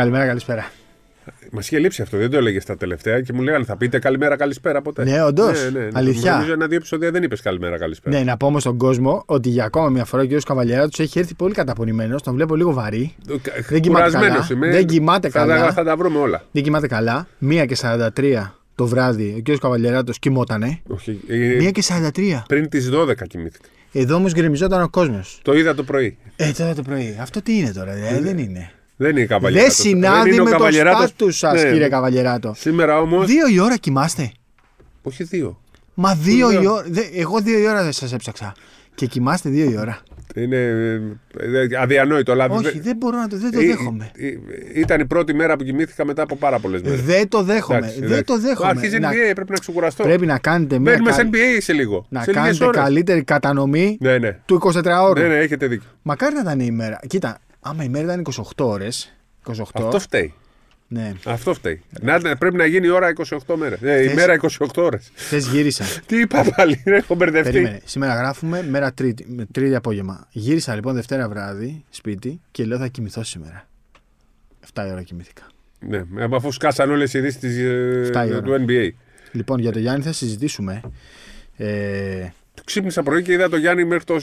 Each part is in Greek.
Καλημέρα, καλησπέρα. Μας είχε λείψει αυτό, δεν το έλεγε στα τελευταία και μου λέγανε θα πείτε καλημέρα, καλησπέρα ποτέ. Ναι, όντως. Αλήθεια. Νομίζω ένα-δύο επεισόδια δεν είπες καλημέρα, καλησπέρα. Ναι, να πω όμως στον κόσμο ότι για ακόμα μια φορά ο κ. Καβαλιέρα τους έχει έρθει πολύ καταπονημένος. Τον βλέπω λίγο βαρύ. Δεν κοιμάται καλά. Είμαι. Δεν κοιμάται θα, καλά. Τα, θα τα βρούμε όλα. Δεν κοιμάται καλά. 1 και 43 το βράδυ ο κ. Καβαλιέρα κοιμότανε. Όχι, 1 και 43. Πριν τις 12 κοιμήθηκα. Εδώ όμως γκρεμιζόταν ο κόσμος. Το είδα το πρωί. Ε, τώρα το πρωί. Αυτό τι είναι τώρα, ε, δεν είναι. Δεν είναι καβαλιέράτο. Δεν συνάδει με το στάτους σας, Ναι. κύριε Καβαλιεράτο. Σήμερα όμω. Δύο η ώρα κοιμάστε. Όχι δύο. Μα δύο Δύο. η ώρα. δε- Εγώ δύο η ώρα δεν σας έψαξα. Και κοιμάστε δύο η ώρα. Είναι ε, αδιανόητο. Αλλά Όχι, δε- δεν μπορώ να το, δεν το Ε, δέχομαι. ε, ε, Ήταν η πρώτη μέρα που κοιμήθηκα μετά από πάρα πολλές μέρες. Δεν το δέχομαι. δεν το δέχομαι. Αρχίζει Να- NBA, πρέπει να ξεκουραστώ. Πρέπει να κάνετε μια Μπαίνουμε σε καλ- NBA σε λίγο. να σε λίγες κάνετε ώρες. καλύτερη κατανομή Ναι, ναι. του 24 ώρου. Ναι, ναι, έχετε δίκιο. Μακάρι να ήταν η ημέρα. Κοίτα, άμα η μέρα ήταν 28 ώρες. 28. Αυτό φταίει. Ναι. Αυτό φταίει. Να, πρέπει να γίνει η ώρα 28 μέρες. Ε, η Θες- μέρα 28 ώρες. Χθε γύρισα. Τι είπα πάλι, ρε, έχω μπερδευτεί. Περίμενε. Σήμερα γράφουμε μέρα τρίτη, με τρίτη απόγευμα. Γύρισα λοιπόν Δευτέρα βράδυ σπίτι και λέω θα κοιμηθώ σήμερα. 7 η ώρα κοιμήθηκα. Ναι, ε, αφού σκάσαν όλες οι ειδήσεις Φτάει η ώρα. του NBA. Λοιπόν, για τον Γιάννη θα συζητήσουμε. Ε, Ξύπνησα πρωί και είδα τον Γιάννη μέχρι το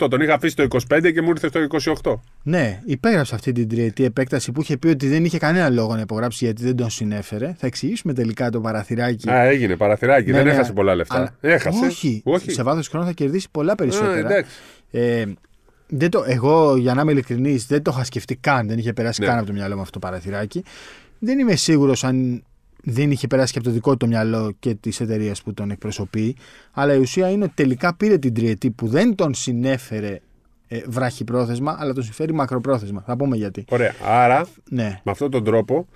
2028. Τον είχα αφήσει το 25 και μου ήρθε στο 28. ναι, υπέγραψε αυτή την τριετή επέκταση που είχε πει ότι δεν είχε κανένα λόγο να υπογράψει γιατί δεν τον συνέφερε. Θα εξηγήσουμε τελικά το παραθυράκι. Α, έγινε παραθυράκι. Ναι, δεν ναι, έχασε πολλά λεφτά. αλλά- Έχασε. Όχι, Όχι. σε βάθος χρόνου θα κερδίσει πολλά Α, περισσότερα. εντάξει. Ε, δεν το, εγώ, για να είμαι ειλικρινής, δεν το είχα σκεφτεί καν. Δεν είχε περάσει Ναι. καν από το μυαλό μου αυτό το παραθυράκι. Δεν είμαι σίγουρος αν δεν είχε περάσει και από το δικό του το μυαλό και της εταιρείας που τον εκπροσωπεί. Αλλά η ουσία είναι ότι τελικά πήρε την τριετή που δεν τον συνέφερε ε, βράχη πρόθεσμα, αλλά τον συμφέρει μακροπρόθεσμα. Θα πούμε γιατί. Ωραία. Άρα, Ναι. με αυτόν τον τρόπο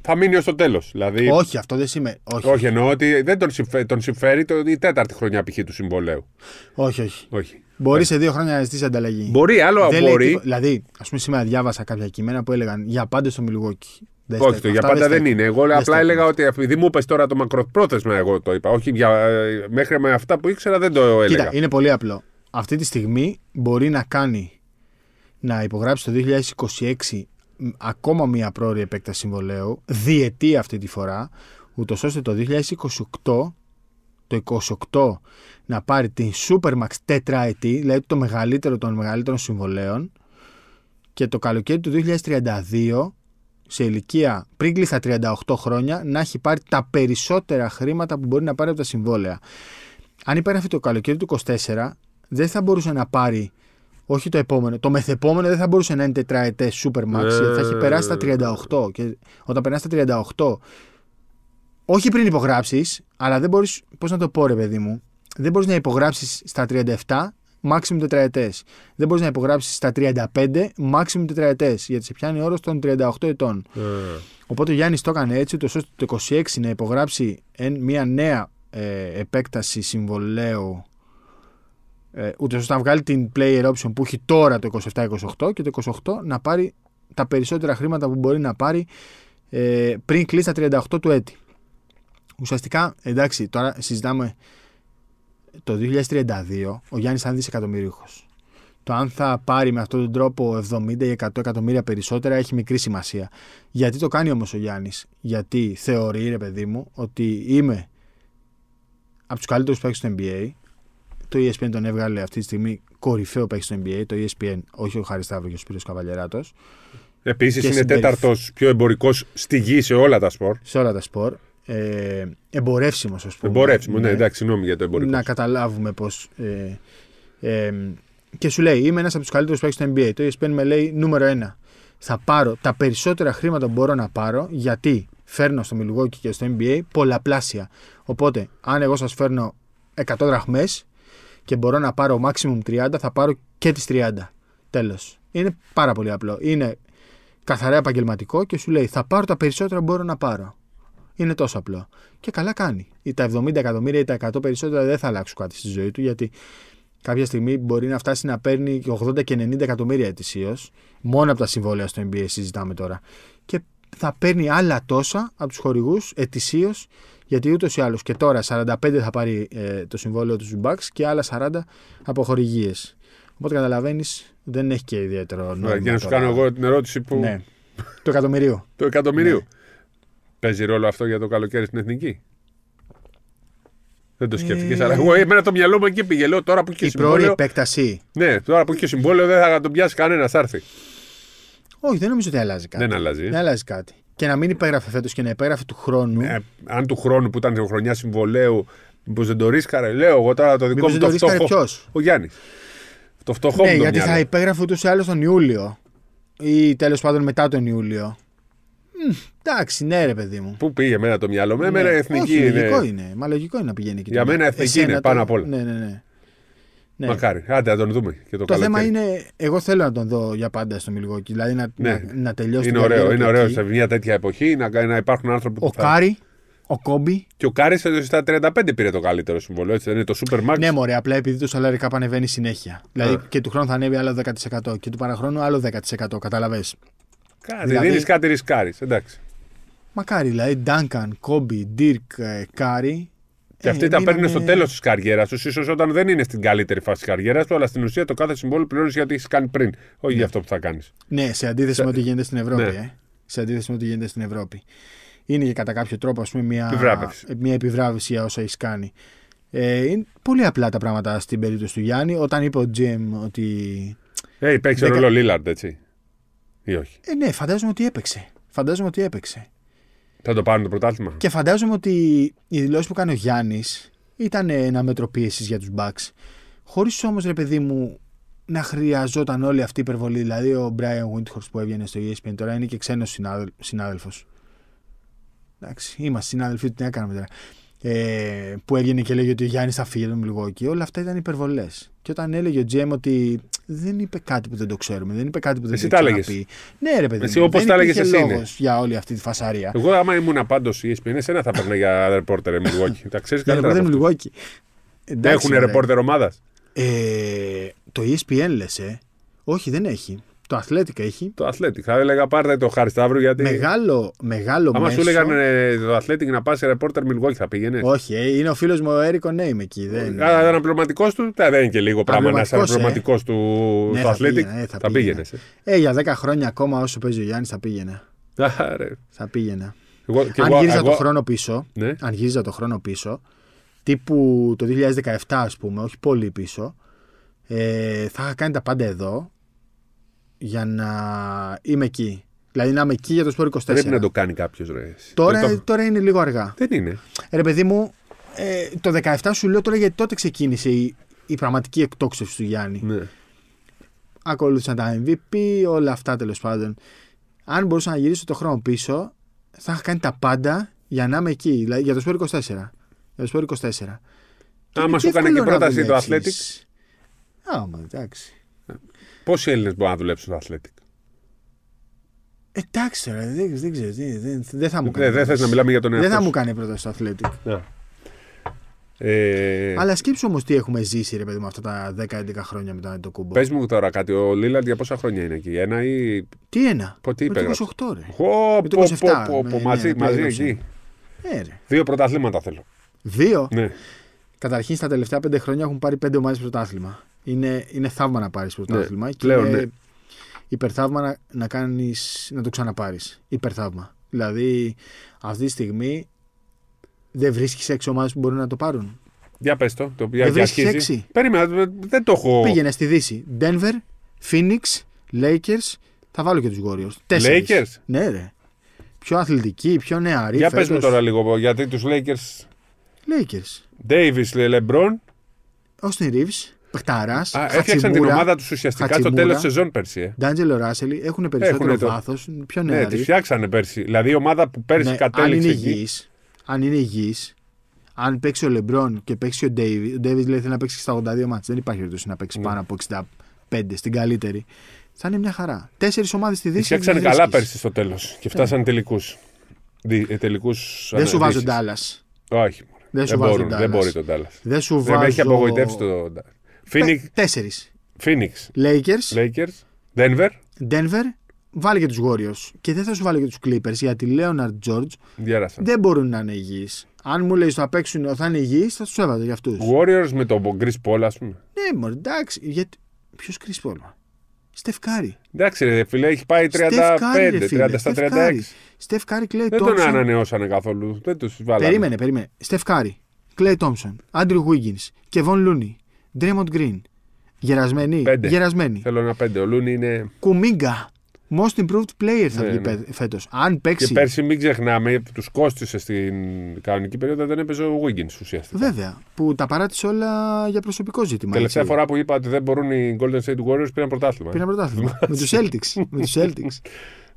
θα μείνει ως το τέλος. Δηλαδή, Όχι, αυτό δεν σημαίνει. Όχι, όχι, εννοώ ότι δεν τον συμφέρει, τον συμφέρει το, η τέταρτη χρονιά π.χ. του συμβολέου. όχι. όχι. Όχι. Μπορεί σε δύο χρόνια να ζητήσει ανταλλαγή. Μπορεί, άλλο Δεν λέει μπορεί. τίποτα- δηλαδή, ας πούμε, σήμερα διάβασα κάποια κείμενα που έλεγαν για πάντα στο Μιλγόκι. Δεν Όχι, στέκουν. το για Αυτά πάντα δεν στέκουν. είναι. Εγώ Δεν απλά στέκουν. έλεγα ότι επειδή μου είπες τώρα το μακροπρόθεσμα, εγώ το είπα. Όχι για, ε, μέχρι με αυτά που ήξερα δεν το έλεγα. Κοίτα, είναι πολύ απλό. Αυτή τη στιγμή μπορεί να κάνει να υπογράψει το 2026 μ, ακόμα μία πρόορη επέκταση συμβολέου, διετή αυτή τη φορά, ούτως ώστε το 2028, το 28 να πάρει την Supermax τετραετή, δηλαδή το μεγαλύτερο των μεγαλύτερων συμβολέων και το καλοκαίρι του 2032 σε ηλικία πριν κλείσει τα 38 χρόνια να έχει πάρει τα περισσότερα χρήματα που μπορεί να πάρει από τα συμβόλαια. Αν υπέγραφε το καλοκαίρι του 24, δεν θα μπορούσε να πάρει όχι το επόμενο, το μεθεπόμενο δεν θα μπορούσε να είναι τετραετές Supermax, Ε. γιατί θα έχει περάσει τα 38. Και όταν περάσει τα 38, όχι πριν υπογράψεις, αλλά δεν μπορείς. Πώς να το πω, ρε παιδί μου, δεν μπορείς να υπογράψεις στα 37 maximum τετραετές. Δεν μπορείς να υπογράψεις στα 35 maximum τετραετές, γιατί σε πιάνει όρο των 38 ετών. Ε, Οπότε ο Γιάννης το έκανε έτσι, ούτως ώστε το 26 να υπογράψει εν- μια νέα ε, επέκταση συμβολέου, ε, ούτως ώστε να βγάλει την player option που έχει τώρα το 27-28 και το 28 να πάρει τα περισσότερα χρήματα που μπορεί να πάρει ε, πριν κλείσει τα 38 του έτη. Ουσιαστικά, εντάξει, τώρα συζητάμε το 2032, ο Γιάννης θα είναι δισεκατομμυρίουχος. Το αν θα πάρει με αυτόν τον τρόπο 70 ή 100 εκατομμύρια περισσότερα έχει μικρή σημασία. Γιατί το κάνει όμως ο Γιάννης; Γιατί θεωρεί, ρε παιδί μου, ότι είμαι από τους καλύτερους παίκτες στο NBA. Το E ESPN τον έβγαλε αυτή τη στιγμή κορυφαίο παίκτη στο NBA. Το E ESPN, όχι ο Χάρης Σταύρος και ο Σπύρος Καβαλιεράτος. Επίσης Και είναι συμπεριφ- τέταρτος πιο εμπορικός στη γη σε όλα τα σπορ. Σε όλα τα σπορ. Ε, εμπορεύσιμος, ας πούμε. Εμπορεύσιμο, ναι, εντάξει, συγγνώμη για το εμπορικό. να καταλάβουμε πώς. Ε, ε, και σου λέει: Είμαι ένας από τους καλύτερους παίκτες στο NBA. Το E ESPN με λέει νούμερο ένα. Θα πάρω τα περισσότερα χρήματα που μπορώ να πάρω γιατί φέρνω στο Milwaukee και στο NBA πολλαπλάσια. Οπότε, αν εγώ σας φέρνω 100 δραχμές και μπορώ να πάρω maximum 30, θα πάρω και τις 30. Τέλος. Είναι πάρα πολύ απλό. Είναι καθαρά επαγγελματικό και σου λέει: Θα πάρω τα περισσότερα που μπορώ να πάρω. Είναι τόσο απλό. Και καλά κάνει. Ή τα 70 εκατομμύρια ή τα 100 περισσότερα δεν θα αλλάξουν κάτι στη ζωή του γιατί κάποια στιγμή μπορεί να φτάσει να παίρνει και 80 και 90 εκατομμύρια ετησίως. Μόνο από τα συμβόλαια στο NBA συζητάμε τώρα. Και θα παίρνει άλλα τόσα από τους χορηγούς ετησίως γιατί ούτως ή άλλως και τώρα 45 θα πάρει ε, το συμβόλαιο τους Bucks και άλλα 40 από χορηγίες. Οπότε καταλαβαίνεις δεν έχει και ιδιαίτερο νόημα. Για να σου τώρα. κάνω εγώ την ερώτηση που Ναι. Το εκατομμυρίο. του εκατομμυρίου. Ναι. Παίζει ρόλο αυτό για το καλοκαίρι στην εθνική; Δεν το σκέφτηκες, Ε, αλλά εγώ εμένα το μυαλό μου εκεί πήγε. Λέω τώρα που είχε Η πρόορη συμβόλαιο. επέκταση. Ναι, τώρα που είχε συμβόλαιο δεν θα τον πιάσει κανένας, θα έρθει. Όχι, δεν νομίζω ότι αλλάζει κάτι. Δεν αλλάζει. Δεν αλλάζει κάτι. Και να μην υπέγραφε φέτος και να υπέγραφε του χρόνου. Ε, αν του χρόνου που ήταν χρονιά συμβολέου, μήπως δεν το ρίσκαρε. Λέω εγώ τώρα το δικό Μήπως μου δεν το το ρίσκαρε φτωχό. ποιος; Ο Γιάννης. Το φτωχό ναι, μου το γιατί μυαλό. θα υπέγραφε ούτως ή άλλως τον Ιούλιο. Ή τέλος πάντων μετά τον Ιούλιο. Μμ, εντάξει, ναι, ρε παιδί μου. Πού πήγε εμένα το μυαλό μου, εμένα Ναι. εθνική Όχι, είναι. Λογικό είναι. Μα λογικό είναι να πηγαίνει εκεί. Για τώρα. μένα εθνική Εσένα είναι το- πάνω απ' όλα. Ναι, ναι, ναι. ναι. Μακάρι. Άντε να τον δούμε και το, Το θέμα καλοκαίρι. είναι, εγώ θέλω να τον δω για πάντα στο Μιλγόκι. Δηλαδή να, Ναι. να, να τελειώσει Είναι την ωραίο, καριέρα είναι του ωραίο εκεί. σε μια τέτοια εποχή να, να υπάρχουν άνθρωποι Ο που θα... Κάρι, ο Κόμπι. Και ο Κάρι στα 35 πήρε το καλύτερο συμβόλαιο. Έτσι δεν είναι το Super Max. Ναι, μωρέ, απλά επειδή το salary cap ανεβαίνει συνέχεια. Δηλαδή Α. και του χρόνου θα ανέβει άλλο 10% και του παραχρόνου άλλο 10%. Κατάλαβε. Κάτι, δηλαδή- δίνεις κάτι ρισκάρι. Εντάξει. Μακάρι, δηλαδή Ντάνκαν, Κόμπι, Ντιρκ, ε, Κάρι. Και ε, αυτοί τα παίρνουν μείνανε- στο τέλος της καριέρας τους, ίσως όταν δεν είναι στην καλύτερη φάση της καριέρας του, αλλά στην ουσία το κάθε συμβόλαιο πληρώνεις γιατί έχεις κάνει πριν. Όχι για αυτό που θα κάνεις. Ναι, σε αντίθεση με ό,τι γίνεται στην Ευρώπη. Ναι. Ε. Σε αντίθεση με ό,τι γίνεται στην Ευρώπη. Είναι και κατά κάποιο τρόπο ας πούμε, μια, Επιβράβευσης. μια επιβράβευση για όσα έχεις κάνει. Ε, είναι πολύ απλά τα πράγματα στην περίπτωση του Γιάννη. Όταν είπε ο Τζιμ ότι. Ε, παίξει Δεκα- ρόλο Λίλαρντ, έτσι. Ή όχι; Ε, ναι, φαντάζομαι ότι έπαιξε. Φαντάζομαι ότι έπαιξε. Θα το πάρουν το πρωτάθλημα; Και φαντάζομαι ότι οι δηλώσεις που κάνει ο Γιάννης ήταν ένα μέτρο πίεσης για τους Bucks. Χωρίς όμως, ρε παιδί μου, να χρειαζόταν όλη αυτή η υπερβολή. Δηλαδή, ο Brian Windhorst που έβγαινε στο ESPN τώρα είναι και ξένος συνάδελφος. Εντάξει, είμαστε συνάδελφοι, τι να κάνουμε τώρα. Ε, που έβγαινε και έλεγε ότι ο Γιάννης θα φύγει από τον Μιλγόκι. Όλα αυτά ήταν υπερβολές. Και όταν έλεγε ο Τζέμ ότι δεν είπε κάτι που δεν το ξέρουμε, δεν είπε κάτι που δεν Εσύ το τα έχει έλεγες. ξαναπεί. Ναι, ρε παιδί Εσύ μου, όπως δεν τα έλεγες υπήρχε εσύ είναι. λόγος για όλη αυτή τη φασαρία. Εγώ, άμα ήμουν πάντω η ESPN, εσένα θα παίρνω για ρεπόρτερ Milwaukee. Τα ξέρεις Για καλύτερα. ρεπόρτερ από αυτούς. Μιλγόκι. Εντάξει, Έχουν ρε. ρεπόρτερ ομάδας; Ε, το ESPN λες, ε. Όχι, δεν έχει. Το Athletic έχει. Το Athletic. Θα έλεγα πάρτε το Χάρη Σταύρου γιατί. Μεγάλο, μεγάλο Άμα μέσο. σου έλεγαν ε, το Athletic να πας σε ρεπόρτερ Milwaukee θα πήγαινες. Όχι, ε, είναι ο φίλος μου ο Έρικο Νέιμ εκεί. Δεν... Άρα αναπληρωματικό του, τα δεν είναι και λίγο πράγμα να είσαι Αναπληρωματικός, αναπληρωματικό του Ναι, στο θα Athletic. πήγαινα, ε, θα θα πήγαινα. πήγαινες. Ε, για 10 χρόνια ακόμα όσο παίζει ο Γιάννης θα πήγαινα. Άρα. Θα πήγαινα. Εγώ, και αν εγώ, γύριζα εγώ, το χρόνο πίσω, Ναι. αν γύριζα το χρόνο πίσω, τύπου το 2017 ας πούμε, όχι πολύ πίσω, ε, θα είχα κάνει τα πάντα εδώ για να είμαι εκεί. Δηλαδή να είμαι εκεί για το Sport 24. Πρέπει να το κάνει κάποιος ρε. Τώρα, Το- το- τώρα είναι λίγο αργά. Δεν είναι. Ρε παιδί μου, ε, το 17 σου λέω τώρα γιατί τότε ξεκίνησε η, η πραγματική εκτόξευση του Γιάννη. Ναι. Ακολούθησαν τα MVP, όλα αυτά τέλος πάντων. Αν μπορούσα να γυρίσω το χρόνο πίσω, θα είχα κάνει τα πάντα για να είμαι εκεί. Δηλαδή για το Sport 24. Για το Sport 24. Και Άμα είναι σου έκανε εύκολο και να πρόταση το δουλέψεις. Άμα, εντάξει. Πόσοι Έλληνες μπορούν να δουλέψουν στο Athletic. Εντάξει τώρα, δεν, δεν ξέρω. Δεν, δεν, δεν θα μου Δεν κάνει. δεν θες να πρόταση. μιλάμε για τον Δεν εαυτό θα σου. μου κάνει πρόταση στο Athletic. Ναι. Ε, Αλλά σκέψου όμως τι έχουμε ζήσει, ρε παιδί μου, αυτά τα 10-11 χρόνια μετά το κούμπο. Πες μου τώρα κάτι, ο Λίλαντ για πόσα χρόνια είναι εκεί, ένα ή. Τι ένα; Πότε Με το υπέγραψε. 28, ρε. Πω, Με το πω, 27, πω, πω, με- πω, ναι, μαζί, ναι, μαζί υπέγραψε. εκεί. Ε, ρε. Δύο πρωταθλήματα θέλω. Δύο; Ναι. Καταρχήν στα τελευταία πέντε χρόνια έχουν πάρει πέντε ομάδες πρωτάθλημα. Είναι, είναι θαύμα να πάρεις πρωτάθλημα. και πλέον, είναι ναι. υπερθαύμα να, να, κάνεις, να το ξαναπάρεις. Υπερθαύμα. Δηλαδή αυτή τη στιγμή δεν βρίσκεις έξι ομάδες που μπορούν να το πάρουν. Για πες το. το για, Δεν για βρίσκεις αρχίζει. έξι. Περίμενα, δεν το έχω. Πήγαινε στη Δύση. Denver, Phoenix, Lakers. Θα βάλω και τους Warriors. Τέσσερις. Lakers? Ναι, ρε. Πιο αθλητικοί, πιο νεαροί. Για πες μου φέτος. τώρα λίγο, γιατί τους Lakers. Lakers. Davis, LeBron, Austin Reeves, Πεχταρά. α, έφτιαξαν την ομάδα τους ουσιαστικά στο Χατσιμούρα. τέλος της σεζόν πέρσι. Ε. Ντάντζελο Ράσελ έχουν περισσότερο Έχουνε το- βάθος, πιο Ναι, νεαροί. τη φτιάξανε πέρσι. Δηλαδή η ομάδα που πέρσι Ναι, αν κατέληξε. είναι εκεί- υγιής, αν είναι υγιής, αν παίξει ο Λεμπρόν και παίξει ο Ντέιβι, ο Ντέιβις λέει θέλει να παίξει στα 82 μάτς, δεν υπάρχει περίπτωση να παίξει Ναι. πάνω από 65 στην καλύτερη. Θα είναι μια χαρά. Τέσσερις ομάδες στη Τη Δύση. φτιάξανε τις καλά βρίσκεις. πέρσι στο τέλος και φτάσανε τελικούς. Δι, ε, τελικούς Δεν σου βάζω αναδύσεις. Ντάλλας. Όχι. μωρέ. Δεν σου Δεν, βάζω μπορούν, δεν Dallas. μπορεί τον Dallas. Δεν σου Δεν βάζω. με έχει απογοητεύσει το Dallas. Phoenix, Τέσσερις. Phoenix, Lakers, Lakers, Denver, Denver, βάλει και τους Warriors. Και δεν θα σου βάλω και τους Clippers γιατί Leonard George διάρασαν. δεν μπορούν να είναι υγιείς. Αν μου λέει θα παίξουν, θα είναι υγιείς, θα τους έβαζα για αυτούς. Warriors με τον Chris Paul, ας πούμε. Ναι, μωρέ, εντάξει. Γιατί... Ποιος Chris Paul. μα; Στεφκάρη. Εντάξει, ρε φίλε, έχει πάει 35, Στεφκάρη, ρε 30 φίλε. στα 36. Στεφκάρη. Στεφκάρη, Κλέι Δεν τον Τόμψον. ανανεώσανε καθόλου. Δεν τους βάλανε. Περίμενε, περίμενε. Στεφκάρη, Κλέι Τόμψον, Άντριου Wiggins, Κεβόν Λούνι, Ντρέμοντ Γκριν. Γερασμένοι. Πέντε. Γερασμένοι. Θέλω ένα πέντε. Ο Λούνι είναι. Κουμίγκα. Most improved player θα Ναι, βγει ναι. φέτος. Αν παίξει. Και πέρσι μην ξεχνάμε, τους κόστησε στην κανονική περίοδο, δεν έπαιζε ο Wiggins ουσιαστικά. Βέβαια. Που τα παράτησε όλα για προσωπικό ζήτημα. Τελευταία έτσι. φορά που είπα ότι δεν μπορούν οι Golden State Warriors πήραν πρωτάθλημα. Πήραν πρωτάθλημα. με τους Celtics. με τους Celtics.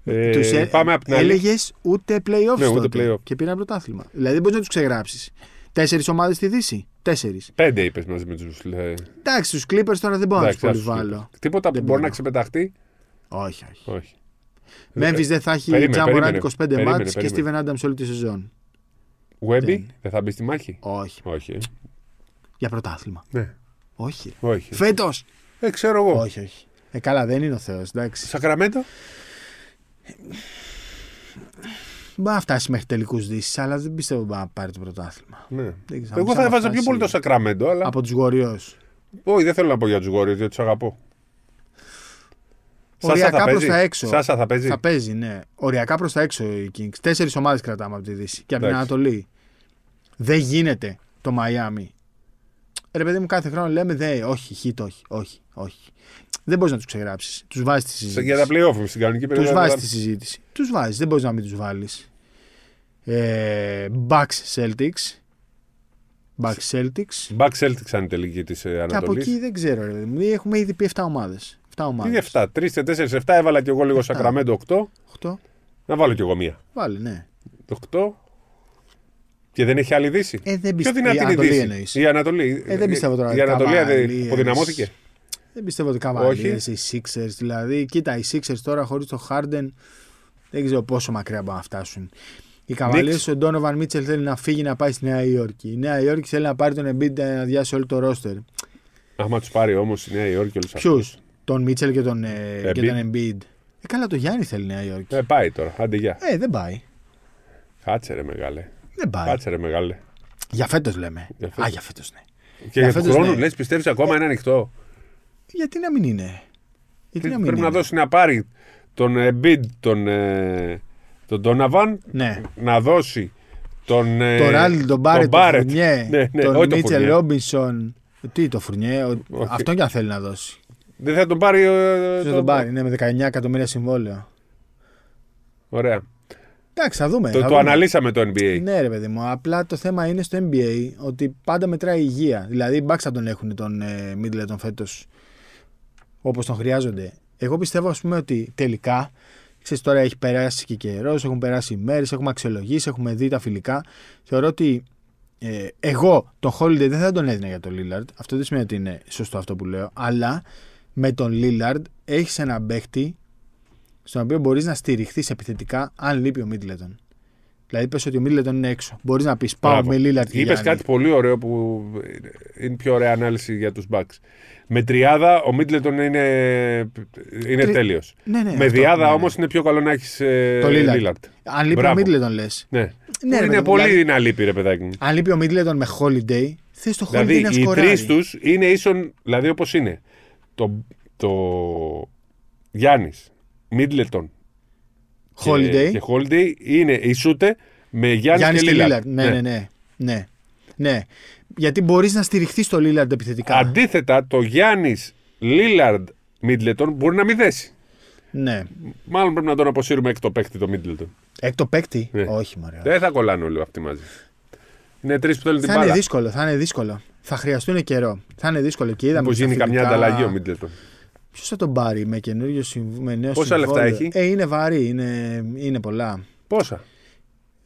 Ε, Τους ε- πάμε απ' την άλλη. Έλεγες ούτε playoffs Ναι, ούτε τότε. playoff. Και πήραν πρωτάθλημα. Δηλαδή δεν μπορείς να τους ξεγράψεις. Τέσσερις ομάδες στη Δύση. Τέσσερις. Πέντε είπες μαζί με τους. Εντάξει, τους Clippers τώρα δεν μπορώ να τους πολύ βάλω. Τίποτα που Δεν μπορεί μπορώ. να ξεπεταχτεί. Όχι, όχι. Όχι. Memphis δεν θα έχει Περίμενε, Τζάμποραν περίμενε. 25 Περίμενε, μάτς και περίμενε. Steven Adams όλη τη σεζόν. Webby Δεν. δεν θα μπει στη μάχη; Όχι. Όχι. ε. Για πρωτάθλημα. Ναι. Όχι. Όχι. Φέτος. Ε, ξέρω εγώ. Όχι, όχι. Ε, καλά, δεν είναι ο Θεός. Εντάξει. Σακραμέντο; Μπορεί να φτάσει μέχρι τελικούς δύσεις, αλλά δεν πιστεύω ότι μπορεί να πάρει το πρωτάθλημα. Ναι. Δεν ξέρω, Εγώ σαν θα να έβαζα πιο φτάσει πολύ το Σακραμέντο, αλλά. Από τους Warriors. Όχι, δεν θέλω να πω για τους Warriors, γιατί τους αγαπώ. Σάσα Οριακά θα προς παίζει. τα έξω. Σάσα θα παίζει. Θα παίζει, ναι. Οριακά προς τα έξω οι Kings. Τέσσερις ομάδες κρατάμε από τη Δύση και από την Εντάξει. Ανατολή. Δεν γίνεται το Μαϊάμι. Ρε παιδί μου, κάθε χρόνο λέμε δε, όχι, χιτ, όχι, όχι, όχι. Δεν μπορείς να τους ξεγράψεις. Τους βάζεις τη Σε- συζήτηση. Για τα playoff στην κανονική περίοδο. Του βάζεις δεν τη θα- συζήτηση. Τους βάζεις, δεν μπορείς να μην τους βάλεις. Ε, Bucks Celtics. Bucks Celtics. Back Celtics αν είναι τελική της Και από Ανατολής. εκεί δεν ξέρω. Ρε. παιδί μου. Έχουμε ήδη πει 7 ομάδες. 7 Τι ομάδε. 7, 3, 4, 7, έβαλα κι εγώ λίγο Εφτά. Σακραμέντο 8. 8. Να βάλω κι εγώ μία. Βάλει, ναι. 8. Και δεν έχει άλλη δύση. Ε, δεν Πιο πιστεύω. δυνατή η είναι η Ανατολή δύση; εννοείς. Η Ανατολή. Ε, δεν πιστεύω τώρα Η Ανατολή Cavaliers. δεν αποδυναμώθηκε. Δεν πιστεύω ότι Cavaliers, οι Sixers. Δηλαδή, κοίτα, οι Sixers τώρα χωρίς το Harden δεν ξέρω πόσο μακριά μπορούν να φτάσουν. Οι Cavaliers, ο Donovan Mitchell θέλει να φύγει να πάει στη Νέα Υόρκη. Η Νέα Υόρκη θέλει να πάρει τον Embiid να αδειάσει όλο το roster. Άμα τους πάρει όμως η Νέα Υόρκη όλους αυτούς. Ποιου, τον Mitchell και τον, ε, και Embiid. τον Embiid. Ε, καλά, το Γιάννη θέλει η Νέα Υόρκη. Ε, πάει τώρα. Άντε γεια. Ε, δεν πάει. Κάτσε ρε μεγάλε. Δεν πάει. Κάτσε ρε μεγάλε. Για φέτος λέμε. Για φέτος. Α, για φέτος ναι. Και Για για του φέτος, χρόνου ναι. λες, πιστεύεις ακόμα είναι ανοιχτό. Γιατί να μην είναι; Γιατί να μην Πρέπει είναι; να δώσει να πάρει τον Embiid, τον, ε, τον Donovan, Ναι. να δώσει τον. ε, Το Ράλ, τον Μπάρετ, τον Barrett. Φουρνιέ, Ναι, ναι, τον όχι το Μίτσελ Φουρνιέ. Ρόμπινσον. Τι το Φουρνιέ, ο- Όχι. αυτό και αν θέλει να δώσει. Δεν θα τον πάρει. ε, Ποιο θα τον πάρει, ναι, με 19 εκατομμύρια συμβόλαιο. Ωραία. Εντάξει, θα δούμε. Το, θα το δούμε. αναλύσαμε το NBA. Ναι, ρε παιδί μου. Απλά το θέμα είναι στο NBA ότι πάντα μετράει η υγεία. Δηλαδή, οι Bucks θα τον έχουν τον ε, Middleton φέτος όπως τον χρειάζονται. Εγώ πιστεύω, ας πούμε, ότι τελικά. Ξέρεις, τώρα έχει περάσει και καιρός, έχουν περάσει μέρες, έχουμε αξιολογήσει, έχουμε δει τα φιλικά. Θεωρώ ότι ε, εγώ τον Holiday δεν θα τον έδινα για τον Lillard. Αυτό δεν σημαίνει ότι είναι σωστό αυτό που λέω. Αλλά με τον Lillard έχεις έναν παίχτη στον οποίο μπορείς να στηριχθείς επιθετικά αν λείπει ο Middleton. Δηλαδή, πες ότι ο Middleton είναι έξω. Μπορείς να πεις πάω Μπράβο. με Lillard και Είπες Γιάννη. κάτι πολύ ωραίο που είναι πιο ωραία ανάλυση για τους Bucks. Με τριάδα ο Middleton είναι, είναι Τρι- τέλειος. Ναι, ναι, Με αυτό, διάδα ναι, ναι. όμως είναι πιο καλό να έχεις Το Lillard. Lillard. Αν λείπει Μπράβο. ο Middleton, λες. Ναι. Ναι, Που ρε είναι παιδί μου, πολύ δηλαδή- να λείπει, ρε παιδάκι μου. Αν λείπει ο Middleton με Holiday, θες το Holiday Δηλαδή να οι σκοράρει. τρεις τους είναι ίσον, δηλαδή όπως είναι. Το, το Γιάννης, Middleton Holiday. και, και Holiday είναι ισούτε με Γιάννη Γιάννη και και Lillard. Lillard. Ναι, ναι, ναι. ναι. ναι. Γιατί μπορείς να στηριχθείς στο Lillard επιθετικά. Αντίθετα, το Γιάννης Lillard Middleton μπορεί να μην δέσει. Ναι. Μάλλον πρέπει να τον αποσύρουμε εκ το παίκτη το Middleton. Έκτο παίκτη; Ναι. Όχι, μωρέ. Δεν θα κολλάνε όλοι αυτοί μαζί. Είναι τρεις που θέλουν την Θα είναι μπάλα. δύσκολο, θα είναι δύσκολο. Θα χρειαστούν καιρό. Θα είναι δύσκολο και είδαμε. Πώ στα γίνει καμιά φιλικά- ανταλλαγή ο Middleton. Ποιος θα τον πάρει με καινούριο συμβ... με νέο Πόσα λεφτά συμβόλαιο; έχει; Ε, είναι βαρύ, είναι, είναι πολλά. Πόσα;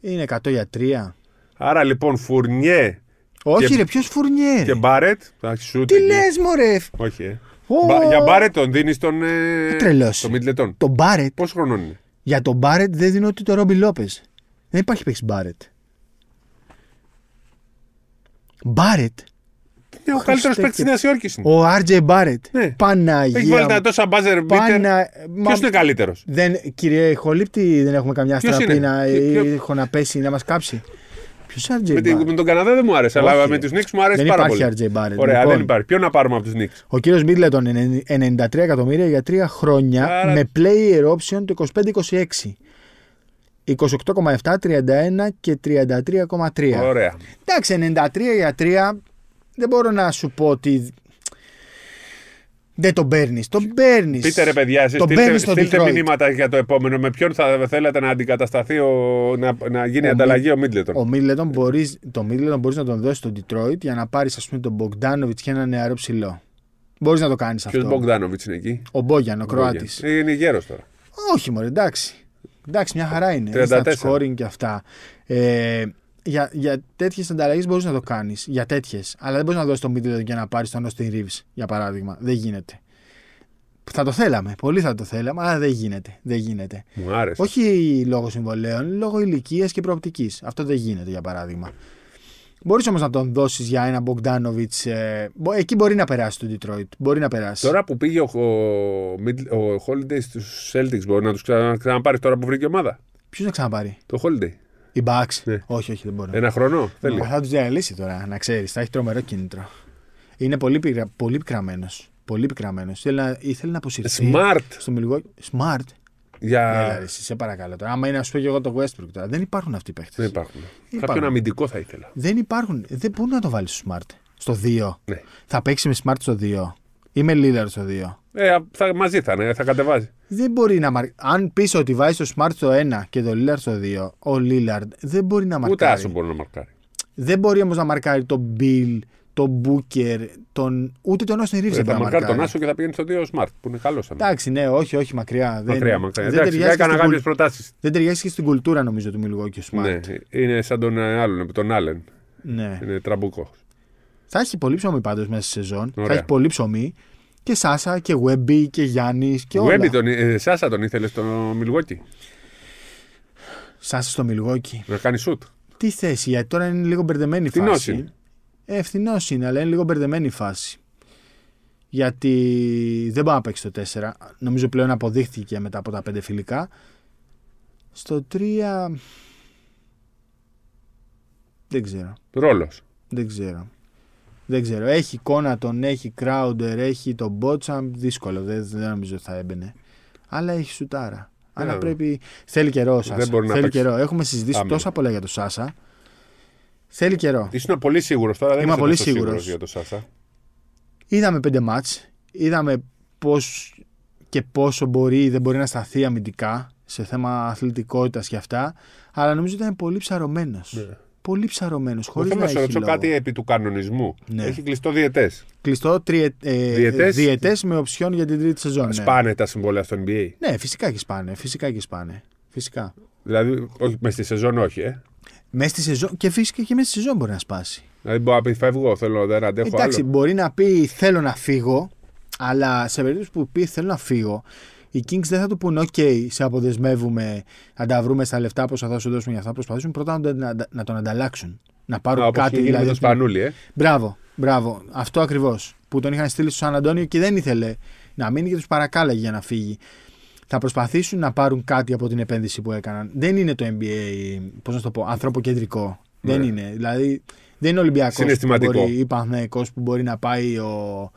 Είναι 100 για 3. Άρα λοιπόν Φουρνιέ Όχι, Και- ρε, ποιος φουρνιέ; και Μπάρετ. Εντάξει, σου Τι λες, μωρέ; Όχι, ε. Ω. Μπα- Για Μπάρετ τον δίνεις τον. Ε... Τρελός. Τον Middleton. Το Μπάρετ; Πόσο χρονών είναι; Για τον Μπάρετ δεν δίνω ούτε το Ρόμπι Λόπες. Δεν υπάρχει παίξει Μπάρετ. Μπάρετ; Είναι ο Χριστέ καλύτερος παίκτης και- τη Νέας Υόρκης. Ο RJ Μπάρετ. Ναι. Παναγία. Έχει βάλει μου. τα τόσα buzzer beater. Πανα... Ποιος Μα- είναι καλύτερος; Δεν, κύριε Χολύπτη, δεν έχουμε καμιά Ποιος στραπή είναι; να, Ποιο- ποιο- έχω να πέσει, να μας κάψει. Ποιος RJ Με, τη- Barrett. με τον Καναδά δεν μου άρεσε, Όχι, αλλά ρε. με τους Knicks μου αρέσει Δεν πάρα υπάρχει πολύ. RJ Barrett. Ωραία, Λοιπόν. δεν υπάρχει. Ποιο να πάρουμε από τους Knicks; Ο κύριος Μίτλετον 93 εκατομμύρια για τρία χρόνια Άρα- με player option το 25-26. 28,7, 31 και 33,3. Ωραία. Εντάξει, 93 για 3 δεν μπορώ να σου πω ότι δεν τον παίρνεις. Τον παίρνεις. Πείτε ρε παιδιά, εσείς Τον στείλτε, παίρνεις στο στείλτε Detroit. μηνύματα για το επόμενο. Με ποιον θα θέλατε να αντικατασταθεί, ο, να, να γίνει Ο ανταλλαγή ο Μίτλετον; Ο Μίτλετον μπορείς, το Μίτλετον μπορείς να τον δώσεις στο Detroit για να πάρεις ας πούμε τον Μπογκδάνοβιτ και ένα νεαρό ψηλό. Μπορείς να το κάνεις Ποιος αυτό. Μπογκδάνοβιτ είναι εκεί; Ο Μπόγιαν, ο Κροάτης. Είναι γέρος τώρα. Όχι, μωρέ, εντάξει. Εντάξει, μια χαρά είναι. 34. Στα scoring και αυτά. Ε, για, για τέτοιες ανταλλαγές μπορείς να το κάνεις. Για τέτοιες. Αλλά δεν μπορείς να δώσεις το Middleton και να πάρεις τον Austin Reeves, για παράδειγμα. Δεν γίνεται. Θα το θέλαμε. Πολύ θα το θέλαμε, αλλά δεν γίνεται. Δεν γίνεται. Μου άρεσε. Όχι λόγω συμβολέων, λόγω ηλικίας και προοπτικής. Αυτό δεν γίνεται, για παράδειγμα. Μπορείς όμως να τον δώσεις για ένα Bogdanovic. Ε, μπο- εκεί μπορεί να περάσει το Detroit. Μπορεί να περάσει. Τώρα που πήγε ο, ο, Mid- ο Holiday στους Celtics, μπορεί να τους ξανα, ξαναπάρει τώρα που βρήκε ομάδα; Ποιος να ξαναπάρει; Το Holiday. Οι Bucks. Ναι. Όχι, όχι, δεν μπορεί. Ένα χρόνο θέλει. Μα θα τους διαλύσει τώρα, να ξέρεις. Θα έχει τρομερό κίνητρο. Είναι πολύ, πικρα, πολύ πικραμένο. Πολύ πικραμένο. Ήθελε να, ήθελε να αποσυρθεί. Smart. Στο Milwaukee. Smart. Για... Έλα, ρε, εσύ, σε παρακαλώ τώρα. Άμα είναι να σου πω και εγώ το Westbrook τώρα. Δεν υπάρχουν αυτοί οι παίχτε. Δεν υπάρχουν. υπάρχουν. Κάποιον αμυντικό θα ήθελα. Δεν υπάρχουν. Δεν μπορεί να το βάλεις στο Smart. Στο 2. Ναι. Θα παίξει με Smart στο 2. Ή με Lillard στο 2. Ε, θα, μαζί θα είναι, θα κατεβάζει. Δεν μπορεί να μαρ... Αν πεις ότι βάζεις το Smart στο 1 και το Lillard στο 2, ο Lillard δεν μπορεί να Ούτε μαρκάρει. άσο μπορεί να μαρκάρει. Δεν μπορεί όμως να μαρκάρει τον Beal, τον Booker, τον... ούτε τον Austin Reaves. δεν Ε, θα μπορεί να μαρκάρει τον μαρκάρει. Άσο και θα πηγαίνει στο 2 Smart που είναι καλός. Εντάξει, ναι, όχι, όχι, μακριά. Μακριά, δεν, μακριά. Δεν Εντάξει, ταιριάζει, και έκανα στην κάποιες κουλ- προτάσεις. δεν ταιριάζει και στην κουλτούρα νομίζω του Milwaukee ο Smart. Ναι, είναι σαν τον ε, άλλον, τον Άλεν. Ναι. Είναι τραμπούκος. Θα έχει πολύ ψωμί πάντως μέσα στη σεζόν. Ωραία. Θα έχει πολύ ψωμί. Και Σάσα και Wemby και Γιάννης και όλα. Γουέμπι τον, ε, Σάσα τον ήθελε στο Μιλγόκι Σάσα στο Milwaukee. να κάνει σουτ. Τι θέση, γιατί τώρα είναι λίγο μπερδεμένη η Φθηνός φάση. είναι. Ε, ευθυνός είναι, αλλά είναι λίγο μπερδεμένη η φάση. Γιατί δεν μπορεί να παίξει το 4. Νομίζω πλέον αποδείχθηκε μετά από τα 5 φιλικά. Στο 3. Δεν ξέρω. Ρόλος. Δεν ξέρω. Δεν ξέρω. Έχει εικόνα, τον έχει Κράουντερ, έχει τον Μπότσαμ. Δύσκολο. Δεν, δεν νομίζω θα έμπαινε. Αλλά έχει σουτάρα. Αλλά Ναι. πρέπει. Θέλει καιρό ο Σάσα. Δεν μπορεί να Θέλει παίξει. καιρό. Έχουμε συζητήσει Άμυνα. τόσα πολλά για τον Σάσα. Θέλει καιρό. Ήσουν πολύ σίγουρος τώρα. Δεν Είμαι είσαι πολύ τόσο σίγουρος. σίγουρος για το Σάσα. Είδαμε πέντε μάτς, είδαμε πώς και πόσο μπορεί ή δεν μπορεί να σταθεί αμυντικά σε θέμα αθλητικότητας και αυτά, αλλά νομίζω ότι ήταν πολύ ψαρωμένος. Ναι. Πολύ ψαρωμένος, Εγώ χωρίς θέλω να να σου έχει ρωτήσω λόγο. κάτι επί του κανονισμού. Ναι. Έχει κλειστό διαιτές. Κλειστό τριε, ε, Διετές. διετές με οψιόν για την τρίτη σεζόν. Ναι. Σπάνε τα συμβόλαια στο NBA. ναι, φυσικά και σπάνε, φυσικά και σπάνε. Φυσικά. Δηλαδή, όχι μες στη σεζόν, όχι, ε. Μέσα στη σεζόν, και φυσικά και μέσα στη σεζόν μπορεί να σπάσει. Δηλαδή, μπορεί να πει φεύγω, θέλω, δεν αντέχω Εντάξει, άλλο. μπορεί να πει θέλω να φύγω, αλλά σε περίπτωση που πει θέλω να φύγω, οι Kings δεν θα του πούνε: OK, σε αποδεσμεύουμε, να τα βρούμε στα λεφτά που θα σου δώσουμε για αυτά. Προσπαθήσουν πρώτα να, να, να τον ανταλλάξουν. Να πάρουν Α, όπως κάτι. είχε γίνει με το από την- Σπανούλι, ε. Μπράβο, μπράβο. Αυτό ακριβώς. Που τον είχαν στείλει στο Σαν Αντώνιο και δεν ήθελε να μείνει και τους παρακάλαγε για να φύγει. Θα προσπαθήσουν να πάρουν κάτι από την επένδυση που έκαναν. Δεν είναι το NBA, πώς να το πω, ανθρωποκεντρικό. Δεν Ναι. είναι. Δηλαδή, δεν είναι Ολυμπιακός Συναισθηματικό. ή Παναθηναϊκός που μπορεί να πάει ο,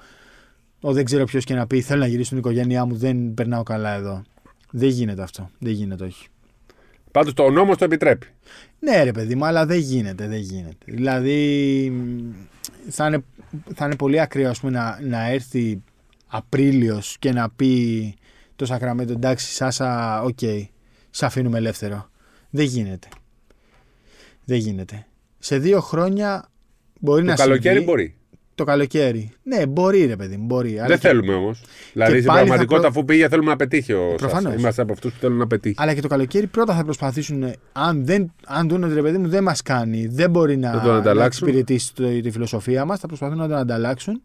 ο δεν ξέρω ποιος και να πει: Θέλω να γυρίσω στην οικογένειά μου, δεν περνάω καλά εδώ. Δεν γίνεται αυτό. Δεν γίνεται, όχι. Πάντως το νόμος το επιτρέπει. Ναι, ρε παιδί μου, αλλά δεν γίνεται, δεν γίνεται. Δηλαδή, μ, θα είναι, θα είναι πολύ ακραίο ας πούμε, να, να έρθει Απρίλιος και να πει το Σακραμέντο εντάξει, Σάσα, οκ, σε αφήνουμε ελεύθερο. Δεν γίνεται. Δεν γίνεται. Σε δύο χρόνια μπορεί Το να καλοκαίρι συμβεί. μπορεί. Το καλοκαίρι. Ναι, μπορεί ρε παιδί μου, μπορεί. αλλά Δεν και- θέλουμε όμως. Δηλαδή στην πάλι θα πραγματικότητα, προ- αφού πήγε, θέλουμε να πετύχει ο Σάσα. Προφανώς. Είμαστε από αυτούς που θέλουν να πετύχει. Αλλά και το καλοκαίρι πρώτα θα προσπαθήσουν, ε, αν, δεν, αν δουν ότι ρε παιδί μου δεν μας κάνει, δεν μπορεί να, Να τον να ανταλλάξουν. εξυπηρετήσει το- τη φιλοσοφία μας, θα προσπαθούν να τον ανταλλάξουν.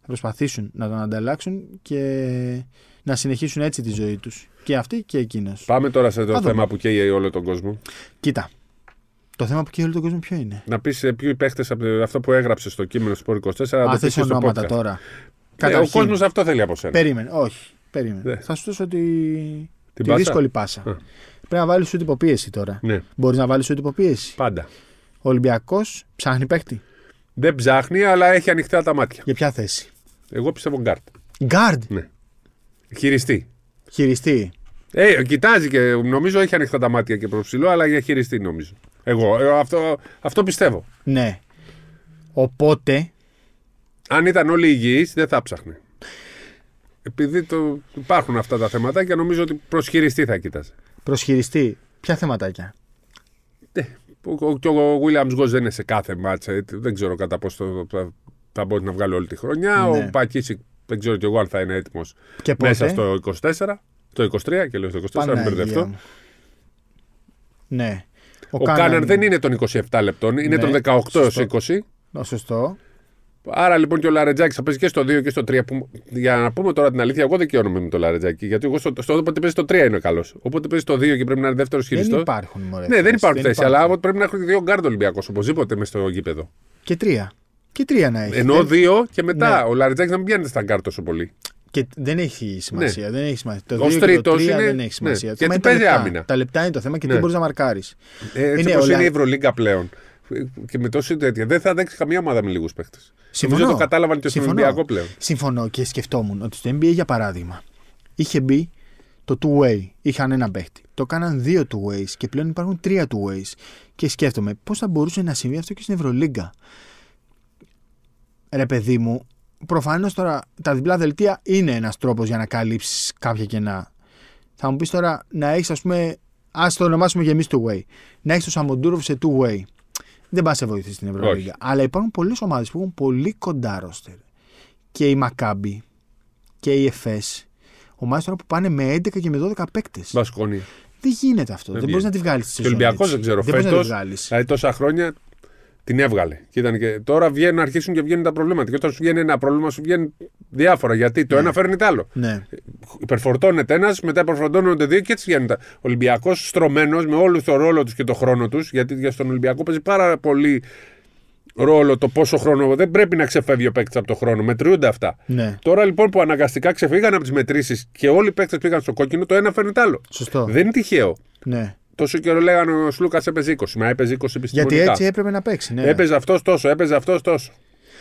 Θα προσπαθήσουν να τον ανταλλάξουν και να συνεχίσουν έτσι τη ζωή τους. Και αυτοί και εκείνος. Πάμε τώρα σε το Θα δούμε. θέμα που καίει όλο τον κόσμο. Κοίτα. Το θέμα που και όλο τον κόσμο ποιο είναι; Να πεις ποιοι παίχτες από αυτό που έγραψε στο κείμενο Sport 24 να Α, το θες πεις και στο ονόματα podcast. τώρα. Ναι, ο Καταρχήν, κόσμος αυτό θέλει από σένα. Περίμενε, όχι. Περίμενε. Ναι. Θα σου δώσω τη, τη πάσα; δύσκολη πάσα. Α. Πρέπει να βάλεις σου υποπίεση τώρα. Ναι, Μπορείς να βάλεις σου υποπίεση. πάντα. Ο Ολυμπιακός ψάχνει παίκτη. Δεν ψάχνει, αλλά έχει ανοιχτά τα μάτια. Για ποια θέση; Εγώ πιστεύω γκαρντ. Γκαρντ. Ναι. Χειριστή. Χειριστή. Ε, κοιτάζει και νομίζω έχει ανοιχτά τα μάτια και προς ψηλό, αλλά για χειριστή νομίζω. Εγώ ε, αυτό, αυτό πιστεύω. Ναι. Οπότε. Αν ήταν όλοι υγιείς, δεν θα έψαχνε. Επειδή το, υπάρχουν αυτά τα θέματα και νομίζω ότι προ χειριστή θα κοίταζε. Προσχειριστή. Ποια θεματάκια; Ε, ο- ο- Και ο Williams Γκος δεν είναι σε κάθε μάτσα. ε, Δεν ξέρω κατά πόσο θα, θα μπορεί να βγάλει όλη τη χρονιά. Ναι. Ο Πακίσικ δεν ξέρω κι εγώ αν θα είναι έτοιμος Και πότε; μέσα στο 24. Το 23 και λέω στο 24, να μην Παναγία μπερδευτώ. μου. Ναι. Ο, Κάναν δεν είναι των 27 λεπτών, είναι Ναι, των 18 έως σωστό. 20. Ω, Σωστό. Άρα λοιπόν και ο Λαρετζάκης θα παίζει και στο 2 και στο 3. Που, για να πούμε τώρα την αλήθεια, εγώ δεν δικαιώνομαι με τον Λαρετζάκη. Γιατί εγώ στο, στο όποτε παίζει στο 3 είναι καλός. Όποτε παίζει στο 2 και πρέπει να είναι δεύτερος Δεν χειριστός. υπάρχουν. Μωρέ, Ναι, δεν θέσεις. υπάρχουν θέσεις, αλλά όποτε πρέπει να έχουν δύο γκαρντ Ολυμπιακός οπωσδήποτε μες στο γήπεδο. Και τρία. Και τρία να έχεις. Ενώ Δεν- δύο και μετά Ναι. ο Λαρετζάκης να μην πιάνεται στα γκαρντ τόσο πολύ. Και δεν έχει σημασία. Δεν έχει σημασία. Το Ναι. Ως 2 και το τρίτος 3 είναι- δεν έχει σημασία. ναι. Το θέμα Γιατί είναι τα παίζει λεπτά. άμυνα. Τα λεπτά είναι το θέμα και Ναι. τι μπορείς να μαρκάρεις. Ε, έτσι Είναι όπως όλα- είναι η Ευρωλίγκα πλέον. Και με τόση τέτοια. Δεν θα αντέξει καμία ομάδα με λίγους παίχτες. Συμφωνώ. Νομίζω το κατάλαβαν και στον Συμφωνώ. Ολυμπιακό πλέον. Συμφωνώ και σκεφτόμουν ότι στο NBA για παράδειγμα είχε μπει το two-way. Είχαν ένα παίχτη. Το κάναν δύο two-ways και πλέον υπάρχουν τρία two-ways. Και σκέφτομαι πώς θα μπορούσε να συμβεί αυτό και στην Ευρωλίγκα. Ρε παιδί μου, προφανώς τώρα τα διπλά δελτία είναι ένας τρόπος για να καλύψεις κάποια κενά. Θα μου πεις τώρα να έχεις, ας πούμε, ας το ονομάσουμε και εμείς two-way. Να έχεις το Σαμοντούροφ σε two-way. Δεν πας σε βοηθήσει στην Ευρωλίγκα. Όχι. Αλλά υπάρχουν πολλές ομάδες που έχουν πολύ κοντά ρόστερ. Και η Μακάμπη και η ΕΦΕΣ. Ομάδες τώρα που πάνε με 11 και με 12 παίκτες. Βασκόνια. Δεν γίνεται αυτό. Δεν Δεν, μπορείς να βγαίνει. τη βγάλεις τη Και σεζόν. ο Ολυμπιακό έτσι. δεν ξέρω. Δεν μπορείς να τη Φέτος, βγάλεις. δηλαδή τόσα χρόνια την έβγαλε. Και, ήταν και... Τώρα βγαίνουν, αρχίσουν και βγαίνουν τα προβλήματα. Και όταν σου βγαίνει ένα πρόβλημα, σου βγαίνουν διάφορα. Γιατί το Ναι. ένα φέρνει το άλλο. Ναι. Υπερφορτώνεται ένας, μετά υπερφορτώνονται δύο και έτσι βγαίνουν τα. Ο Ολυμπιακός στρωμένος με όλο το ρόλο τους και το χρόνο τους. Γιατί για στον Ολυμπιακό παίζει πάρα πολύ ρόλο το πόσο χρόνο. Δεν πρέπει να ξεφεύγει ο παίκτης από το χρόνο. Μετριούνται αυτά. ναι. Τώρα λοιπόν που αναγκαστικά ξεφύγαν από τις μετρήσεις και όλοι οι παίκτες πήγαν στο κόκκινο, το ένα φέρνει το άλλο. Σωστό. Δεν είναι τυχαίο. Ναι. Τόσο καιρό λέγανε ο Σλούκας έπαιζε 20, μα έπαιζε 20 επιστημονικά. Γιατί έτσι έπρεπε να παίξει. Ναι. Έπαιζε αυτός τόσο, έπαιζε αυτός τόσο.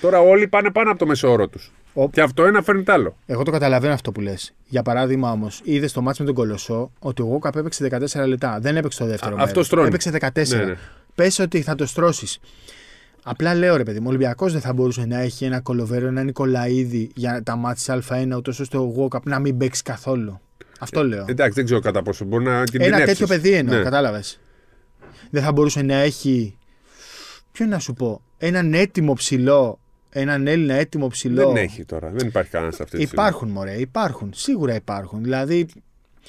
Τώρα όλοι πάνε πάνω από το μεσόωρο τους. Ο- Και αυτό ένα φέρνει το άλλο. Εγώ το καταλαβαίνω αυτό που λες. Για παράδειγμα όμως, είδες στο μάτσο με τον Κολοσσό ότι ο Γόκαπ έπαιξε 14 λεπτά. Δεν έπαιξε το δεύτερο. Α, μέρος. αυτό στρώνει. Έπαιξε 14. Ναι, ναι. Πες ότι θα το στρώσεις. Απλά λέω ρε παιδί μου, ο Ολυμπιακός δεν θα μπορούσε να έχει ένα κολοβέρο, ένα Νικολαίδη για τα μάτια Α1, ούτως ώστε ο Γόκαπ να μην παίξει καθόλου. Αυτό λέω. Εντάξει, δεν ξέρω κατά πόσο μπορεί να Ένα κινδυνεύσει. τέτοιο παιδί εννοώ, Ναι. κατάλαβες. Δεν θα μπορούσε να έχει. Ποιο να σου πω, έναν έτοιμο ψηλό, έναν Έλληνα έτοιμο ψηλό. Δεν έχει τώρα. Δεν υπάρχει κανένας αυτή τη στιγμή. Υπάρχουν, μωρέ, υπάρχουν. Σίγουρα υπάρχουν. Δηλαδή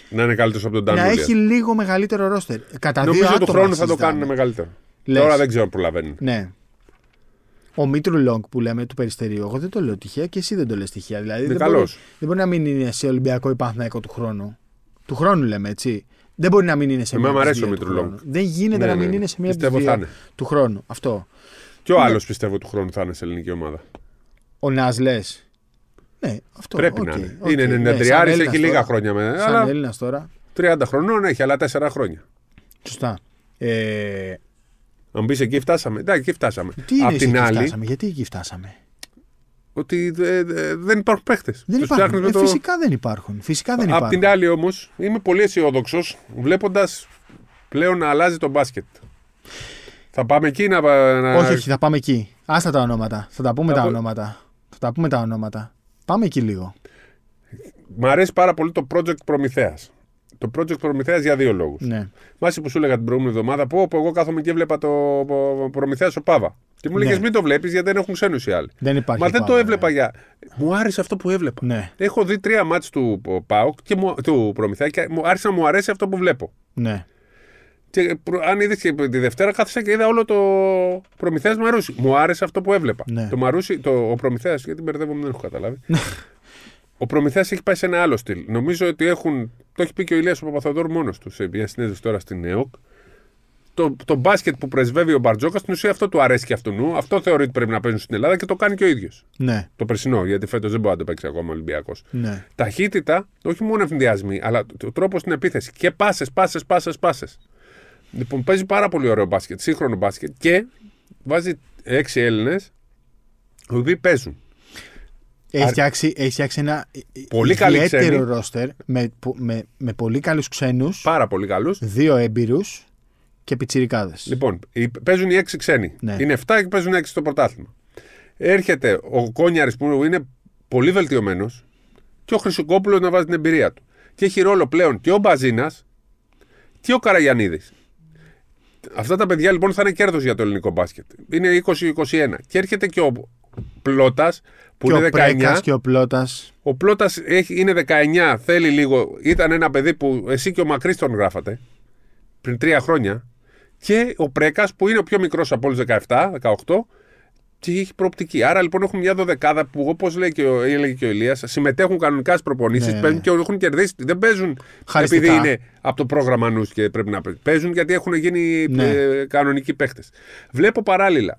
Να είναι καλύτερος από τον να Ντανούλια. έχει λίγο μεγαλύτερο ρόστερ. Κατά δύο Νομίζω του άτομα χρόνου θα το συζητάμε. κάνουν μεγαλύτερο. Λες. Τώρα δεν ξέρω αν προλαβαίνουν. Ναι. Ο Μήτρου Λονγκ που λέμε του Περιστερίου, εγώ δεν το λέω τυχαία και εσύ δεν το λες τυχαία. Δηλαδή Είναι δεν μπορεί, καλός. δεν μπορεί να μην είναι σε Ολυμπιακό ή Παναθηναϊκό του χρόνου. Του χρόνου λέμε έτσι. Δεν μπορεί να μην είναι σε Εμένα μία μου από τις αρέσει ο δύο Μήτρου του Λονγκ. χρόνου. Δεν γίνεται Ναι, να ναι. μην είναι σε μία από τις Πιστεύω θα δύο είναι. του χρόνου. Αυτό. Και ο Ναι. άλλος πιστεύω του χρόνου θα είναι σε ελληνική ομάδα. Ο Ναζ λες. Ναι, αυτό. Πρέπει οκ, να είναι. οκ. Είναι Ναι, 93, σαν έχει Έλληνας λίγα τώρα. χρόνια με. Σαν Αλλά Έλληνας τώρα. 30 χρονών έχει, αλλά 4 χρόνια. Σωστά. Ε, Αν μπει εκεί φτάσαμε. Εντάξει, εκεί φτάσαμε. τι είναι Απ' την εκεί άλλη, φτάσαμε, γιατί εκεί φτάσαμε; ότι ε, ε, δεν υπάρχουν παίχτες. Δεν υπάρχουν. Ε, Φυσικά δεν υπάρχουν. Φυσικά δεν Απ' υπάρχουν. την άλλη όμως, είμαι πολύ αισιόδοξος βλέποντας πλέον να αλλάζει το μπάσκετ. Θα πάμε εκεί να. να... Όχι, όχι, θα πάμε εκεί. Άστα τα ονόματα. Θα τα πούμε Θα τα πω- ονόματα. Θα τα πούμε τα ονόματα. Πάμε εκεί λίγο. Μ' αρέσει πάρα πολύ το project Προμηθέας. Το project Προμηθέα για δύο λόγους. Ναι. Μάση που σου έλεγα την προηγούμενη εβδομάδα, που όπου εγώ κάθομαι και έβλεπα το Προμηθέα ο Πάβα. Και μου έλεγε Ναι. μην το βλέπεις γιατί δεν έχουν ξένους οι άλλοι. Δεν υπάρχει. Μα δεν το πάνω, έβλεπα ναι. για. Μου άρεσε αυτό που έβλεπα. Ναι, Έχω δει τρία μάτς του ΠΑΟΚ και μου, του Προμηθέα και μου άρχισε να μου αρέσει αυτό που βλέπω. ναι. Και προ- αν είδες και τη Δευτέρα, κάθισα και είδα όλο το Προμηθέα Μαρούσι. Μου άρεσε αυτό που έβλεπα. Ναι. Το Μαρούσι, το, ο Προμηθέα, γιατί μπερδεύομαι, δεν έχω καταλάβει. Ο Προμηθέας έχει πάει σε ένα άλλο στυλ. Νομίζω ότι έχουν. Το έχει πει και ο Ηλίας ο Παπαθοδόρου μόνος τους σε μια συνέντευξη τώρα στην ΕΟΚ. Το, το μπάσκετ που πρεσβεύει ο Μπαρτζόκα στην ουσία αυτό του αρέσει και αυτού. Αυτό θεωρεί ότι πρέπει να παίζουν στην Ελλάδα και το κάνει και ο ίδιος. Ναι, Το περσινό, γιατί φέτος δεν μπορεί να το παίξει ακόμα ο Ολυμπιακός. ναι. Ταχύτητα, όχι μόνο ευνηδιασμοί, αλλά ο τρόπος στην επίθεση. Και πάσες, πάσες, πάσες, πάσες. Λοιπόν, παίζει πάρα πολύ ωραίο μπάσκετ, σύγχρονο μπάσκετ και βάζει έξι Έλληνες οι οποίοι παίζουν. Έχει Αρ- φτιάξει, έχει φτιάξει ένα Πολύ καλή ιδιαίτερο ξένη. ρόστερ με, που- με, με πολύ καλούς ξένους, Πάρα πολύ καλούς. δύο έμπειρους και πιτσιρικάδες. Λοιπόν, οι- παίζουν οι έξι ξένοι. Ναι. Είναι 7 και παίζουν έξι στο πρωτάθλημα. Έρχεται ο Κόνιαρης που είναι πολύ βελτιωμένος και ο Χρυσοκόπουλος να βάζει την εμπειρία του. Και έχει ρόλο πλέον και ο Μπαζίνας και ο Καραγιανίδης. Αυτά τα παιδιά λοιπόν θα είναι κέρδος για το ελληνικό μπάσκετ. Είναι 20-21. Και έρχεται και ο Πλότα που και είναι ο 19. Πρέκας και ο Πλώτας. Ο Πλότα είναι 19, θέλει λίγο. Ήταν ένα παιδί που εσύ και ο Μακρύς τον γράφατε πριν τρία χρόνια. Και ο Πρέκας που είναι ο πιο μικρός από όλους 17, 18 και έχει προοπτική. Άρα λοιπόν έχουμε μια δωδεκάδα που όπως λέει και ο, έλεγε και ο Ηλίας, συμμετέχουν κανονικά στις προπονήσεις, Ναι. παίζουν και έχουν κερδίσει. Δεν παίζουν Χαριστικά. επειδή είναι από το πρόγραμμα νους και πρέπει να παίζουν. Παίζουν γιατί έχουν γίνει Ναι. ε, κανονικοί παίχτε. Βλέπω παράλληλα.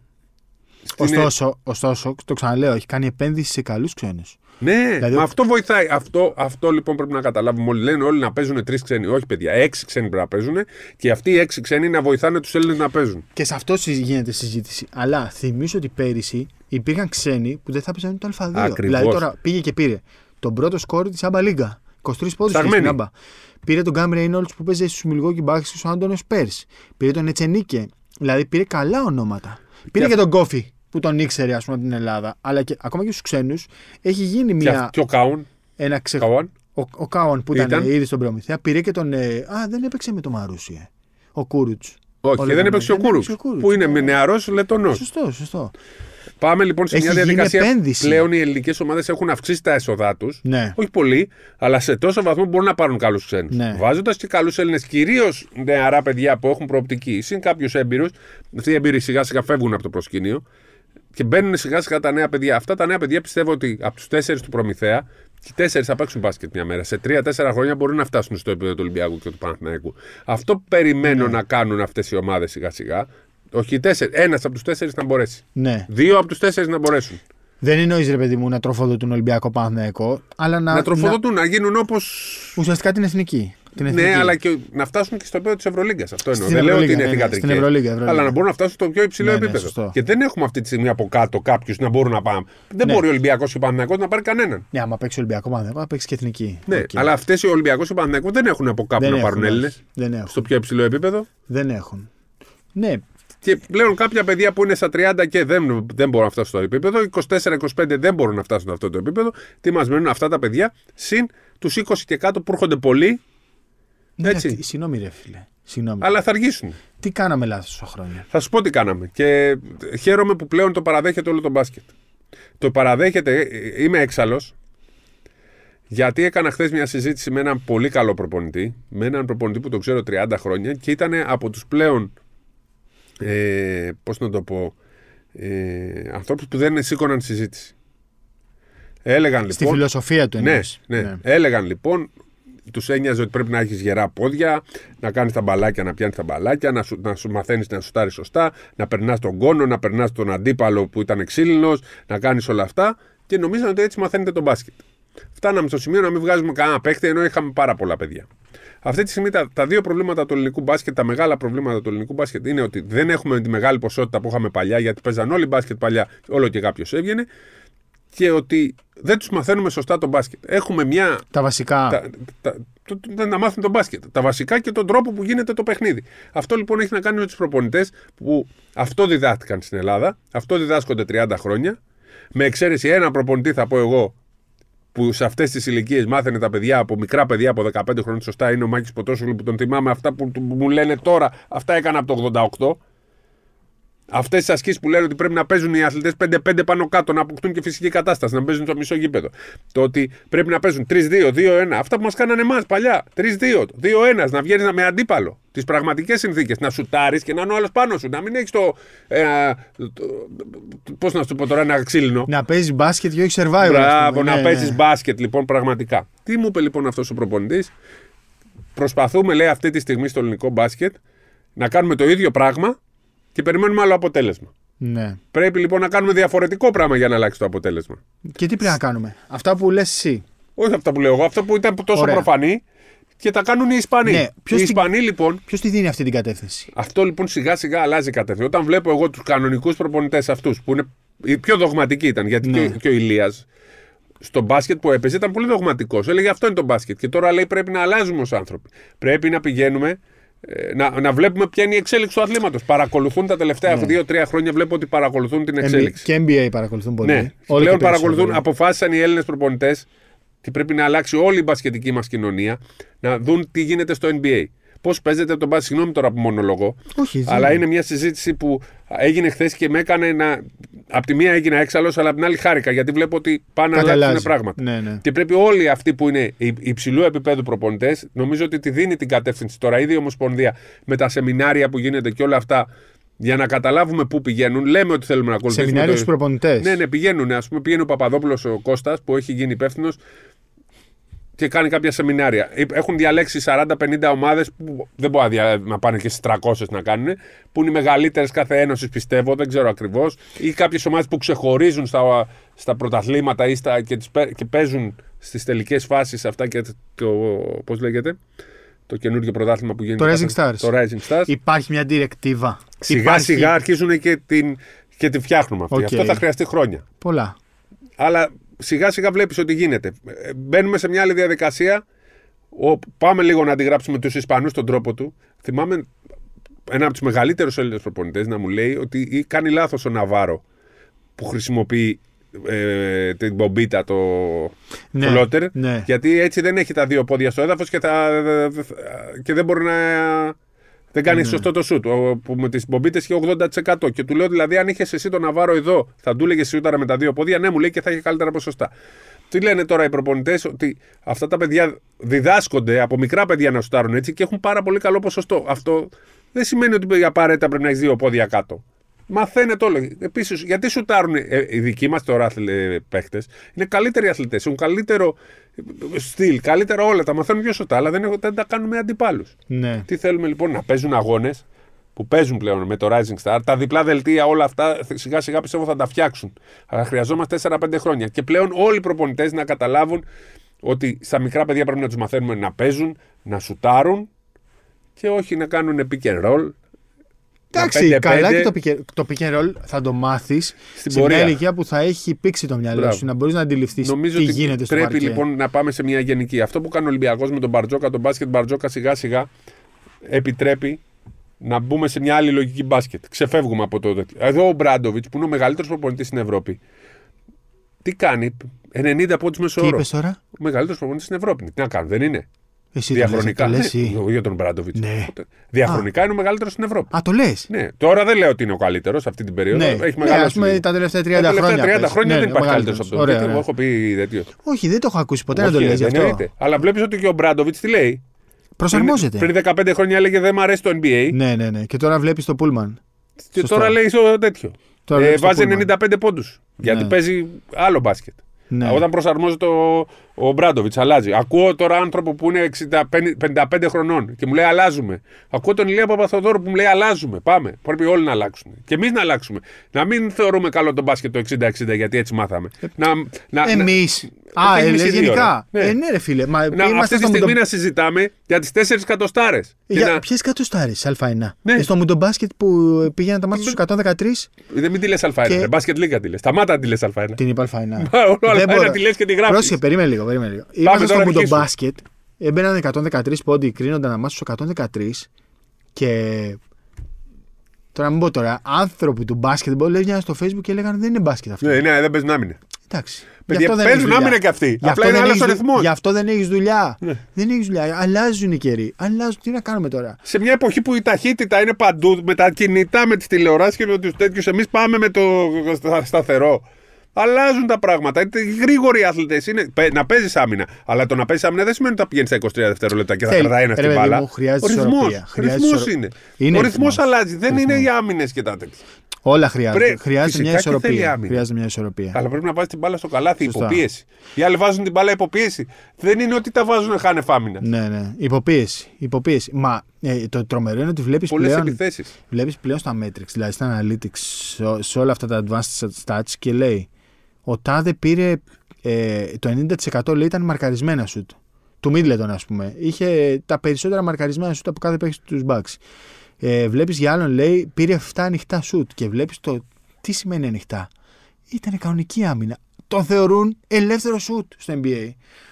Στην- Ωστόσο, ωστόσο, το ξαναλέω, έχει κάνει επένδυση σε καλούς ξένους. Ναι, Δηλαδή, μα ο- αυτό βοηθάει. Αυτό, αυτό λοιπόν πρέπει να καταλάβουμε όλοι. Λένε όλοι να παίζουν τρεις ξένοι. Όχι, παιδιά, έξι ξένοι πρέπει να παίζουν και αυτοί οι έξι ξένοι να βοηθάνε τους Έλληνες να παίζουν. Και σε αυτό συζη- γίνεται συζήτηση. Αλλά θυμίζω ότι πέρυσι υπήρχαν ξένοι που δεν θα παίζαν το Α2. Ακριβώς. Δηλαδή τώρα πήγε και πήρε τον πρώτο σκόρ της Άμπα Λίγκα. 23 πόντους Σταγμένη. στην Άμπα. Πήρε τον Γκάμ Ρέινολτ που παίζει στους Milwaukee Bucks και στους Άντωνο Σπέρ. Πήρε τον Ετσενίκε. Δηλαδή πήρε καλά ονόματα. Πήρε και, αυ- τον Κόφι που τον ήξερε, ας πούμε, από την Ελλάδα. Αλλά και, ακόμα και στους ξένους έχει γίνει Και, μια, αυ- και ο Κάουν. ένα ξε... Καουάν. Ο, ο Κάον που ήταν, Ήταν. ήδη στον Προμηθέα πήρε και τον. ε, α, δεν έπαιξε με τον Μαρούσι. ε. Ο Κούρουτς. Όχι, και δεν Λετωνός. έπαιξε ο Δεν Κούρου. έπαιξε ο Κούρουιτς. Που είναι νεαρός Λετωνό. Σωστό, σωστό. Πάμε λοιπόν σε Έχει μια γίνει διαδικασία. επένδυση. Πλέον οι ελληνικές ομάδες έχουν αυξήσει τα έσοδά τους. Ναι. Όχι πολύ, αλλά σε τόσο βαθμό μπορούν να πάρουν καλούς ξένους. Ναι. Βάζοντας και καλούς Έλληνες, κυρίως νεαρά παιδιά που έχουν προοπτική, συν κάποιους έμπειρους. Αυτοί οι έμπειροι σιγά σιγά φεύγουν από το προσκήνιο και μπαίνουν σιγά σιγά τα νέα παιδιά. Αυτά τα νέα παιδιά πιστεύω ότι από τους τέσσερις του Προμηθέα, και οι τέσσερις θα παίξουν μπάσκετ μια μέρα. Σε τρία-τέσσερα χρόνια μπορούν να φτάσουν στο επίπεδο του Ολυμπιακού και του Παναθηναϊκού. Αυτό που περιμένω να κάνουν αυτές οι ομάδες σιγά σιγά. Όχι οι τέσσερις, ένας από τους τέσσερις να μπορέσει. ναι. Δύο από τους τέσσερις να μπορέσουν. Δεν εννοείς ρε παιδί μου να τροφοδοτούν Ολυμπιακό Παναθηναϊκό, αλλά να. Να τροφοδοτούν, να γίνουν όπως. να- ουσιαστικά την εθνική. Την εθνική. Ναι, αλλά και να φτάσουν και στο επίπεδο της Ευρωλίγκας. Αυτό εννοώ. Στην Δεν λέω ότι Ευρωλίγκα, είναι ναι, ναι, θυγατρικές, στην Ευρωλίγκα, Ευρωλίγκα. Αλλά να μπορούν να φτάσουν στο πιο υψηλό Ναι, ναι, επίπεδο. σωστό. και δεν έχουμε αυτή τη στιγμή από κάτω κάποιους να μπορούν να πάμε. Δεν Ναι. μπορεί ο Ολυμπιακός ή ο Παναθηναϊκός να πάρει κανέναν. Ναι, άμα παίξει Ολυμπιακός Παναθηναϊκός, θα παίξει και εθνική. Ναι, Οκ. αλλά αυτές οι Ολυμπιακός ή ο Παναθηναϊκός δεν έχουν από κάπου δεν να έχουν, πάρουν όχι. Έλληνες. Δεν έχουν. Στο πιο υψηλό επίπεδο. Δεν έχουν. Ναι, Και πλέον κάποια παιδιά που είναι στα 30 και δεν, δεν μπορούν να φτάσουν στο επίπεδο, 24-25 δεν μπορούν να φτάσουν σε αυτό το επίπεδο. Τι μας μένουν αυτά τα παιδιά, συν τους 20 και κάτω που έρχονται πολλοί, ναι, Έτσι. αυτή- Συγγνώμη, ρε φίλε. Συγγνώμη. αλλά θα αργήσουν. Τι κάναμε λάθος τόσα χρόνια. Θα σου πω τι κάναμε. Και χαίρομαι που πλέον το παραδέχεται όλο το μπάσκετ. Το παραδέχεται, ε, είμαι έξαλλος. Γιατί έκανα χθες μια συζήτηση με έναν πολύ καλό προπονητή, με έναν προπονητή που το ξέρω 30 χρόνια και ήταν από τους πλέον. Ε, Πώς να το πω. Ε, ανθρώπους που δεν σήκωναν συζήτηση. Έλεγαν Στη λοιπόν. φιλοσοφία του Ναι, εννοείς. ναι. Έλεγαν λοιπόν, τους ένοιαζε ότι πρέπει να έχεις γερά πόδια, να κάνεις τα μπαλάκια, να πιάνεις τα μπαλάκια, να σου, να σου μαθαίνεις να σουτάρεις σωστά, να περνάς τον κόνο, να περνάς τον αντίπαλο που ήταν ξύλινος, να κάνεις όλα αυτά. Και νομίζαν ότι έτσι μαθαίνετε τον μπάσκετ. Φτάναμε στο σημείο να μην βγάζουμε κανένα παίχτη ενώ είχαμε πάρα πολλά παιδιά. Αυτή τη στιγμή τα, τα δύο προβλήματα του ελληνικού μπάσκετ, τα μεγάλα προβλήματα του ελληνικού μπάσκετ είναι ότι δεν έχουμε τη μεγάλη ποσότητα που είχαμε παλιά, γιατί παίζαν όλοι μπάσκετ παλιά, όλο και κάποιος έβγαινε, και ότι δεν τους μαθαίνουμε σωστά τον μπάσκετ. Έχουμε μια Τα βασικά. τα, τα, το, το- να μάθουν τον μπάσκετ. Τα βασικά και τον τρόπο που γίνεται το παιχνίδι. Αυτό λοιπόν έχει να κάνει με τους προπονητές που αυτό διδάχτηκαν στην Ελλάδα, αυτό διδάσκονται 30 χρόνια. Με εξαίρεση ένα προπονητή, θα πω εγώ, που σε αυτές τις ηλικίες μάθαινε τα παιδιά από μικρά παιδιά από 15 χρόνια σωστά, είναι ο Μάκης Ποτόσουλου που τον θυμάμαι. Αυτά που, που μου λένε τώρα, αυτά έκανα από το 88. Αυτές τις ασκήσεις που λένε ότι πρέπει να παίζουν οι αθλητές 5-5 πάνω κάτω, να αποκτούν και φυσική κατάσταση, να παίζουν στο μισό γήπεδο. Το ότι πρέπει να παίζουν 3-2, 2-1, αυτά που μας κάνανε εμάς παλιά. 3-2, 2-1, να βγαίνεις με αντίπαλο. Τις πραγματικές συνθήκες. Να σουτάρεις και να είναι ο άλλος πάνω σου. Να μην έχεις το. Ε, Πώς να σου το πω τώρα, ένα ξύλινο. Να παίζεις μπάσκετ και όχι survival. ας Μπράβο, πούμε. να Ναι, παίζεις ναι. μπάσκετ λοιπόν πραγματικά. Τι μου είπε λοιπόν αυτός ο προπονητής; Προσπαθούμε, λέει, αυτή τη στιγμή στο ελληνικό μπάσκετ να κάνουμε το ίδιο πράγμα και περιμένουμε άλλο αποτέλεσμα. Ναι. Πρέπει λοιπόν να κάνουμε διαφορετικό πράγμα για να αλλάξει το αποτέλεσμα. Και τι πρέπει να κάνουμε; Αυτά που λες εσύ. Όχι αυτά που λέω εγώ, αυτά που ήταν τόσο Ωραία. προφανή και τα κάνουν οι Ισπανοί. Ναι, οι ποιος την- Ισπανοί λοιπόν, Ποιος τη δίνει αυτή την κατεύθυνση; αυτό λοιπόν σιγά σιγά αλλάζει κατεύθυνση. Όταν βλέπω εγώ τους κανονικούς προπονητές αυτούς που είναι οι πιο δογματικοί ήταν, γιατί Ναι. και, ο- και ο Ηλίας στο μπάσκετ που έπαιζε ήταν πολύ δογματικός. Έλεγε αυτό είναι το μπάσκετ. Και τώρα λέει πρέπει να αλλάζουμε ως άνθρωποι. Πρέπει να πηγαίνουμε. Ε, Να, να βλέπουμε ποια είναι η εξέλιξη του αθλήματος. Παρακολουθούν τα τελευταία Ναι. δύο-τρία χρόνια, βλέπω ότι παρακολουθούν την εξέλιξη. Και NBA παρακολουθούν πολύ. Ναι, Όλο και πλέον περισσότερο. παρακολουθούν, αποφάσισαν οι Έλληνες προπονητές ότι πρέπει να αλλάξει όλη η μπασκετική μας κοινωνία, να δουν τι γίνεται στο NBA. Πώς παίζεται το μπάσκετ, συγγνώμη τώρα που μονολογώ. Όχι, δεν αλλά είναι. είναι μια συζήτηση που έγινε χθες και με έκανε να. Απ' τη μία έγινα έξαλλος, αλλά απ' την άλλη χάρηκα γιατί βλέπω ότι πάνε να Κάτι αλλάξουν αλλάζει. πράγματα. Ναι, ναι. Και πρέπει όλοι αυτοί που είναι υ- υψηλού επίπεδου προπονητές, νομίζω ότι τη δίνει την κατεύθυνση τώρα ήδη η Ομοσπονδία με τα σεμινάρια που γίνεται και όλα αυτά για να καταλάβουμε πού πηγαίνουν. Λέμε ότι θέλουμε να ακολουθήσουμε. Σεμινάριο το- στους προπονητές. ναι, ναι, πηγαίνουν. Α πούμε, πηγαίνει ο Παπαδόπουλος ο Κώστας που έχει γίνει υπεύθυνος και κάνει κάποια σεμινάρια. Έχουν διαλέξει 40-50 ομάδες που δεν μπορεί να δια- να πάνε και στις 300 να κάνουν, που είναι οι μεγαλύτερες κάθε ένωσης, πιστεύω, δεν ξέρω ακριβώς, ή κάποιες ομάδες που ξεχωρίζουν στα, στα πρωταθλήματα ή στα, και, τις, παί- και παίζουν στις τελικές φάσεις αυτά και το. Πώς λέγεται, το καινούργιο πρωτάθλημα που γίνεται. Το κάθε- Rising Stars. Το Rising Stars. Υπάρχει μια ντιρεκτίβα. Σιγά Υπάρχει σιγά αρχίζουν και την, και τη φτιάχνουμε αυτή. Οκ. Αυτό θα χρειαστεί χρόνια. Πολλά. Αλλά σιγά σιγά βλέπεις ότι γίνεται. Ε, Μπαίνουμε σε μια άλλη διαδικασία. Ο, πάμε λίγο να αντιγράψουμε τους Ισπανούς στον τρόπο του. Θυμάμαι ένα από τους μεγαλύτερους Έλληνες προπονητές να μου λέει ότι ή κάνει λάθος ο Ναβάρο που χρησιμοποιεί ε, την μπομπίτα το Ναι, φλότερ. ναι. Γιατί έτσι δεν έχει τα δύο πόδια στο έδαφος και, θα, και δεν μπορεί να. Δεν κάνεις σωστό το σουτ. Ο- Που με τις μπομπίτες είχε 80%. Και του λέω δηλαδή, αν είχες εσύ τον Ναβάρο εδώ, θα του έλεγες σιούταρα με τα δύο πόδια. Ναι, μου λέει και θα είχε καλύτερα ποσοστά. Τι λένε τώρα οι προπονητές, ότι αυτά τα παιδιά διδάσκονται από μικρά παιδιά να σουτάρουν έτσι και έχουν πάρα πολύ καλό ποσοστό. Αυτό δεν σημαίνει ότι απαραίτητα πρέπει να έχεις δύο πόδια κάτω. Μαθαίνετε όλο. Επίσης, γιατί σουτάρουν ε, οι δικοί μας τώρα παίχτε, είναι καλύτεροι αθλητές, έχουν καλύτερο ε, στυλ, καλύτερα όλα. Τα μαθαίνουν πιο σωστά, αλλά δεν, έχουν- δεν τα κάνουν με αντιπάλους. Ναι. Τι θέλουμε λοιπόν, να παίζουν αγώνες που παίζουν πλέον με το Rising Star. Τα διπλά δελτία, όλα αυτά σιγά σιγά πιστεύω θα τα φτιάξουν. Αλλά χρειαζόμαστε 4-5 χρόνια. Και πλέον όλοι οι προπονητές να καταλάβουν ότι στα μικρά παιδιά πρέπει να τους μαθαίνουμε να παίζουν, να σουτάρουν και όχι να κάνουν pick and roll. Εντάξει, να 5-5. καλά και το pick, το pick and roll θα το μάθεις Στην σε πορεία. μια ηλικία που θα έχει πήξει το μυαλό Μπράβο. σου, να μπορείς να αντιληφθείς Νομίζω τι ότι γίνεται στο πρέπει παρκέ. λοιπόν να πάμε σε μια γενική. Αυτό που κάνει ο Ολυμπιακός με τον Μπαρτζόκα, τον μπάσκετ Μπαρτζόκα σιγά σιγά επιτρέπει να μπούμε σε μια άλλη λογική μπάσκετ. Ξεφεύγουμε από το τέτοιο. Εδώ ο Μπράντοβιτς που είναι ο μεγαλύτερος προπονητής στην Ευρώπη. Τι κάνει, 90 πόντους μέσω Τι όρο. είπες τώρα, Ο μεγαλύτερος προπονητής στην Ευρώπη. Τι να κάνουν, δεν είναι. Εσύ το λες, Διαχρονικά. το λες Ναι, εσύ. για τον Μπράντοβιτς. Ναι. Διαχρονικά είναι ο μεγαλύτερος στην Ευρώπη. Α, το λες. Ναι, τώρα δεν λέω ότι είναι ο καλύτερος αυτή την περίοδο. Ναι, Έχει ναι, μεγαλώσει. ας πούμε λίγο. τα τελευταία 30 Τα τελευταία χρόνια. 30 πες. χρόνια Ναι, δεν ναι, υπάρχει ο καλύτερος από μεγαλύτερος. τον. Ωραία, Εγώ ωραία. έχω πει τέτοιο. Όχι, δεν το έχω ακούσει ποτέ να το Όχι, λες γι' δεν αυτό. εννοείται. Αλλά βλέπεις ότι και ο Μπράντοβιτς τι λέει; Προσαρμόζεται. Πριν, πριν 15 χρόνια έλεγε Δεν μ' αρέσει το NBA. Ναι, ναι, ναι. Και τώρα βλέπεις το Πούλμαν. Και σωστό. τώρα λέει στο τέτοιο. Τώρα Ε, βλέπεις το βάζει Pullman. 95 πόντους. Γιατί Ναι. παίζει άλλο μπάσκετ. Ναι. Όταν προσαρμόζεται ο, ο Μπράντοβιτς, αλλάζει. Ακούω τώρα άνθρωπο που είναι 65, 55 χρονών και μου λέει αλλάζουμε. Ακούω τον Ηλία Παπαθοδόρου που μου λέει αλλάζουμε. Πάμε. Πρέπει όλοι να αλλάξουν. Και εμείς να αλλάξουμε. Να μην θεωρούμε καλό τον μπάσκετ το 60-60 γιατί έτσι μάθαμε. να, να, Εμείς. να- Α, εμείς ε, οι δύο, γενικά. ρε. Ε, ναι, ρε φίλε. Μα να, είμαστε αυτή τη στο στιγμή μουντο- να συζητάμε για τις 4 εκατοστάρε. Για να... ποιες κατοστάρες, Α1. Ναι. Ε, στο μουντομπάσκετ που πήγαινε τα μάτια στους 113, Δεν μην τη λες Α1. Και- Και... Μπάσκετ λίγα τη λες. Σταμάτα να τη λες Α1. την είπα Α1. Όλο Δεν Α1 μπορώ. τη λες και τη γράφεις. Πρόσεχε, περίμενε λίγο. Περίμενε λίγο. Είμαστε στο τώρα, αρχίσου. μουντομπάσκετ. Έμπαιναν 113 πόντι, κρίνονταν να μάθουν στους 113 και. Τώρα μην πω τώρα, άνθρωποι του μπάσκετ μπορεί να στο facebook και έλεγαν δεν είναι μπάσκετ αυτό. Ναι, ναι, δεν παίζουν άμυνα. Εντάξει. Παιδιά, Γι' αυτό δεν παίζουν έχεις δουλειά. άμυνα κι αυτοί. Γι' Απλά αυτό είναι δεν άλλος έχεις ο δου- ρυθμός. Γι' αυτό δεν έχεις δουλειά. Ναι. Δεν έχεις δουλειά. Αλλάζουν οι καιροί. Αλλάζουν. Τι να κάνουμε τώρα; Σε μια εποχή που η ταχύτητα είναι παντού, με τα κινητά, με τις τηλεοράσεις και με τους τέτοιους, εμείς πάμε με το στα- σταθερό. Αλλάζουν τα πράγματα. Είναι γρήγοροι άθλητε. Να παίζεις άμυνα. Αλλά το να παίζεις άμυνα δεν σημαίνει ότι θα πηγαίνεις στα 23 δευτερόλεπτα και θα Θέλει. κρατάει ένας Ρε στην παιδί μπάλα. μου, χρειάζεται Ο ρυθμός. ισορροπία. Ο Χρειάζεται ρυθμός ισορο- είναι. Είναι ο ρυθμό ρυθμός. αλλάζει. Δεν είναι Ρυθμός. οι άμυνες και τα τέτοια. Όλα χρειάζεται. Πρέ- χρειάζεται φυσικά μια και θέλει ισορροπία. άμυνα. Χρειάζεται μια ισορροπία. Αλλά πρέπει να βάζεις την μπάλα στο καλάθι, Σωστά. υποπίεση. Οι άλλοι βάζουν την μπάλα υποπίεση. Δεν είναι ότι τα βάζουν χάνε φάμινα. Ναι, ναι. Υποπίεση. Υποπίεση. Μα ε, το τρομερό είναι ότι βλέπεις Πολλές πλέον, επιθέσεις. βλέπεις πλέον στα metrics, δηλαδή στα analytics, σε, σε όλα αυτά τα advanced stats και λέει ο Τάδε πήρε ε, το 90% λέει ήταν μαρκαρισμένα σουτ. του Μίτλετον, ας πούμε. Είχε τα περισσότερα μαρκαρισμένα σουτ από κάθε παίκτη του Bucks. Ε, βλέπεις για άλλον, λέει, πήρε 7 ανοιχτά σουτ και βλέπεις το. Τι σημαίνει ανοιχτά. Ήταν κανονική άμυνα. Το θεωρούν ελεύθερο σουτ στο NBA.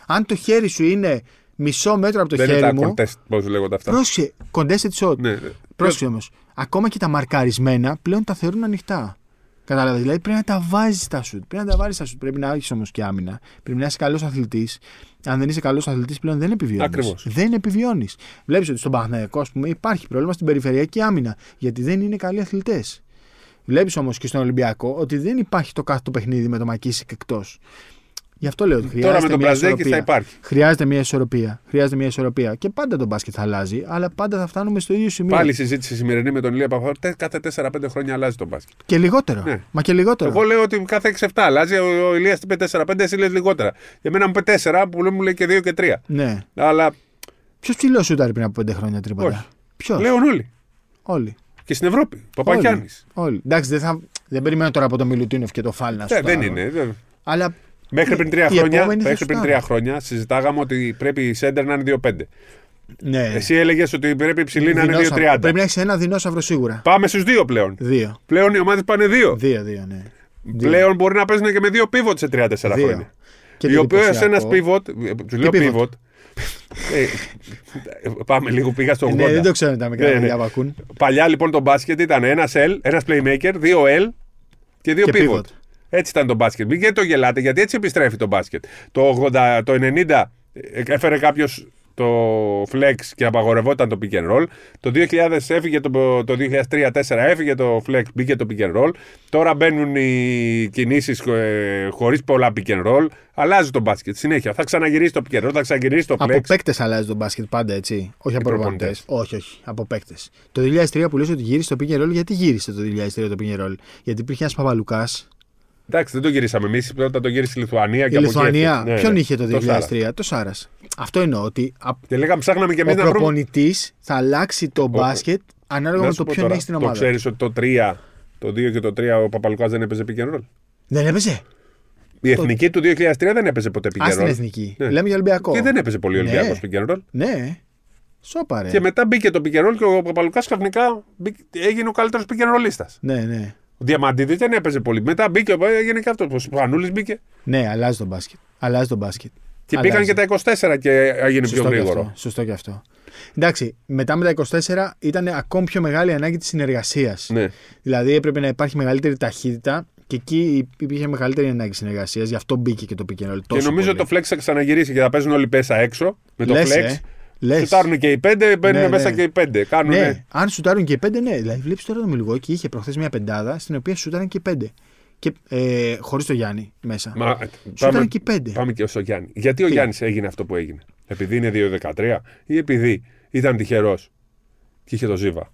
Αν το χέρι σου είναι μισό μέτρο από το Δεν χέρι είναι τα μου. contest, πώς λέγονται αυτά. Πρόσεχε, contested shot. Ναι, ναι. Πρόσεχε όμως. Ακόμα και τα μαρκαρισμένα πλέον τα θεωρούν ανοιχτά. Κατάλαβες. Δηλαδή πρέπει να τα βάζεις τα σουτ. Πρέπει να τα βάλεις τα σουτ. Πρέπει να έχεις όμως και άμυνα. Πρέπει να είσαι καλός αθλητής. Αν δεν είσαι καλός αθλητής, πλέον δεν επιβιώνεις. Ακριβώς. Δεν επιβιώνεις. Βλέπεις ότι στον Παναθηναϊκό, ας πούμε, υπάρχει πρόβλημα στην περιφερειακή άμυνα. Γιατί δεν είναι καλοί αθλητές. Βλέπεις όμως και στον Ολυμπιακό ότι δεν υπάρχει το κάθε το παιχνίδι με το Μακίσικ εκτός. Γι' αυτό λέω ότι χρειάζεται Τώρα με τον μια Μπραζδέκη ισορροπία. θα υπάρχει. Χρειάζεται μια ισορροπία. Χρειάζεται μια ισορροπία. Και πάντα το μπάσκετ θα αλλάζει, αλλά πάντα θα φτάνουμε στο ίδιο σημείο. Πάλι η συζήτηση σημερινή με τον Ηλία Παπαδόρ. τε- Κάθε 4-5 χρόνια αλλάζει τον μπάσκετ. Και λιγότερο. Ναι. Μα και λιγότερο. Εγώ λέω ότι κάθε 6-7 αλλάζει. Ο, ο Ηλίας είπε 4-5, εσύ λες λιγότερα. Για μένα μου είπε 4, που λέει- μου λέει και 2 και 3. Ναι. Αλλά Ποιος ψηλός σούταρε πριν από 5 χρόνια τρίποτα. Όχι. Ποιος; λέω όλοι. Όλοι. Και στην Ευρώπη. Παπακιάννη. Όλοι. Εντάξει, δεν, θα... δεν περιμένω τώρα από τον Μιλουτίνοφ και το Φάλ να Ε, δεν σουτάρω. είναι. δεν- Αλλά Μέχρι πριν τρία Οι χρόνια, επόμενοι θα μέχρι πριν σουτάρουν. τρία χρόνια συζητάγαμε ότι πρέπει η Σέντερ να είναι 2-5. ναι. Εσύ έλεγες ότι πρέπει η ψηλή να είναι Δεινόσαυρο. 2-30. Πρέπει να έχεις ένα δεινόσαυρο σίγουρα. Πάμε στους δύο πλέον. Δύο. Πλέον οι ομάδες πάνε δύο. Δύο, δύο, ναι. Πλέον μπορεί να παίζουν και με δύο πίβοτ σε 3-4 Δύο. χρόνια. Και Οι το οποίε εντυπωσιακό- ένας πίβοτ. Του λέω pivot? πίβοτ. Ε, πάμε λίγο, πήγα στο 80. Ναι, δεν το ξέρω τα μικρά Ναι, παιδιά ναι. που ακούν. Παλιά λοιπόν το μπάσκετ ήταν ένα L, ένας playmaker, δύο L και δύο Και pivot. Pivot. Έτσι ήταν το μπάσκετ. Μην και το γελάτε, γιατί έτσι επιστρέφει το μπάσκετ. Το, 80, το 90 ε, έφερε κάποιος το flex και απαγορευόταν το pick and roll. Το 2000 έφυγε το, το 2003-2004 έφυγε το flex, μπήκε το pick and roll. Τώρα μπαίνουν οι κινήσεις ε, χωρίς πολλά pick and roll. Αλλάζει το μπάσκετ συνέχεια. Θα ξαναγυρίσει το pick and roll, θα ξαναγυρίσει το flex. Από παίκτες αλλάζει το μπάσκετ πάντα έτσι. Όχι από προπονητές. προπονητές. Όχι, όχι. Από παίκτες. Το 2003 που λες ότι γύρισε το pick and roll, γιατί γύρισε το 2003 το pick and roll; Γιατί υπήρχε ένας Παπαλουκάς. Εντάξει, δεν το γυρίσαμε εμείς. Πρώτα το γύρισε η Λιθουανία και Η από εκεί Λιθουανία. έφυγε. Ναι, Ποιον ναι. είχε το 2003, Σάρα. το Σάρας. Αυτό εννοώ ότι α- Και λέγαμε, ψάχναμε και εμείς ο να βρούμε. προπονητής θα αλλάξει το μπάσκετ ανάλογα Να με σου το πω ποιον τώρα, έχεις στην Το ομάδα. ξέρεις ότι το 3, το 2 και το 3 ο Παπαλουκάς δεν έπαιζε pick and roll; Δεν έπαιζε. Η εθνική του 2003 δεν έπαιζε ποτέ pick Α and στην roll. εθνική. Ναι. Λέμε για Ολυμπιακό. Και δεν έπαιζε πολύ ο Ναι. Ολυμπιακός pick and roll. Ναι. Σόπαρε. Και μετά μπήκε το pick and roll και ο Παπαλουκάς ξαφνικά μπήκε- έγινε ο καλύτερος pick and rollista. Ναι, ναι. Ο Διαμαντίδης δεν έπαιζε πολύ. Μετά μπήκε, έγινε και αυτό. Ο Σπανούλης μπήκε. Ναι, αλλάζει το μπάσκετ. Αλλάζει το μπάσκετ. Και Αλλάζει. μπήκαν και τα 24 και έγινε πιο Σωστό και γρήγορο. αυτό. Σωστό και αυτό. Εντάξει, μετά με τα 24 ήταν ακόμη πιο μεγάλη ανάγκη της συνεργασίας. Ναι. Δηλαδή έπρεπε να υπάρχει μεγαλύτερη ταχύτητα και εκεί υπήρχε μεγαλύτερη ανάγκη συνεργασίας. Γι' αυτό μπήκε και το pick and roll. Και τόσο νομίζω πολύ. το flex θα ξαναγυρίσει και θα παίζουν όλοι πέσα έξω. Με το Λες, flex. ε. Λες. Σουτάρουν και οι πέντε, μπαίνουν Ναι, μέσα ναι. και οι πέντε. Κάνουν. Ναι, αν σουτάρουν και οι πέντε, ναι. Δηλαδή, βλέπεις τώρα το Μιλγόκι είχε προχθές μια πεντάδα στην οποία σουτάραν και οι πέντε. Και ε, χωρίς το Γιάννη μέσα. Μα, Σουτάραν πάμε, και οι πέντε. πάμε και στο Γιάννη. Γιατί ο Τι; Γιάννης έγινε αυτό που έγινε; Επειδή είναι 2-13 ή επειδή ήταν τυχερός και είχε το Ζήβα.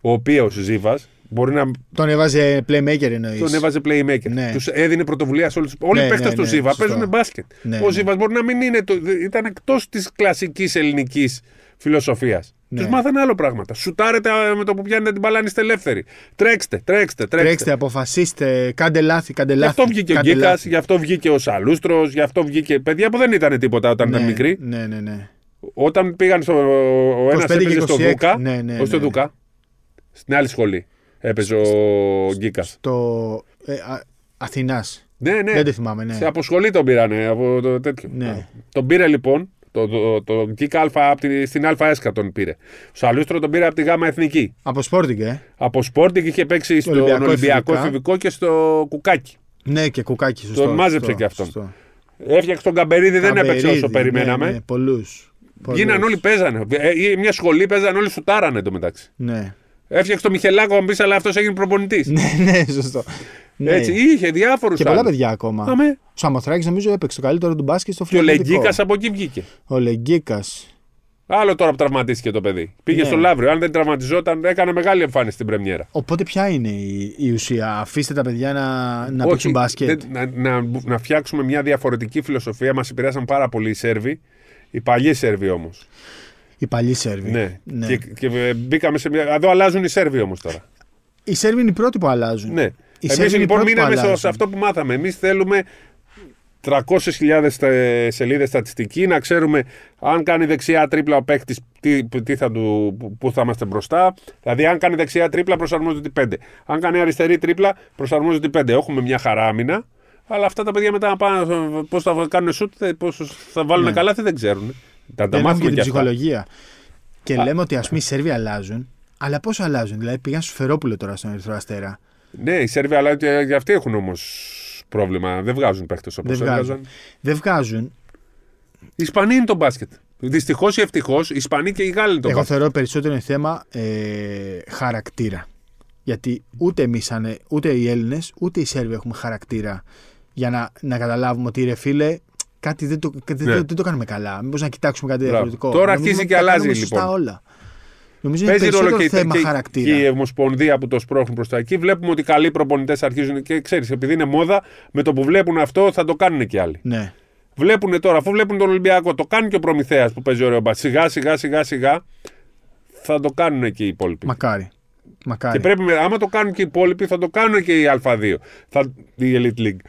Ο οποίος Ζήβας μπορεί να Τον έβαζε playmaker εννοείς. τον έβαζε playmaker. Ναι. Τους έδινε πρωτοβουλία σε όλους. Όλοι οι Ναι, παίχτε ναι, του ναι, Ζήβα σωστό. παίζουν μπάσκετ. Ναι, ο ναι. Ζήβας μπορεί να μην είναι. Το, ήταν εκτός της κλασικής ελληνικής φιλοσοφίας. Ναι. Τους μάθανε άλλο πράγματα. Σουτάρετε α, με το που πιάνετε την μπαλά, αν είστε ελεύθεροι. Τρέξτε, τρέξτε, τρέξτε. Τρέξτε, αποφασίστε, κάντε λάθη, κάντε Γι' λάθη. αυτό βγήκε ο κάντε Γκίκα, λάθη. γι' αυτό βγήκε ο Σαλούστρος, γι' αυτό βγήκε. Παιδιά που δεν ήταν τίποτα όταν ήταν Ναι, μικροί. Ναι, ναι, ναι. Όταν πήγαν στο. Ο ένας 25 και έπαιζε στο 26, Δούκα. ναι, ναι, όχι στο ναι. Δούκα. Στην άλλη σχολή έπαιζε ο Γκίκας. Το ε, Α- Αθηνάς. Ναι, ναι. Δεν το θυμάμαι, ναι. Σε αποσχολή τον πήρανε από το τέτοιο. Ναι. Τον πήρε λοιπόν. Το, το, το, Γκίκα Αλφα, απ' τη- στην ΑΕΣΚΑ τον πήρε. Ο Σαλούστρο τον πήρε από τη ΓΑΜΑ Εθνική. Από Sporting, ε. Από Sporting είχε παίξει στον Ολυμπιακό Ολυμπιακό εφηβικά. εφηβικό και στο Κουκάκι. Ναι, και κουκάκι, σωστό. Τον μάζεψε σωστό, και αυτόν. σωστό. Έφτιαξε τον Καμπερίδη, δεν έπαιξε Καμπερίδη, όσο περιμέναμε. Ναι, ναι, πολλούς. Γίναν Πολλούς. όλοι παίζανε. Ε, μια σχολή παίζανε όλοι σουτάρανε το μεταξύ. Ναι. Έφτιαξε το Μιχελάκο, αν πεις, αλλά αυτός έγινε προπονητής. ναι, ναι, σωστό. Ναι. Έτσι, είχε διάφορους Και πολλά παιδιά ακόμα. Αμέ. Ο Σαμοθράκης νομίζω έπαιξε το καλύτερο του μπάσκετ στο Και ο φιλανδικό. Λεγκίκας από εκεί βγήκε. Ο Λεγκίκας. Άλλο τώρα που τραυματίστηκε το παιδί. Πήγε Ναι. στο Λαύριο. Αν δεν τραυματιζόταν, έκανε μεγάλη εμφάνιση στην Πρεμιέρα. Οπότε ποια είναι η, η ουσία; Αφήστε τα παιδιά να, να Όχι, παίξουν μπάσκετ. δεν- να, να, να φτιάξουμε μια διαφορετική φιλοσοφία. Μας επηρέασαν πάρα πολύ οι Σέρβοι. Οι παλιοί Σέρβοι όμως. Οι παλιοί Σέρβοι. Ναι. Ναι. Και, και ε, μπήκαμε σε μια. Εδώ αλλάζουν οι Σέρβοι όμως τώρα. Οι Σέρβοι είναι οι πρώτοι που αλλάζουν. Ναι. Οι Εμείς Σέρβοι είναι οι λοιπόν πρώτοι που μείναμε στο- αλλάζουν. σε αυτό που μάθαμε. Εμείς θέλουμε. 300.000 σελίδες στατιστική, να ξέρουμε αν κάνει δεξιά τρίπλα ο παίκτης, τι, τι θα του, πού θα είμαστε μπροστά. Δηλαδή, αν κάνει δεξιά τρίπλα, προσαρμόζεται 5. Αν κάνει αριστερή τρίπλα, προσαρμόζεται 5. Έχουμε μια χαράμινα, αλλά αυτά τα παιδιά μετά πώς θα κάνουν σουτ, πώ θα βάλουν ναι. καλά, δεν ξέρουν. Τα, τα μάθουμε και την ψυχολογία. Και α, λέμε ότι ας πούμε οι Σέρβοι αλλάζουν, αλλά πώς αλλάζουν. Δηλαδή πήγαν στο Φερόπουλο τώρα στον Ερυθρό Αστέρα. Ναι, οι Σέρβοι αλλάζουν και αυτοί έχουν όμως πρόβλημα. Δεν βγάζουν παίχτε όπως έβγαζαν. Δεν βγάζουν. Οι Ισπανοί είναι το μπάσκετ. Δυστυχώς ή ευτυχώς, οι Ισπανοί και οι Γάλλοι είναι το Εγώ μπάσκετ. θεωρώ περισσότερο είναι θέμα ε, χαρακτήρα. Γιατί ούτε εμείς, ούτε οι Έλληνες, ούτε οι Σέρβοι έχουμε χαρακτήρα για να, να καταλάβουμε ότι ρε φίλε, κάτι δεν το, δεν, ναι. δεν το κάνουμε καλά. Μήπως να κοιτάξουμε κάτι διαφορετικό. Τώρα αρχίζει και αλλάζει λοιπόν. Όλα. Νομίζω Παίζει είναι ρόλο και, θέμα και, χαρακτήρα. Και η Ομοσπονδία που το σπρώχνουν προς τα εκεί. Βλέπουμε ότι καλοί προπονητές αρχίζουν και ξέρεις, επειδή είναι μόδα, με το που βλέπουν αυτό θα το κάνουν και άλλοι. Ναι. Βλέπουν τώρα, αφού βλέπουν τον Ολυμπιακό, το κάνει και ο Προμηθέας που παίζει ωραίο μπα. Σιγά σιγά σιγά σιγά θα το κάνουν και οι υπόλοιποι. Μακάρι. Μακάρι. Και πρέπει, άμα το κάνουν και οι υπόλοιποι, θα το κάνουν και η Α2, θα, η Elite League.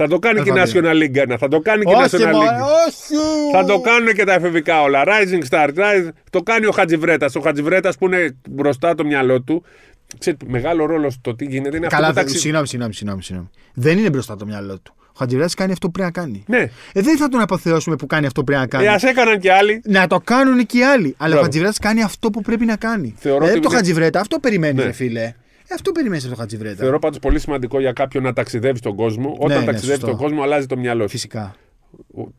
Θα το κάνει και η National League 1. Θα το κάνει και η National League. Όχι. Θα το κάνουν και τα εφηβικά όλα. Rising Star. Rising... Το κάνει ο Χατζιβρέτα. Ο Χατζιβρέτα που είναι μπροστά το μυαλό του. Ξέρετε, μεγάλο ρόλο στο τι γίνεται είναι Καλά, αυτό που ταξι... συγγνώμη, συγγνώμη, συγγνώμη. Δεν είναι μπροστά το μυαλό του. Ο Χατζιβρέτα κάνει αυτό που πρέπει να κάνει. Ναι. Ε, δεν θα τον αποθεώσουμε που κάνει αυτό που πρέπει να κάνει. Ε, ας έκαναν και άλλοι. Να το κάνουν και οι άλλοι. Αλλά Μπράβο. ο Χατζιβρέτα κάνει αυτό που πρέπει να κάνει. Θεωρώ ε, ότι... το Χατζιβρέτα, αυτό περιμένεις, ναι. φίλε. Ε, αυτό περιμένεις από το Χατζιβρέτα. Θεωρώ πάντως πολύ σημαντικό για κάποιον να ταξιδεύει στον κόσμο. Όταν ναι, ταξιδεύει στον κόσμο, αλλάζει το μυαλό Φυσικά.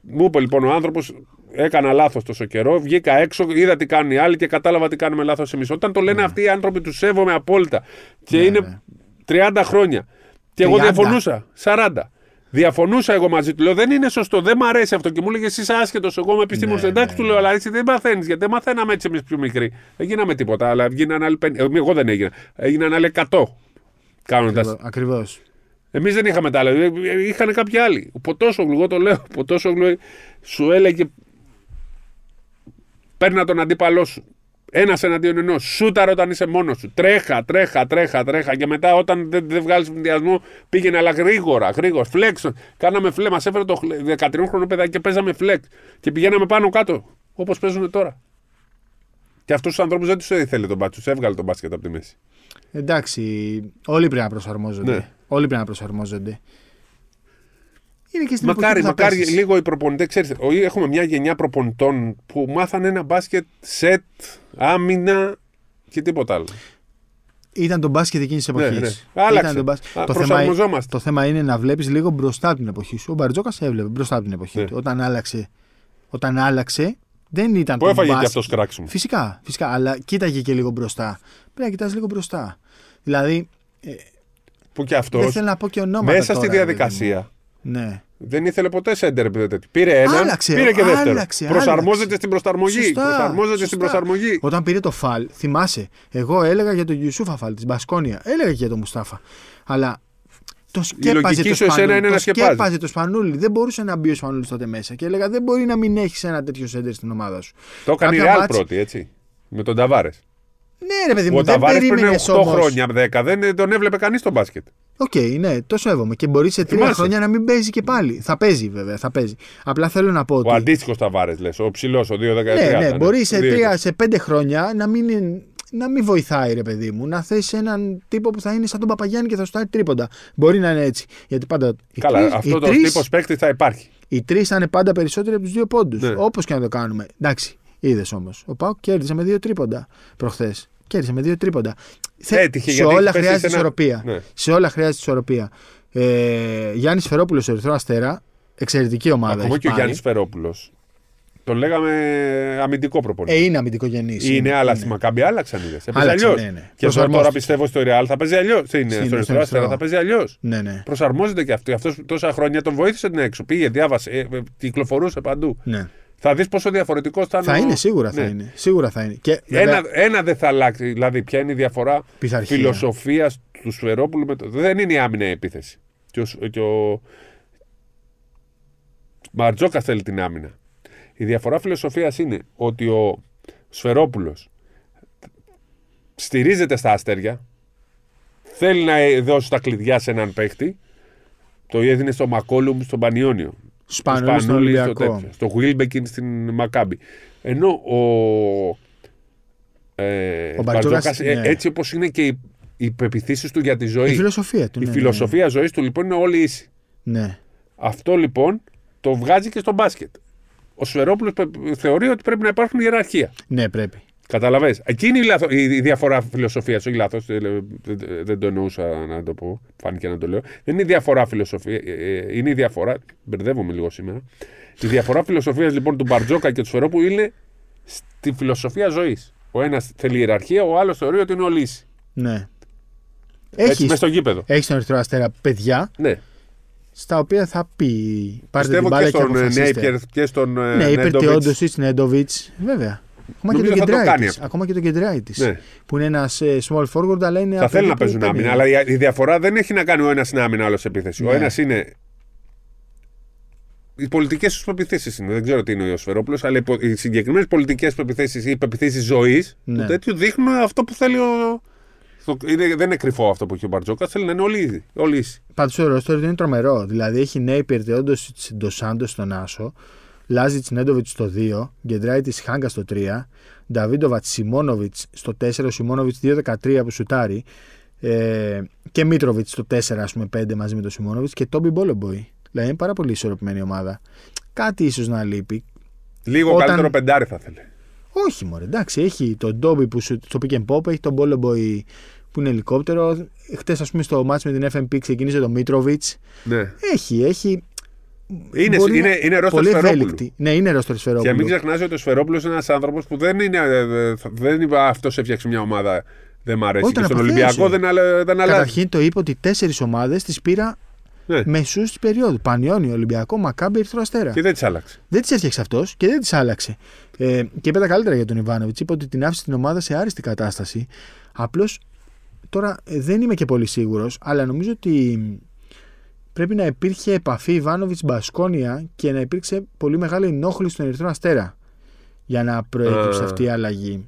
Μου είπε λοιπόν ο άνθρωπος, έκανα λάθος τόσο καιρό. Βγήκα έξω, είδα τι κάνουν οι άλλοι και κατάλαβα τι κάνουμε λάθος εμείς. Όταν το λένε ναι. αυτοί οι άνθρωποι, τους σέβομαι απόλυτα. Και ναι, είναι 30 χρόνια. Και 30. εγώ διαφωνούσα. 40. Διαφωνούσα εγώ μαζί του. Λέω δεν είναι σωστό, δεν μ' αρέσει αυτό. Και μου έλεγε εσύ άσχετος. Εγώ είμαι επιστήμονο. Ναι, Εντάξει, ναι, του λέω, αλλά εσύ δεν μαθαίνει. Γιατί δεν μαθαίναμε έτσι εμείς πιο μικροί. Δεν γίναμε τίποτα. Αλλά γίνανε άλλοι. Εγώ δεν έγινα. Έγιναν άλλοι 100 κάνοντας. Ακριβώς. Εμείς δεν είχαμε τα άλλα. Είχαν κάποιοι άλλοι. Ο Ποτόσογλου, εγώ το λέω. Ο Ποτόσογλου σου έλεγε. Παίρνα τον αντίπαλό σου. Ένας εναντίον ενός. Σούταρ όταν είσαι μόνος σου. Τρέχα, τρέχα, τρέχα, τρέχα. Και μετά όταν δεν, δεν βγάλεις συνδυασμό πήγαινε αλλά γρήγορα, γρήγορα. Φλεξ. Κάναμε φλεξ. Μας έφερε το 13 χρόνο παιδάκι και παίζαμε φλεξ. Και πηγαίναμε πάνω κάτω. Όπως παίζουν τώρα. Και αυτούς τους ανθρώπους δεν τους ήθελε τον μπάτσο. Τους έβγαλε τον μπάσκετ από τη μέση. Εντάξει. Όλοι πρέπει να προσαρμόζονται. Ναι. Όλοι πρέπει να προσαρμόζονται. Είναι και στην μακάρι, μακάρι λίγο οι προπονητές. Ξέρετε, έχουμε μια γενιά προπονητών που μάθανε ένα μπάσκετ σετ, άμυνα και τίποτα άλλο. Ήταν το μπάσκετ εκείνης της εποχής. Ναι, ναι. Άλλαξε. Τον μπάσκετ. το, θέμα, το θέμα είναι να βλέπεις λίγο μπροστά από την εποχή σου. Ο Μπαρτζόκας έβλεπε μπροστά από την εποχή ναι. του. Όταν άλλαξε, όταν άλλαξε, δεν ήταν Πού έφαγε και αυτός κράξιμο; Φυσικά, φυσικά, αλλά κοίταγε και λίγο μπροστά. Πρέπει να κοιτάς λίγο μπροστά. Δηλαδή. Ε, που και αυτός. Δεν θέλω να πω και ονόματα. Μέσα τώρα, στη διαδικασία. Ναι. Δεν ήθελε ποτέ σέντερ Πήρε έναν, άλλαξε, πήρε και δεύτερο. Άλλαξε, Προσαρμόζεται άλλαξε. στην προσαρμογή. Σωστά, Προσαρμόζεται σωστά. στην προσαρμογή. Όταν πήρε το φαλ, θυμάσαι, εγώ έλεγα για τον Γιουσούφα φαλ της Μπασκόνια. Έλεγα και για τον Μουστάφα. Αλλά το σκέπαζε το σπανούλι. Το σκέπαζε το σπανούλι. Δεν μπορούσε να μπει ο σπανούλι τότε μέσα. Και έλεγα δεν μπορεί να μην έχεις ένα τέτοιο σέντερ στην ομάδα σου. Το έκανε η Ρεάλ πρώτη, έτσι. Με τον Ταβάρες. Ναι, ρε παιδί μου, ο δεν Ταβάρες πριν 8 όμως... χρόνια, 10, δεν τον έβλεπε κανείς στο μπάσκετ. OK, okay, ναι, το σέβομαι. Και μπορείς σε τρία χρόνια να μην παίζει και πάλι. Θα παίζει βέβαια, θα παίζει. Απλά θέλω να πω ότι. Ο αντίστοιχος Ταβάρες, λες, ο ψηλός, ο 2-13. Ναι, ναι, μπορεί σε, τρία, σε πέντε χρόνια να μην, να μην βοηθάει, ρε παιδί μου. Να θέσει έναν τύπο που θα είναι σαν τον Παπαγιάννη και θα σου κάνει τρίποντα. Μπορεί να είναι έτσι. Γιατί πάντα. Καλά, τρεις, αυτός το τρεις, τύπος παίκτης θα υπάρχει. Οι τρεις θα είναι πάντα περισσότεροι από τους δύο πόντους. Ναι. Όπως και να το κάνουμε. Εντάξει, είδες όμως. Ο ΠΑΟΚ κέρδισε με δύο τρίποντα προχθές. Κέρδισε με δύο τρίποντα. Έτυχε, σε, όλα χρειάζεται ένα... ισορροπία. Ναι. σε όλα χρειάζεται ισορροπία. Ε, Γιάννης Φερόπουλος, Ερυθρός Αστέρα, εξαιρετική ομάδα. Ακόμα και ο Γιάννης Φερόπουλος. Τον λέγαμε αμυντικό προπονητή. Ε, είναι αμυντικό γεννής. Είναι, είναι, αλλά στη Μακάμπη άλλαξαν είδες. Έπαιζε αλλιώς. Ναι, ναι. Και τώρα πιστεύω στο Real θα παίζει αλλιώς. Είναι στο Ερυθρό Αστέρα θα παίζει αλλιώς. Ναι, ναι. Προσαρμόζεται και αυτό. Αυτός τόσα χρόνια τον βοήθησε την έξω. Πήγε, διάβασε, ε, κυκλοφορούσε παντού. Ναι. Θα δεις πόσο διαφορετικός θα είναι. Θα είναι, σίγουρα θα είναι. Σίγουρα θα είναι. Και, ένα, ένα δεν θα αλλάξει. Δηλαδή, ποια είναι η διαφορά φιλοσοφία του Σφερόπουλου με το. Δεν είναι η άμυνα η επίθεση. Και ο, και ο... Μαρτζόκα θέλει την άμυνα. Η διαφορά φιλοσοφίας είναι ότι ο Σφερόπουλο στηρίζεται στα αστέρια, θέλει να δώσει τα κλειδιά σε έναν παίχτη. Το έδινε στο Μακόλουμ στον Πανιόνιο. Σπανούλη στον Ολυμπιακό. τέτοιο, στο Wilbekin στην Μακάμπη. Ενώ ο, ε, Ο Μπαρτζόκας, Μπαρτζόκας, ε, ναι. έτσι όπως είναι και οι, οι πεπιθήσεις του για τη ζωή. Η φιλοσοφία του. η ναι, φιλοσοφία ζωής του λοιπόν είναι όλοι ίσοι. Ναι. ναι. Αυτό λοιπόν το βγάζει και στο μπάσκετ. Ο Σφερόπουλο θεωρεί ότι πρέπει να υπάρχουν ιεραρχία. Ναι, πρέπει. Καταλαβέ. Εκείνη η, λάθο- η- η διαφορά φιλοσοφίας, όχι λάθος, δεν το εννοούσα να το πω, φάνηκε να το λέω. Δεν είναι η διαφορά φιλοσοφία, ε, ε, είναι η διαφορά. Μπερδεύομαι λίγο σήμερα. Η διαφορά φιλοσοφίας λοιπόν του Μπαρτζόκα και του Σφερόπουλου είναι στη φιλοσοφία ζωής. Ο ένας θέλει ιεραρχία, ο άλλος θεωρεί ότι είναι ο λύση. Ναι. Έτσι, Έχει μέσα στο γήπεδο. έχεις στον Ερυθρό Αστέρα παιδιά Ναι. στα οποία θα πει. Πάρτε την Πιστεύω μπάλα και και, στον ε, αποφασίστε. Νέιπιερ και στον ε, Ναι, είπε Νέντοβιτς. όντω τη Νέντοβιτς. Βέβαια. Ακόμα και, Νομίζω το θα το κεντράι κάνει της. αυτό. Ακόμα και το κεντράι της. Ναι. Που είναι ένας small forward, αλλά είναι. Θα από θέλουν να εκεί που παίζουν παίρνει. άμυνα, αλλά η η διαφορά δεν έχει να κάνει ο ένας είναι άμυνα, άλλος επίθεση. Ο Ναι. ένας είναι. Οι πολιτικές τους πεπιθήσεις είναι. Δεν ξέρω τι είναι ο Σφερόπουλο, αλλά οι πο- οι συγκεκριμένες πολιτικές πεπιθήσεις ή πεπιθήσεις ζωής Ναι. του τέτοιου δείχνουν αυτό που θέλει ο. το- είναι- δεν είναι κρυφό αυτό που έχει ο Μπαρτζόκα. Θέλει να είναι όλοι, ίδιοι, όλοι ίσοι. Πάντως ο ρόστορ είναι τρομερό. Δηλαδή έχει Νέιπιερ, Τεόντο Ντος Σάντος στον άσο, Λάζιτς, Νέντοβιτς στο 2, Γκεντράιτις, Χάνγκα στο 3, Νταβίντοβατς, Σιμόνοβιτς στο 4, ο Σιμόνοβιτς 2-13 που σουτάρει, ε, και Μίτροβιτς στο 4, ας πούμε 5 μαζί με τον Σιμόνοβιτς και Τόμπι Μπόλομποϊ. Δηλαδή είναι πάρα πολύ ισορροπημένη ομάδα. Κάτι ίσως να λείπει. Λίγο Όταν- καλύτερο πεντάρι θα θέλει. Όχι, μωρέ, εντάξει, έχει τον Τόμπι που σου, στο pick and pop, έχει τον Μπόλομποϊ που είναι ελικόπτερο. Χτες, ας πούμε, στο match με την FMP ξεκίνησε το Μίτροβιτς. Ναι. Έχει, έχει. Είναι, μπορεί είναι, να- είναι ρόστερ πολύ Σφερόπουλου. ευέλικτη. Ναι, είναι ρόστερ Και Σφερόπουλου. μην ξεχνάς ότι ο Σφερόπουλος είναι ένας άνθρωπος που δεν είναι. ε, ε, Δεν είπε αυτός έφτιαξε μια ομάδα. Δεν μ' αρέσει. Όχι, και τον στον αποθέωσε. Ολυμπιακό δεν, αλε- δεν αλλάζει. Καταρχήν το είπε ότι τέσσερις ομάδες τις πήρα Ναι. μεσούς της περίοδου. Πανιόνιο, Ολυμπιακό, Μακάμπι, Ερυθρό Αστέρα. Και δεν τις άλλαξε. Δεν τις έφτιαξε αυτός και δεν τις άλλαξε. Ε, και είπε τα καλύτερα για τον Ιβάνοβιτς. Είπε ότι την άφησε την ομάδα σε άριστη κατάσταση. Απλώς τώρα ε, δεν είμαι και πολύ σίγουρος, αλλά νομίζω ότι πρέπει να υπήρχε επαφή Ιβάνοβιτ Μπασκόνια και να υπήρξε πολύ μεγάλη ενόχληση στον Ερυθρό Αστέρα για να προέκυψε Α. αυτή η αλλαγή.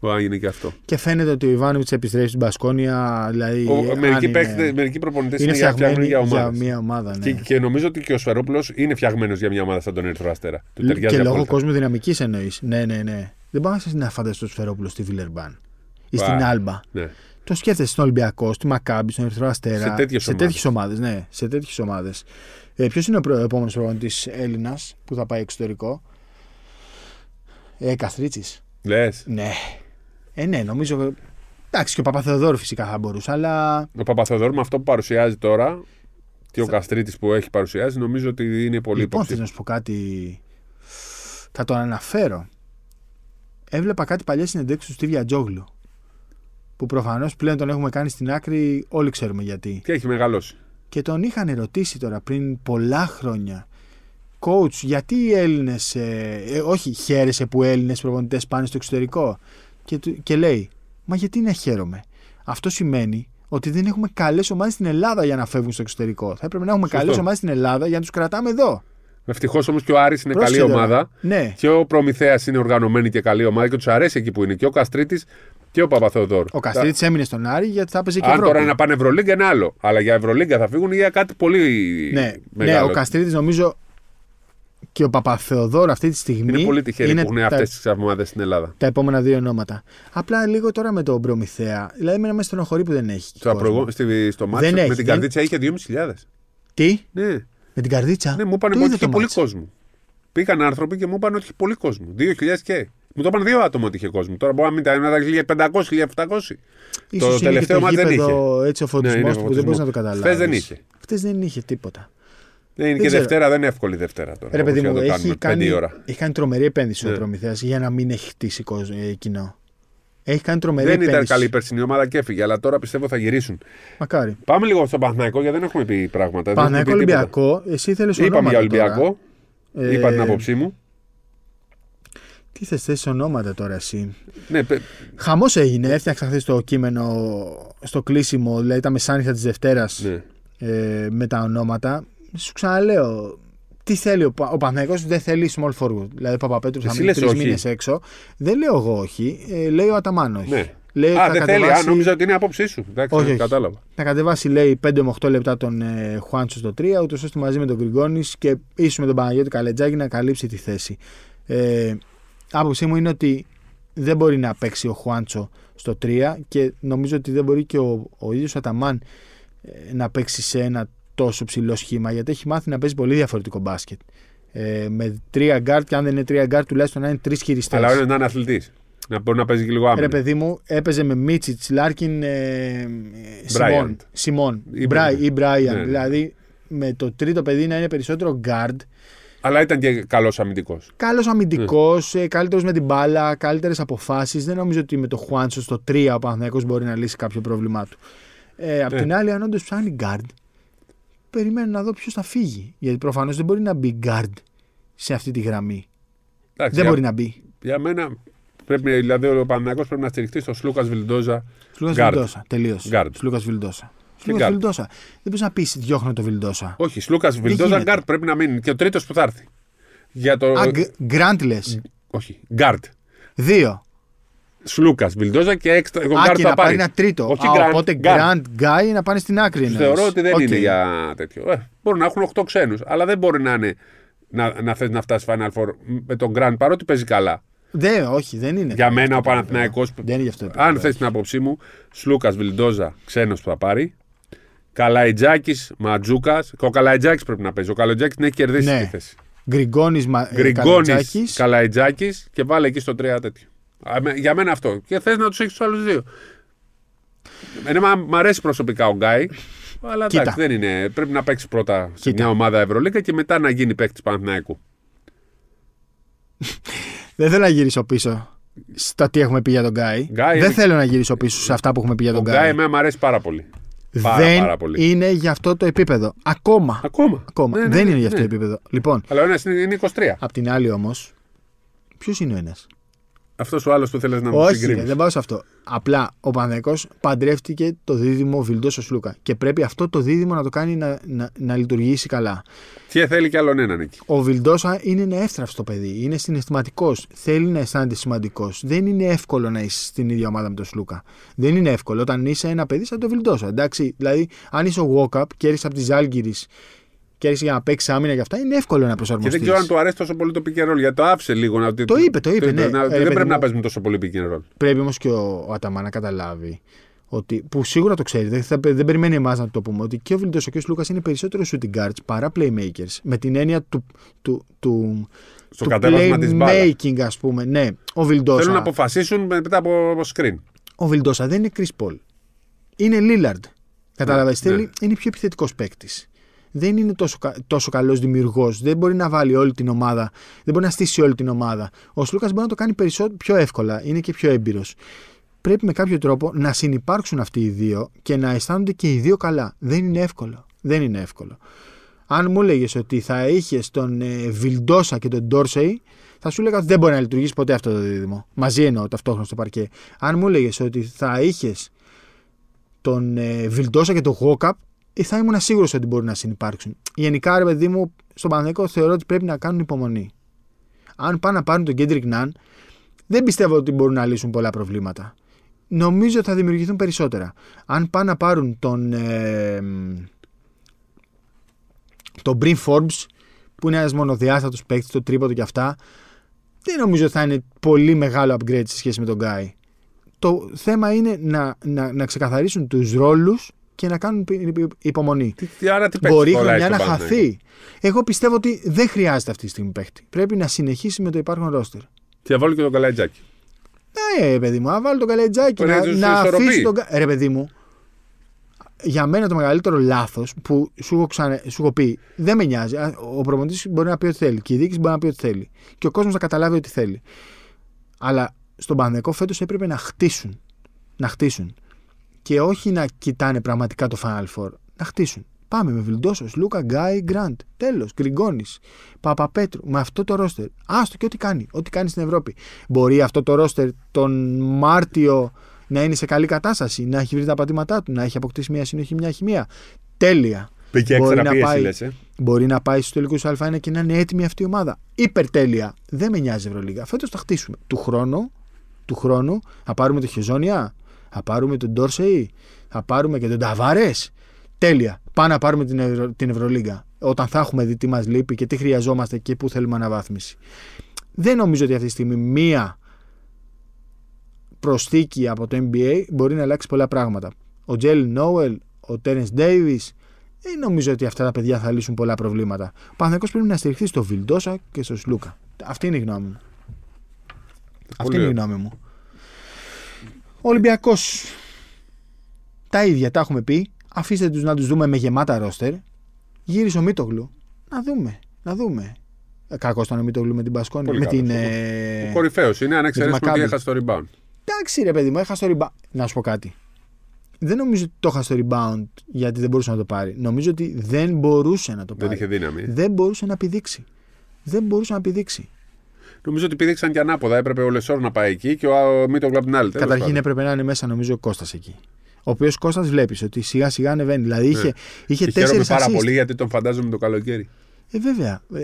Μπορεί να γίνει και αυτό. Και φαίνεται ότι ο Ιβάνοβιτς επιστρέφει στην Μπασκόνια. Δηλαδή, Ο, αν μερικοί, είναι- παίκτες, μερικοί προπονητές είναι είναι, για φτιαγμένοι φτιαγμένοι για για, ομάδες. μια ομάδα. Ναι. Και, και νομίζω ότι και ο Σφερόπουλο είναι φτιαγμένος για μια ομάδα σαν τον Ερυθρό Αστέρα. Του Λ- ταιριάζει και λόγω απόλυτα. κόσμου δυναμικής εννοείς. Ναι, ναι, ναι. Δεν πάω να φανταστώ το Σφερόπουλο στη Βιλερμπάν ή Πα. στην Άλμπα. Ναι. Το σκέφτεσαι στον Ολυμπιακό, στη Μακάμπη, στον Ερυθρό Αστέρα. Σε τέτοιες σε ομάδες. τέτοιες ομάδες. Ναι, σε τέτοιες ομάδες. Ε, Ποιος είναι ο επόμενος προπονητής Έλληνας που θα πάει εξωτερικό, ε, Καστρίτσι. Λες. Ναι. Ε, ναι, νομίζω. Εντάξει, και ο Παπαθεοδόρου φυσικά θα μπορούσε, αλλά. Ο Παπαθεοδόρου με αυτό που παρουσιάζει τώρα και ο Καστρίτης που έχει παρουσιάσει νομίζω ότι είναι πολύ λοιπόν, θες υποψήφιο. να σου πω κάτι. Θα το αναφέρω. Έβλεπα κάτι παλιές συνεντεύξεις του Στίβια Τζόγλου. Που προφανώς πλέον τον έχουμε κάνει στην άκρη, όλοι ξέρουμε γιατί. Και έχει μεγαλώσει. Και τον είχαν ερωτήσει τώρα πριν πολλά χρόνια. Coach, γιατί οι Έλληνες. Ε, ε, όχι, χαίρεσαι που Έλληνες προπονητές πάνε στο εξωτερικό; Και, του- και λέει, Μα γιατί να χαίρομαι; Αυτό σημαίνει ότι δεν έχουμε καλές ομάδες στην Ελλάδα για να φεύγουν στο εξωτερικό. Θα έπρεπε να έχουμε Σωστό. καλές ομάδες στην Ελλάδα για να τους κρατάμε εδώ. Ευτυχώς όμως και ο Άρης είναι Πρόσεχε καλή τώρα. ομάδα. Ναι. Και ο Προμηθέας είναι οργανωμένη και καλή ομάδα και τους αρέσει εκεί που είναι. Και ο Καστρίτης και ο Παπαθεοδόρου. Ο Καστρίτης έμεινε στον Άρη γιατί θα έπαιζε και Αν Ευρώπη. τώρα είναι να πάνε Ευρωλίγκα είναι άλλο. Αλλά για Ευρωλίγκα θα φύγουν για κάτι πολύ ναι, ναι, μεγάλο. ο Καστρίτης νομίζω και ο Παπαθεοδόρου αυτή τη στιγμή είναι πολύ τυχεροί είναι που έχουν τα- αυτές τις ομάδε στην Ελλάδα. τα επόμενα δύο ονόματα. Απλά λίγο τώρα με τον Προμηθέα. Δηλαδή, με με στενοχωρεί που δεν έχει. Στο, κόσμο. προηγο... στη... στο μάτσο Δεν με έχει, την δεν- καρδίτσα είχε 2.500. Τι, Ναι. με την καρδίτσα; ναι, μου είπαν Το ότι είδε είχε το πολύ μάτς. κόσμο. Πήγαν άνθρωποι και μου είπαν ότι είχε πολύ κόσμο. 2.000 και. Μου το είπαν δύο άτομα ότι είχε κόσμο. Τώρα μπορεί να μην ήταν 1.500-1.700. Ίσως το είναι τελευταίο και το μάτς δεν γήπεδο, Έτσι ο Ναι, φωτισμό είναι του που δεν φωτισμός. μπορείς να το καταλάβεις. Χθες δεν είχε. Χθες δεν είχε τίποτα. Ναι, είναι Δεν και ξέρω. Δευτέρα, δεν είναι εύκολη Δευτέρα τώρα. Ρε παιδί όπως μου, να το έχει κάνουμε, κάνει, πέντε η ώρα. έχει κάνει τρομερή επένδυση Ναι. ο Προμηθέας για να μην έχει χτίσει κόσμο- ε, κοινό. Έχει κάνει τρομερή Δεν επένδυση. ήταν καλή η περσινή ομάδα και έφυγε, αλλά τώρα πιστεύω θα γυρίσουν. Μακάρι. Πάμε λίγο στο Παναθηναϊκό γιατί δεν έχουμε πει πράγματα. δεν Παναγιακό έχουμε πει τίποτα. Ολυμπιακό, εσύ θέλεις Είπαμε για Ολυμπιακό. Ε, Είπα την άποψή μου. Τι θες θέσει ονόματα τώρα εσύ; Ναι, πε- Χαμός έγινε. Έφτιαξα χθες το κείμενο στο κλείσιμο, δηλαδή τα μεσάνυχτα της Δευτέρας ναι. ε, με τα ονόματα. Σου ξαναλέω, τι θέλει ο, Πα- ο Παναθηναϊκός δεν θέλει small forward. Δηλαδή ο Παπαπέτρου θα Εσύ μείνει λες τρεις όχι. μήνες έξω. Δεν λέω εγώ όχι. Ε, λέει ο Αταμάν όχι. ναι. Λέει ότι Α, θα δεν θέλει. Α, κατεβάσει- νόμιζα ότι είναι άποψή σου. Εντάξει, Όχι, όχι. κατάλαβα. να κατεβάσει λέει 5 με 8 λεπτά τον ε, Χουάντσο στο 3, ούτως ώστε μαζί με τον Γκριγκόνις και ίσως με τον Παναγιώτη Καλετζάκη να καλύψει τη θέση. Ε, άποψή μου είναι ότι δεν μπορεί να παίξει ο Χουάντσο στο 3 και νομίζω ότι δεν μπορεί και ο, ο ίδιος ο Αταμάν ε, να παίξει σε ένα τόσο ψηλό σχήμα γιατί έχει μάθει να παίζει πολύ διαφορετικό μπάσκετ. Ε, με τρία γκαρντ και αν δεν είναι τρία γκαρντ τουλάχιστον να είναι τρεις χειριστές. Αλλά είναι να είναι αθλητής. Να μπορεί να παίζει και λίγο Ρε άμυνα. παιδί μου, έπαιζε με Μίτσιτς, Λάρκιν, ε, Bryant. Σιμόν. Σιμόν Ή Μπράι, Bryant. ή Μπράιαν. Ναι, ναι. Δηλαδή με το τρίτο παιδί να είναι περισσότερο γκαρντ. Αλλά ήταν και καλός αμυντικός. Καλός αμυντικός, Ναι. καλύτερος με την μπάλα, καλύτερες αποφάσεις. Δεν νομίζω ότι με το Χουάντσο στο 3 ο Παναθηναϊκός μπορεί να λύσει κάποιο πρόβλημά του. Ε, απ' Ναι. την άλλη, αν όντως ψάχνει γκαρντ, περιμένω να δω ποιος θα φύγει. Γιατί προφανώς δεν μπορεί να μπει γκαρντ σε αυτή τη γραμμή. Εντάξει, δεν για, μπορεί να μπει. για μένα πρέπει, δηλαδή ο Παναγιώ πρέπει να στηριχτεί στο Σλούκας Βιλντόζα. Σλούκας Guard. Βιλντόσα. Τελείως. Guard. Σλούκας Βιλντόσα. Και Σλούκας guard. Βιλντόσα. Δεν μπορεί να πεις διώχνω το Βιλντόσα. Όχι, Σλούκας Βιλντόζα γίνεται; γκάρτ πρέπει να μείνει. Και ο τρίτος που θα έρθει. Για το. Α, γκραντ λες. Όχι, γκάρτ. Δύο. Σλούκας Βιλντόζα και έξτρα. Ο Α, γκάρτ και θα να πάρει πάρει. ένα τρίτο. Όχι Α, Grant, οπότε Guard. Grand Guy να πάνε στην άκρη. εννοείς. Θεωρώ ότι δεν Οκ. είναι για τέτοιο. Ε, μπορεί να έχουν 8 ξένους, αλλά δεν μπορεί να είναι. Να, να θες να φτάσεις Final Four με τον Γκραντ παρότι παίζει καλά. Δεν, όχι, δεν είναι. Για μένα ο Αυτό το Παναθηναϊκός επίπεδο. Δεν είναι γι' αυτό. το Αν επίπεδο. θες την άποψή μου, Σλούκας Βιλντόζα, ξένος που θα πάρει. Καλαϊτζάκης, Ματζούκας. Ο Καλαϊτζάκης πρέπει να παίζει. Ο Καλαϊτζάκης την έχει κερδίσει Ναι. τη θέση. Γκριγκόνης, Μα- ε, Γκριγκόνης, Καλατζάκης. Καλαϊτζάκης και βάλε εκεί στο 3 τέτοιο. Α, με- Για μένα αυτό. Και θες να τους έχεις τους άλλους δύο. Εμένα μ' αρέσει προσωπικά ο Γκάι. Αλλά Κοίτα. εντάξει, δεν είναι. Πρέπει να παίξει πρώτα σε Κοίτα. μια ομάδα Ευρωλίγκα και μετά να γίνει παίκτης Παναθηναϊκού. Δεν θέλω να γυρίσω πίσω στα τι έχουμε πει για τον Γκάι. Γκάι Δεν είναι- θέλω να γυρίσω πίσω σε αυτά που έχουμε πει για Ο τον Γκάι Γκάι. εμένα μου αρέσει πάρα πολύ. Πάρα, Δεν πάρα πολύ. είναι για αυτό το επίπεδο. Ακόμα. Ακόμα. Ακόμα. Ναι, ναι, δεν ναι, είναι για αυτό ναι. το επίπεδο. Λοιπόν, Αλλά ο ένας είναι, είναι 23. απ' την άλλη όμως, ποιος είναι ο ένας; Αυτός ο άλλος που θέλεις να μου Όχι, ρε, συγκρίνεις. δεν πάω σε αυτό. Απλά ο Παναθυναϊκό παντρεύτηκε το δίδυμο Βιλντόσο Σλούκα. Και πρέπει αυτό το δίδυμο να το κάνει να, να, να λειτουργήσει καλά. Και θέλει κι άλλον έναν εκεί. Ο Βιλντόσα είναι ένα εύθραυστο παιδί. Είναι συναισθηματικός. Θέλει να αισθάνεται σημαντικός. Δεν είναι εύκολο να είσαι στην ίδια ομάδα με τον Σλούκα. Δεν είναι εύκολο όταν είσαι ένα παιδί σαν τον Βιλντόσα. Εντάξει, δηλαδή, αν είσαι ο Walkup και έρχεσαι από τη Ζάλγκυρης και έρχεσαι για να παίξει άμυνα και αυτά, είναι εύκολο να Και προσαρμοστεί. δεν ξέρω αν του αρέσει τόσο πολύ το pick and roll. Γιατί το άφησε λίγο να. Το είπε, το είπε, ναι. να- Ε, δεν παιδί πρέπει μου. να παίζουμε τόσο πολύ pick and roll. Πρέπει όμως και ο, ο Αταμά να καταλάβει ότι, που σίγουρα το ξέρει, δεν, θα, δεν περιμένει εμάς να το πούμε, ότι και ο Βιλντόσα και ο Σλούκα είναι περισσότερο shooting guards παρά playmakers. Με την έννοια του, του, του, Στο του κατέβασμα της μπάλας. playmaking, ας πούμε. Ναι, ο Βιλντόσα. Θέλουν να αποφασίσουν μετά από από screen. Ο Βιλντόσα δεν είναι Chris Paul. Είναι Lillard. Κατάλαβε. Ναι, Θέλει, ναι. είναι πιο επιθετικός παίκτης. Δεν είναι τόσο, κα- τόσο καλός δημιουργός. Δεν μπορεί να βάλει όλη την ομάδα. Δεν μπορεί να στήσει όλη την ομάδα. Ο Σλούκας μπορεί να το κάνει περισσότερο, πιο εύκολα. Είναι και πιο έμπειρος. Πρέπει με κάποιο τρόπο να συνεπάρξουν αυτοί οι δύο και να αισθάνονται και οι δύο καλά. Δεν είναι εύκολο. Δεν είναι εύκολο. Αν μου έλεγες ότι θα είχες τον ε, Βιλντόσα και τον Ντόρσεϊ, θα σου έλεγα ότι δεν μπορεί να λειτουργήσει ποτέ αυτό το δίδυμο. Μαζί εννοώ ταυτόχρονα στο παρκέ. Αν μου έλεγες ότι θα είχες τον ε, Βιλντόσα και τον Γόκαπ, ε, θα ήμουν σίγουρος ότι μπορεί να συνεπάρξουν. Γενικά, ρε παιδί μου, στον Παναγενικό θεωρώ ότι πρέπει να κάνουν υπομονή. Αν πάνε να πάρουν τον Κέντρικ Ναν, δεν πιστεύω ότι μπορούν να λύσουν πολλά προβλήματα. Νομίζω ότι θα δημιουργηθούν περισσότερα. Αν πάνε να πάρουν τον. Ε, τον Μπριν Forbes, που είναι ένας μονοδιάστατος παίκτης, το τρίποντο και αυτά, δεν νομίζω ότι θα είναι πολύ μεγάλο upgrade σε σχέση με τον Guy. Το θέμα είναι να, να, να ξεκαθαρίσουν τους ρόλους και να κάνουν πι- πι- υπομονή. Τι, τι- άρα τι παίξει Μπορεί η πολλά χρονιά στο να Παναθηναϊκό; χαθεί. Εγώ πιστεύω ότι δεν χρειάζεται αυτή τη στιγμή παίκτη. Πρέπει να συνεχίσει με το υπάρχον ρόστερ. Και θα βάλω και τον Καλαϊτζάκη. Ναι, παιδί μου, να βάλω τον καλετζάκι. Ωραία, Να, τους να ισορροπεί. αφήσει τον. κα- Ρε, παιδί μου, για μένα το μεγαλύτερο λάθος που σου έχω, ξανε... σου έχω πει δεν με νοιάζει. Α, Ο προπονητής μπορεί να πει ό,τι θέλει και η διοίκηση μπορεί να πει ό,τι θέλει. Και ο κόσμος θα καταλάβει ό,τι θέλει. Αλλά στον Πανδεκό φέτος έπρεπε να χτίσουν. Να χτίσουν. Και όχι να κοιτάνε πραγματικά το Final Four. Να χτίσουν. Πάμε με Βιλντόσο, Λούκα, Γκάι, Γκραντ. Τέλος. Γκριγκόνης. Παπαπέτρου. Με αυτό το ρόστερ. Άστο και ό,τι κάνει. Ό,τι κάνει στην Ευρώπη. Μπορεί αυτό το ρόστερ τον Μάρτιο να είναι σε καλή κατάσταση, να έχει βρει τα πατήματά του, να έχει αποκτήσει μια συνοχή, μια χημεία. Τέλεια. Πήγε Μπορεί έξτρα να πίεση, πάει- λες, ε. Μπορεί να πάει στους τελικούς Α1 και να είναι έτοιμη αυτή η ομάδα. Υπερτέλεια. Δεν με νοιάζει η Ευρωλίγα. Φέτος θα χτίσουμε. Του χρόνου, του χρόνου θα πάρουμε το Χεζόνια. Θα πάρουμε τον Ντόρσεϊ, θα πάρουμε και τον Ταβάρες; Τέλεια. Πάμε να πάρουμε την, Ευρω... την Ευρωλίγκα. Όταν θα έχουμε δει τι μας λείπει και τι χρειαζόμαστε και πού θέλουμε αναβάθμιση. Δεν νομίζω ότι αυτή τη στιγμή μία προσθήκη από το NBA μπορεί να αλλάξει πολλά πράγματα. Ο Τζέλ Νόελ, ο Τέρενς Ντέιβις, δεν νομίζω ότι αυτά τα παιδιά θα λύσουν πολλά προβλήματα. Ο Παναθυνακό πρέπει να στηριχθεί στο Βιλντόσα και στο Σλούκα. Αυτή είναι η γνώμη μου. Αυτή είναι η γνώμη μου. Ο Ολυμπιακός. Τα ίδια τα έχουμε πει. Αφήστε τους να τους δούμε με γεμάτα ρόστερ. Γύρισε ο Μίτογλου. Να δούμε. Να δούμε. Ε, Κακός ήταν ο Μίτογλου με την Πασκόνη. Πολύ Με καλός. την. ε, Ο κορυφαίος είναι, αν εξαιρέσουμε ότι Μακάμπι. έχασε το rebound. Εντάξει ρε παιδί μου, έχασε το rebound. Να σου πω κάτι. Δεν νομίζω ότι το έχασε το rebound γιατί δεν μπορούσε να το πάρει. Νομίζω ότι δεν μπορούσε να το Δεν πάρει. είχε δύναμη. Δεν μπορούσε να πηδήξει. Δεν μπορούσε να πηδήξει. Νομίζω ότι πήδηξαν και ανάποδα. Έπρεπε ο Λεσόρ να πάει εκεί και ο Μίτογλου από την άλλη. Τέλος Καταρχήν πάντων. έπρεπε να είναι μέσα νομίζω ο Κώστας εκεί. Ο οποίος Κώστας βλέπεις ότι σιγά σιγά ανεβαίνει. Δηλαδή είχε, Ναι. είχε Και χαίρομαι τέσσερις πάρα assist. πολύ γιατί τον φαντάζομαι το καλοκαίρι. Ε, βέβαια. Ε,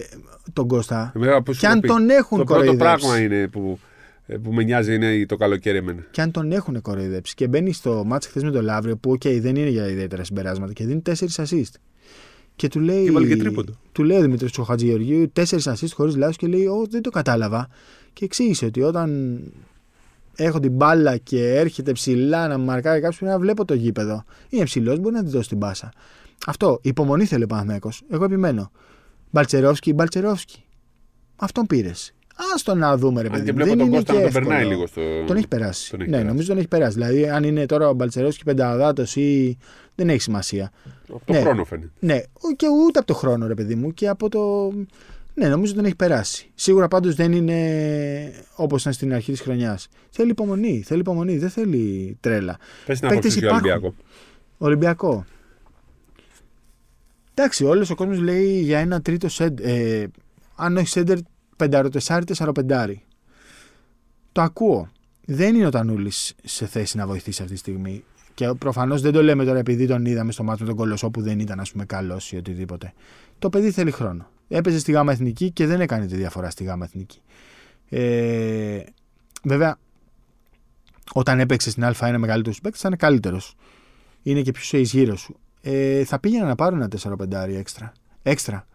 τον Κώστα. Εμένα, πώς Και σου αν το πει, τον έχουν Το πρώτο κοροϊδέψει. πράγμα είναι που, ε, που με νοιάζει είναι το καλοκαίρι εμένα. Και αν τον έχουν κοροϊδέψει και μπαίνει στο μάτς χθες με τον Λαύριο που okay, δεν είναι για ιδιαίτερα συμπεράσματα και δίνει 4 assist. Και του λέει. Και βάλει και τρίποντο. Του λέει ο Δημήτρης ο Χατζηγεωργίου 4 assist χωρίς λάθο και λέει: Ω, δεν το κατάλαβα. Και εξήγησε ότι όταν έχω την μπάλα και έρχεται ψηλά να μου μαρκάρει κάποιος πρέπει να βλέπω το γήπεδο. Είναι ψηλός, μπορεί να τη δώσει την πάσα. Αυτό. Υπομονή θέλει ο Παναθηναίκος. Εγώ επιμένω. Μπαλτσερόφσκι, Μπαλτσερόφσκι. Αυτόν πήρες. Άστο να δούμε, ρε Αν παιδί. και μου. βλέπω Δεν τον είναι Κώστα και να τον περνάει εύκολο. λίγο στο. Τον έχει περάσει. Τον έχει ναι, περάσει. νομίζω τον έχει περάσει. Δηλαδή, αν είναι τώρα ο Μπαλτσερόφσκι πενταδάτο ή. Δεν έχει σημασία. Από το Ναι. χρόνο φαίνεται. Ναι, ο- και ούτε από το χρόνο, ρε παιδί μου, και από το. Ναι, νομίζω τον έχει περάσει. Σίγουρα πάντως δεν είναι όπως ήταν στην αρχή της χρονιάς. Θέλει υπομονή, θέλει υπομονή, δεν θέλει τρέλα. Πες την Παίκτες άποψη για υπάρχουν. Ολυμπιακό. Ολυμπιακό. Εντάξει, όλος ο κόσμος λέει για ένα τρίτο σέντερ. Ε, αν όχι σέντερ, πενταροτεσάρι, τεσσαροπεντάρι. Το ακούω. Δεν είναι ο Τανούλης σε θέση να βοηθήσει αυτή τη στιγμή. Και προφανώς δεν το λέμε τώρα επειδή τον είδαμε στο μάτι με τον Κολοσσό που δεν ήταν, ας πούμε, καλός ή οτιδήποτε. Το παιδί θέλει χρόνο. Έπαιζε στη ΓΑΜΑ Εθνική και δεν έκανε τη διαφορά στη ΓΑΜΑ Εθνική. Ε, βέβαια, όταν έπαιξε στην Α1 μεγαλύτερος παίκτης, ήταν καλύτερος. Είναι και πιο γύρω σου. Ε, θα πήγαινα να πάρω ένα 4-5 έξτρα. Έξτρα.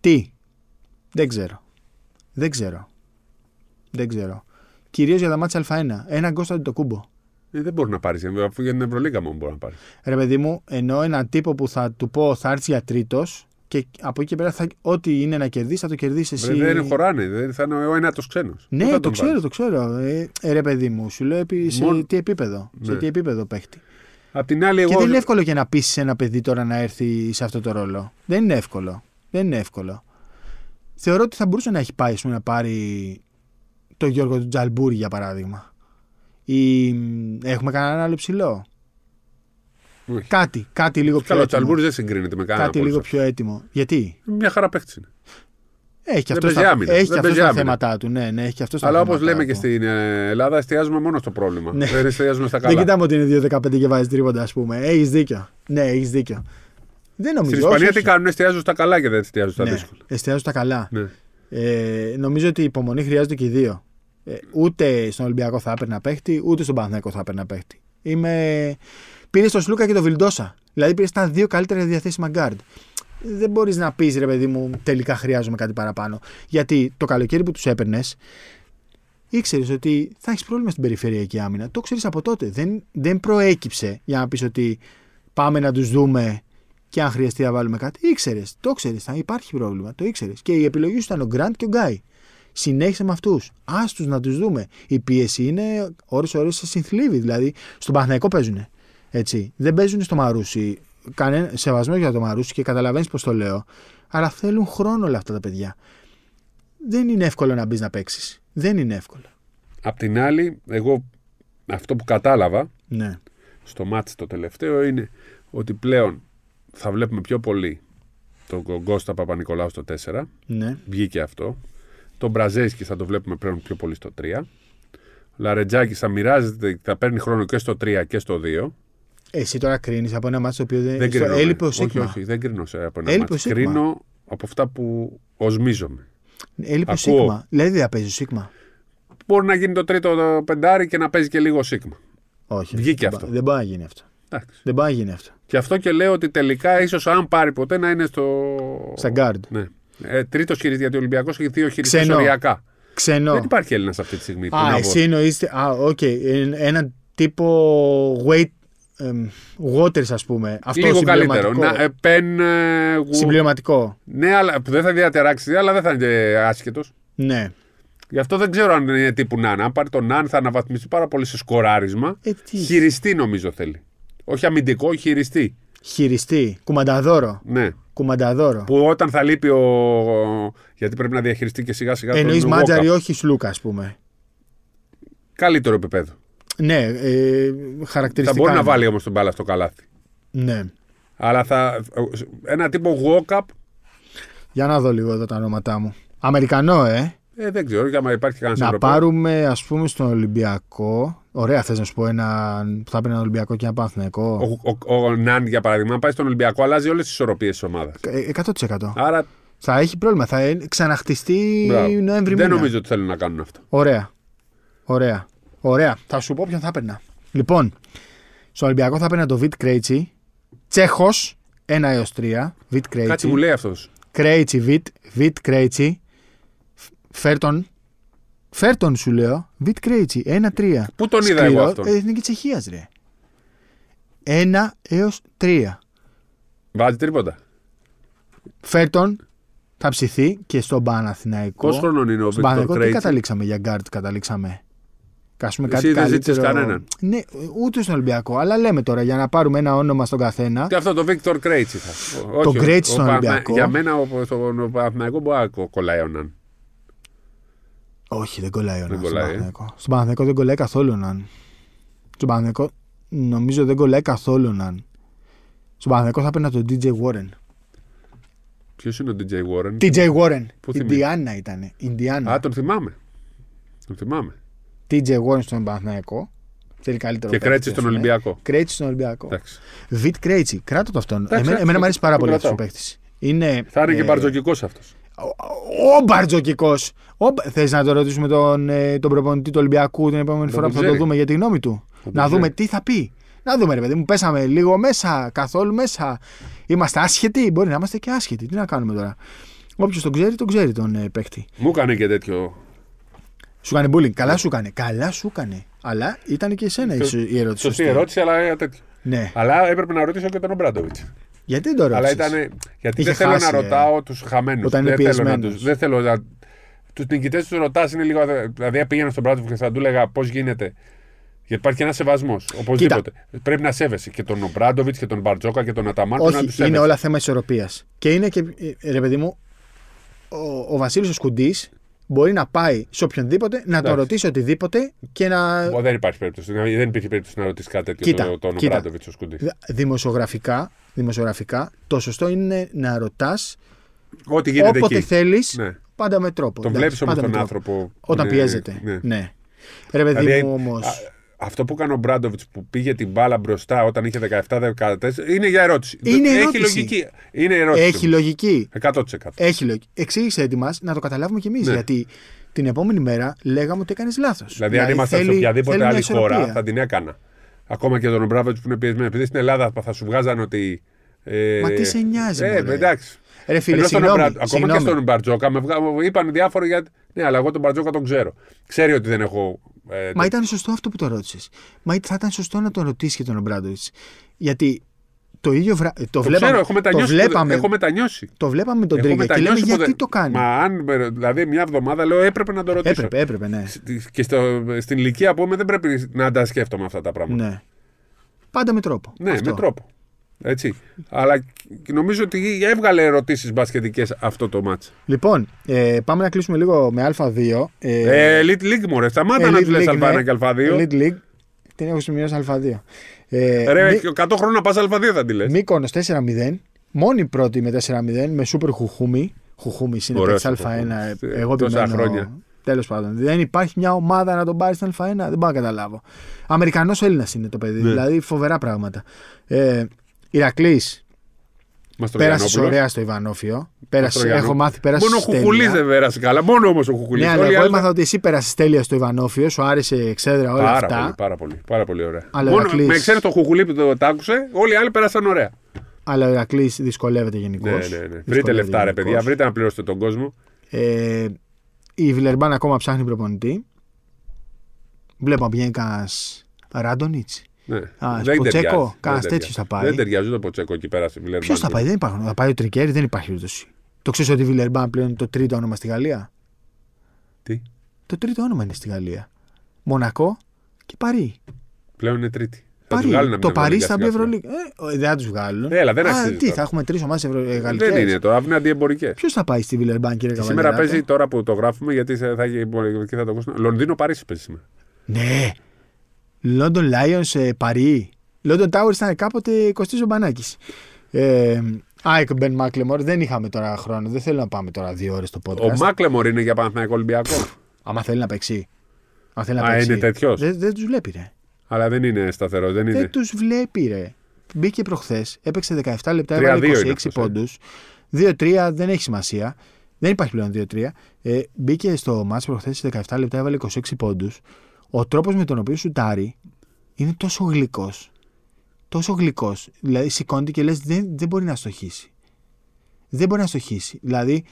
Τι; Δεν ξέρω. Δεν ξέρω. Δεν ξέρω. Κυρίως για τα μάτια Α1. Ένα γκόστα το κούμπο. Ε, δεν μπορεί να πάρεις. Αφού για την Ευρωλίγα μόνο μπορεί να πάρεις. Ρε παιδί μου, ενώ έναν τύπο που θα του πω θα έρθει για τρίτος και από εκεί και πέρα θα, ό,τι είναι να κερδίσει θα το κερδίσει εσύ. Δεν χωράνε. Δεν θα είναι ο ένατος ξένος. Ναι, το ξέρω, το ξέρω. Ε, ε, ρε παιδί μου, σου λέω επί- σε Μόνο- τι επίπεδο. Σε Ναι. τι επίπεδο παίχτη. Απ' την άλλη, Και εγώ. δεν είναι εύκολο και να πείσει ένα παιδί τώρα να έρθει σε αυτό το ρόλο. Δεν είναι εύκολο. Δεν είναι εύκολο. Θεωρώ ότι θα μπορούσε να έχει πάει ας πούμε, να πάρει το Γιώργο του Τζαλμπούρη για παράδειγμα. Ή μ, έχουμε κανέναν άλλο ψηλό; Όχι. Κάτι, κάτι λίγο πιο Καλό, ο έτοιμο. Τσαλμπούρη δεν συγκρίνεται με κανένα. Κάτι από λίγο όλους πιο έτοιμο. Γιατί; Αυτούς. Μια χαρά παίχτη είναι. έχει και Δεν αυτός παίζει τα, άμυνα. έχει Δεν και αυτός παίζει τα άμυνα. θέματα του. Ναι, ναι, έχει και αυτός τα Αλλά όπως θέματα λέμε και του. στην ε, Ελλάδα, εστιάζουμε μόνο στο πρόβλημα. Ναι. Δεν εστιάζουμε στα Δεν καλά. κοιτάμε ότι είναι 2-15 και βάζεις τρίποντα, ας πούμε. Έχεις δίκιο. Ναι, έχεις δίκιο. Δεν νομίζω. Στην όχι, Ισπανία όχι. τι κάνουν, εστιάζουν στα καλά και δεν εστιάζουν στα ναι, δύσκολα. εστιάζουν στα καλά. Ναι. Ε, νομίζω ότι η υπομονή χρειάζεται και οι δύο. Ε, ούτε στον Ολυμπιακό θα έπαιρνα παίχτη, ούτε στον Παναθηναϊκό θα έπαιρνα παίχτη. Είμαι... Πήρε τον Σλούκα και τον Βιλντόσα. Δηλαδή πήρε τα δύο καλύτερα διαθέσιμα γκαρντ. Δεν μπορείς να πεις ρε παιδί μου, τελικά χρειάζομαι κάτι παραπάνω. Γιατί το καλοκαίρι που τους έπαιρνες, ήξερες ότι θα έχεις πρόβλημα στην περιφερειακή άμυνα. Το ξέρεις από τότε. Δεν, δεν προέκυψε για να πεις ότι πάμε να τους δούμε και αν χρειαστεί να βάλουμε κάτι. Ήξερες, το ξέρει, θα υπάρχει πρόβλημα. Το ήξερες. Και η επιλογή σου ήταν ο Γκραντ και ο Γκάι. Συνέχισε με αυτούς. Άστου να τους δούμε. Η πίεση είναι ώρες-ώρες σε συνθλίβει. Δηλαδή στον Παναθηναϊκό παίζουν. Έτσι. Δεν παίζουν στο Μαρούσι. Κανένα σεβασμός για το Μαρούσι και καταλαβαίνεις πώς το λέω. Αλλά θέλουν χρόνο όλα αυτά τα παιδιά. Δεν είναι εύκολο να μπεις να παίξεις. Δεν είναι εύκολο. Απ' την άλλη, εγώ αυτό που κατάλαβα Ναι. στο μάτι το τελευταίο είναι ότι πλέον θα βλέπουμε πιο πολύ τον Κώστα Παπα-Νικολάου στο 4. Ναι. Βγήκε αυτό. Τον Μπραζέσκι θα το βλέπουμε πλέον πιο πολύ στο 3. Ο Λαρετζάκη θα μοιράζεται, θα παίρνει χρόνο και στο 3 και στο 2. Εσύ τώρα κρίνεις από ένα μάτι το οποίο δεν. Δεν στο- κρίνω. Έλειπε ο όχι, Σίγμα. όχι, δεν κρίνω σε από ένα Έλειπε ο μάτς. Σίγμα. Κρίνω από αυτά που οσμίζομαι. Έλειπε ο Ακούω. Σίγμα. Δηλαδή δεν θα παίζει ο Σίγμα. Μπορεί να γίνει το τρίτο το πεντάρι και να παίζει και λίγο σίγμα. Όχι. Βγήκε δεν αυτό. μπο- Δεν μπορεί να γίνει αυτό. Εντάξει. Δεν μπορεί να γίνει αυτό. Και αυτό και λέω ότι τελικά ίσως αν πάρει ποτέ να είναι στο. Στα guard. Ναι. Ε, Τρίτος χειριστή, γιατί ο Ολυμπιακός έχει δύο χειριστέ Ξενό. οριακά. Ξενό. Δεν υπάρχει Έλληνας αυτή τη στιγμή. που να Α, πω. εσύ εννοείς... Α, οκ. Ε, Ένα τύπο weight... εμ, waters, ας πούμε. Αυτό Λίγο καλύτερο. συμπληρωματικό. Να, ε, πεν, ε, γου- Συμπληρωματικό. Ναι, αλλά που δεν θα διατεράξει, αλλά δεν θα είναι άσχετος. Ναι. Γι' αυτό δεν ξέρω αν είναι τύπου Ναν. Αν πάρει τον Ναν θα αναβαθμιστεί πάρα πολύ σε σκοράρισμα. Ε, τι. Χειριστή νομίζω θέλει. Όχι αμυντικό, χειριστή. Χειριστή. Κουμανταδόρο. Ναι. Κουμανταδόρο. Που όταν θα λείπει ο. Γιατί πρέπει να διαχειριστεί και σιγά σιγά Εννοείς τον μάτζαρη, Walkup. όχι σλούκα, ας πούμε. Καλύτερο επίπεδο. Ναι, ε, Θα χαρακτηριστικά. μπορεί να είναι. βάλει όμως τον μπάλα στο καλάθι. Ναι. Αλλά θα. Ένα τύπο walk-up. Για να δω λίγο εδώ τα ονόματά μου. Αμερικανό, ε. Ε, δεν ξέρω, για να υπάρχει κανένας Να πάρουμε, ας πούμε, στον Ολυμπιακό. Ωραία, θες να σου πω ένα που θα έπαιρνε ένα Ολυμπιακό και ένα Παναθηναϊκό. Ο, ο, ο, Ναν, για παράδειγμα, αν πάει στον Ολυμπιακό, αλλάζει όλες τις ισορροπίες της ομάδας. Ε, 100%. Άρα Θα έχει πρόβλημα. Θα ε- ξαναχτιστεί μπράβο. Νοέμβρη δεν μήνα. νομίζω ότι θέλουν να κάνουν αυτό. Ωραία. Ωραία. Ωραία. Θα σου πω ποιον θα έπαιρνα. Λοιπόν, στον Ολυμπιακό θα έπαιρνα το Βιτ Κρέιτσι. Τσέχος 1 έως 3. Βιτ Κάτι μου Κρέιτσι. λέει αυτός. Κρέιτσι, Βιτ. Βιτ Κρέιτσι. Φέρτον. Φέρτον σου λέω. Βιτ Κρέιτσι. 1-3. Πού τον είδα εγώ αυτόν; Ε, Εθνική Τσεχίας, ρε. 1 έως 3. Βάζει τρίποτα. Φέρτον θα ψηθεί και στον Παναθηναϊκό. Πόσο χρονών είναι ο Στον Βίκτορ Παναθηναϊκό τι Κρέιτσι; καταλήξαμε για γκάρτ, καταλήξαμε. Κάσουμε Εσύ κάτι δεν ζήτησες καλύτερο. κανέναν; Ναι, ούτε στον Ολυμπιακό. Αλλά λέμε τώρα για να πάρουμε ένα όνομα στον καθένα. Και αυτό το Βίκτορ Κρέιτσι θα. Ο- Το όχι, ο- Κρέιτσι ο στον Παναθηνα- Ολυμπιακό. Για μένα ο, στον ο Παναθηναϊκό μπορεί να κο- κολλάει ο Ναν. Όχι, δεν κολλάει ο Ναν στον κολλάει, ε. Παναθηναϊκό. Στον Παναθηναϊκό δεν κολλάει καθόλου ο Ναν. Στον Παναθηναϊκό νομίζω δεν κολλάει καθόλου ο Ναν. Στον Παναθηναϊκό θα έπαιρνα τον TJ Warren. Ποιος είναι ο TJ Warren; TJ Warren. Πού θυμίζει; Ινδιάνα ήταν. Ινδιάνα. Α, τον θυμάμαι. Τον θυμάμαι. TJ Warren στον Παναθηναϊκό. Θέλει καλύτερο. Και παίκτη, Κρέτσι ας στον πούμε. Ολυμπιακό. Κρέτσι στον Ολυμπιακό. Εντάξει. Βιτ Κρέιτσι, κράτο το αυτόν. Εντάξει, Εμένα, εντάξει, εμένα μου αρέσει πάρα το πολύ αυτός ο κρατάω. παίκτης. Είναι. Θα είναι και ε, Μπαρτζωκικός αυτός. Ο, ο Μπαρτζοκικό. Θες να το ρωτήσουμε τον, ε, τον προπονητή του Ολυμπιακού την επόμενη Δεν φορά το που θα το ξέρει. δούμε για τη γνώμη του; Δεν να το δούμε ξέρει. τι θα πει. Να δούμε, ρε παιδί μου, πέσαμε λίγο μέσα, καθόλου μέσα. Είμαστε άσχετοι, μπορεί να είμαστε και άσχετοι. Τι να κάνουμε τώρα; Όποιος τον ξέρει, τον ξέρει τον ε, παίκτη. Μου έκανε και τέτοιο. Σου κάνει bullying. Καλά σου έκανε. Καλά σου έκανε. Αλλά ήταν και εσένα η, Σω- η ερώτηση. Σωστή ερώτηση, αλλά ε, τέτοιο. Ναι. Αλλά έπρεπε να ρωτήσω και τον Ομπράντοβιτς. Γιατί δεν το Αλλά ρώτησες; ήταν. Γιατί Είχε δεν θέλω χάσει, να ε. ρωτάω τους χαμένους. Όταν είναι δεν, θέλω να πιεσμένος. τους, δεν θέλω να. Τους νικητές τους ρωτάς είναι λίγο. Δηλαδή, αν πήγαινα στον Μπράντοβιτ και θα του έλεγα πώς γίνεται; Γιατί υπάρχει και ένας σεβασμός. Οπωσδήποτε. Πρέπει να σέβεσαι και τον Ομπράντοβιτς και τον Μπαρτζόκα και τον Αταμάν. πρέπει να τους Όχι, σέβεσαι. είναι όλα θέμα ισορροπίας. Και είναι και, ε, ρε παιδί μου, ο, ο Βασίλης ο Σκουντής μπορεί να πάει σε οποιονδήποτε, να τον Εντάξει. ρωτήσει οτιδήποτε και να. Ω, Δεν υπάρχει περίπτωση. Δεν υπήρχε περίπτωση να ρωτήσει κάτι τέτοιο Κοίτα, τον, τον κοίτα. Ομπράντοβιτς ο Σκουντή. Δημοσιογραφικά, δημοσιογραφικά, το σωστό είναι να ρωτάς Ό,τι γίνεται όποτε εκεί. θέλεις, Ναι. πάντα με τρόπο. Τον εντάξει, βλέπεις όμως πάντα τον με τρόπο. άνθρωπο. Όταν είναι- πιέζεται. ναι. Ναι. Ρε παιδί Δηλαδή, μου όμω. Α, αυτό που έκανε ο Μπράντοβιτς που πήγε την μπάλα μπροστά όταν είχε 17-14 είναι για ερώτηση. Είναι Έχει ερώτηση. λογική. Είναι ερώτηση. Έχει λογική. 100%. Έχει λογική. Εξήγησε τη μα να το καταλάβουμε κι εμείς. Ναι. Γιατί την επόμενη μέρα λέγαμε ότι έκανες λάθος. Δηλαδή, αν ήμασταν σε οποιαδήποτε άλλη χώρα, θα την έκανα. Ακόμα και τον Μπράβετ που είναι πιεσμένος. Επειδή στην Ελλάδα θα σου βγάζαν ότι. Ε, Μα τι σε νοιάζει, Ε, μωρέ. εντάξει. Ρε φίλε, Ενώ στον συγγνώμη, Μπρα- Ακόμα και συγγνώμη. στον Μπαρτζόκα με βγα... είπαν διάφορα για. Ναι, αλλά εγώ τον Μπαρτζόκα τον ξέρω. Ξέρει ότι δεν έχω. Ε, Μα ήταν σωστό αυτό που το ρώτησες. Μα θα ήταν σωστό να τον ρωτήσεις και τον Ομπράντοβιτς. Γιατί το ίδιο βρα... το, το βλέπαμε. ξέρω, έχω το, μετανιώσει. βλέπαμε, Έχω μετανιώσει. το βλέπαμε με τον Έχω Τρίγκα και λέμε μετανιώσει γιατί ποτέ- το κάνει; Μα αν. Δηλαδή, μια εβδομάδα λέω έπρεπε να το ρωτήσω. Έπρεπε, έπρεπε, ναι. Και στο, στην ηλικία που είμαι δεν πρέπει να τα σκέφτομαι αυτά τα πράγματα. ναι. Πάντα με τρόπο. Ναι, Αυτό. με τρόπο. Έτσι. Αλλά και νομίζω ότι έβγαλε ερωτήσεις μπασκετικές αυτό το μάτς. Λοιπόν, ε, πάμε να κλείσουμε λίγο με Α2. Ε, Ε, Elite League μωρέ, σταμάτα να Elite του λες League, Α1 ναι. και Α2. Elite League. Την έχω σημειώσει Α2. Ε, Ρε, Μη- και 100 χρόνια να πας Α2 θα τη λες. Μύκονος 4-0. Μόνη πρώτη με 4-0 με σούπερ χουχούμι. Χουχούμι είναι Ωραίος παίκτης ο Α1. Χουχούμης. Εγώ Τόσα επιμένω. χρόνια. Τέλος πάντων. Δεν υπάρχει μια ομάδα να τον πάρει στην Α1. Δεν μπορώ να καταλάβω. Αμερικανός Έλληνας είναι το παιδί. Ναι. Δηλαδή φοβερά πράγματα. Ε, Ηρακλής Μας το πέρασε Γιαννόπουλος. ωραία στο Ιβανόφιο. Πέρασε, Αστρογιαννού. έχω μάθει, πέρασε Μόνο ο Χουχουλή τέλεια. δεν πέρασε καλά. Μόνο όμως ο Χουχουλή. Ναι, αλλά εγώ έμαθα ότι εσύ πέρασε τέλεια στο Ιβανόφιο, σου άρεσε εξέδρα όλα Πάρα αυτά. πολύ, πάρα πολύ, πάρα πολύ ωραία. Αλλά ο Μόνο Ηρακλής- με εξαίρετο το Χουχουλή που το τ' άκουσε, όλοι οι άλλοι πέρασαν ωραία. Αλλά ο Ηρακλής δυσκολεύεται γενικώς. Ναι, ναι, ναι. Βρείτε λεφτά, ρε παιδιά, βρείτε να πληρώσετε τον κόσμο. Ε, η Βιλερμπάν ακόμα ψάχνει προπονητή. Βλέπω να πηγαίνει κανένας Ράντονιτς. Ναι. Α, Δεν Ποτσέκο, ταιριάζει, κανένας δεν τέτοιος ταιριάζει. θα πάει. Δεν ταιριάζει ούτε ο Ποτσέκο εκεί πέρα στη Βιλερμπάν. Ποιος θα πάει, δεν υπάρχουν. Θα πάει ο Τρικέρι, δεν υπάρχει περίπτωση. Το ξέρεις ότι η Βιλερμπάν πλέον είναι το τρίτο όνομα στη Γαλλία; Τι, Το τρίτο όνομα είναι στη Γαλλία. Μονακό και Παρί. πλέον είναι τρίτη. Θα Παρί. τους βγάλουν να Το μην Παρί είναι θα μπει σιγά-σιγά. Ευρωλίγα. Ε, δεν θα τους βγάλουν. Έλα, δεν Α, αξίζει Τι, τώρα. θα έχουμε τρεις ομάδες Δεν γαλλικές. είναι τώρα, είναι αντιεμπορικέ. Ποιος θα πάει στη Βιλερμπάν, κύριε Σήμερα Καβαλιαράτο; παίζει τώρα που το γράφουμε, γιατί θα θα έχει και θα το ακούσουμε. Λονδίνο Παρίσι παίζει σήμερα. Ναι. London Lions, ε, Παρί. London Towers ήταν κάποτε Κωστής Ζωμπανάκης. Ε, ΑΕΚ Μπεν Μάκλεμορ, δεν είχαμε τώρα χρόνο. Δεν θέλω να πάμε τώρα δύο ώρες στο podcast. Ο Μάκλεμορ είναι για Παναθηναϊκό Ολυμπιακό. Άμα θέλει να παίξει. Αν θέλει να Α, παίξει. είναι τέτοιος; Δεν, δεν τους βλέπει, ρε. Αλλά δεν είναι σταθερό, δεν είναι. Δεν τους βλέπει, ρε. Μπήκε προχθές, έπαιξε 17 λεπτά, 3-2 έβαλε είναι 26 αυτός, ε. πόντους. 2-3 δεν έχει σημασία. Δεν υπάρχει πλέον 2-3. Ε, μπήκε στο μάτς προχθές 17 λεπτά, έβαλε 26 πόντους. Ο τρόπος με τον οποίο σουτάρει είναι τόσο γλυκός. Τόσο γλυκός. Δηλαδή σηκώνεται και λες: δεν, δεν μπορεί να στοχίσει. Δεν μπορεί να στοχίσει. Δηλαδή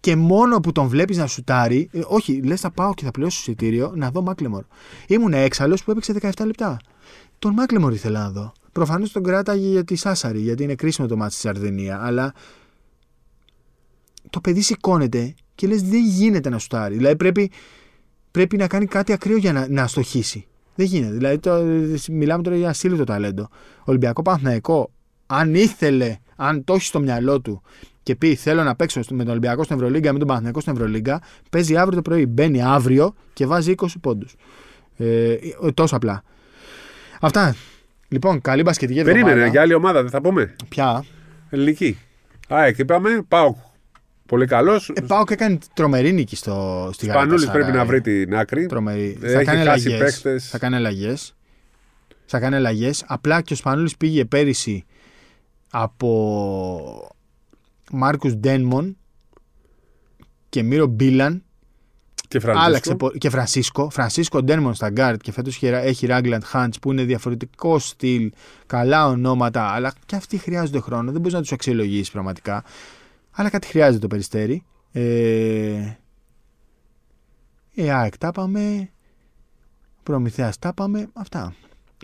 και μόνο που τον βλέπεις να σουτάρει, ε, όχι, λες θα πάω και θα πληρώσω εισιτήριο να δω Μάκλεμορ. Ήμουν έξαλλος που έπαιξε 17 λεπτά. Τον Μάκλεμορ ήθελα να δω. Προφανώς τον κράταγε για τη Σάσαρη, γιατί είναι κρίσιμο το μάτι στη Σαρδενία. Αλλά το παιδί σηκώνεται και λες: Δεν γίνεται να σουτάρει. Δηλαδή πρέπει, πρέπει να κάνει κάτι ακραίο για να, να στοχίσει. Δεν γίνεται. Δηλαδή το, μιλάμε τώρα για ασύλληπτο ταλέντο. Ολυμπιακό Παναθηναϊκό, αν ήθελε, αν το έχει στο μυαλό του και πει θέλω να παίξω στο- με τον Ολυμπιακό στην Ευρωλίγκα, με τον Παναθηναϊκό στην Ευρωλίγκα, παίζει αύριο το πρωί. Μπαίνει αύριο και βάζει 20 πόντους. Ε, ε, τόσο απλά. Αυτά. Λοιπόν, καλή μπασκετική εβδομάδα. Περίμενε, για άλλη ομάδα δεν θα πούμε. Πια. Ελληνική. Α, εκεί πάμε. Πάω. Πολύ καλός. Ε, πάω και έκανε τρομερή νίκη στο, στη Σπανούλης Γαλατασαράι. πρέπει να βρει την άκρη. Τρομερή. Έχει θα κάνει χάσει αλλαγές. παίχτες. Θα κάνει αλλαγές. Θα κάνει αλλαγές. Απλά και ο Σπανούλης πήγε πέρυσι από Μάρκους Ντένμον και Μίρο Μπίλαν. Και Φρανσίσκο. Άλλαξε πο- και Φρανσίσκο. Φρανσίσκο Ντένμον στα γκαρντ και φέτος έχει Ράγκλαντ, Χαντ που είναι διαφορετικό στυλ, καλά ονόματα, αλλά και αυτοί χρειάζονται χρόνο. Δεν μπορείς να τους αξιολογήσει πραγματικά. Αλλά κάτι χρειάζεται το Περιστέρι. Ε, ε ΑΕΚ τα πάμε. Προμηθέας τα πάμε. Αυτά.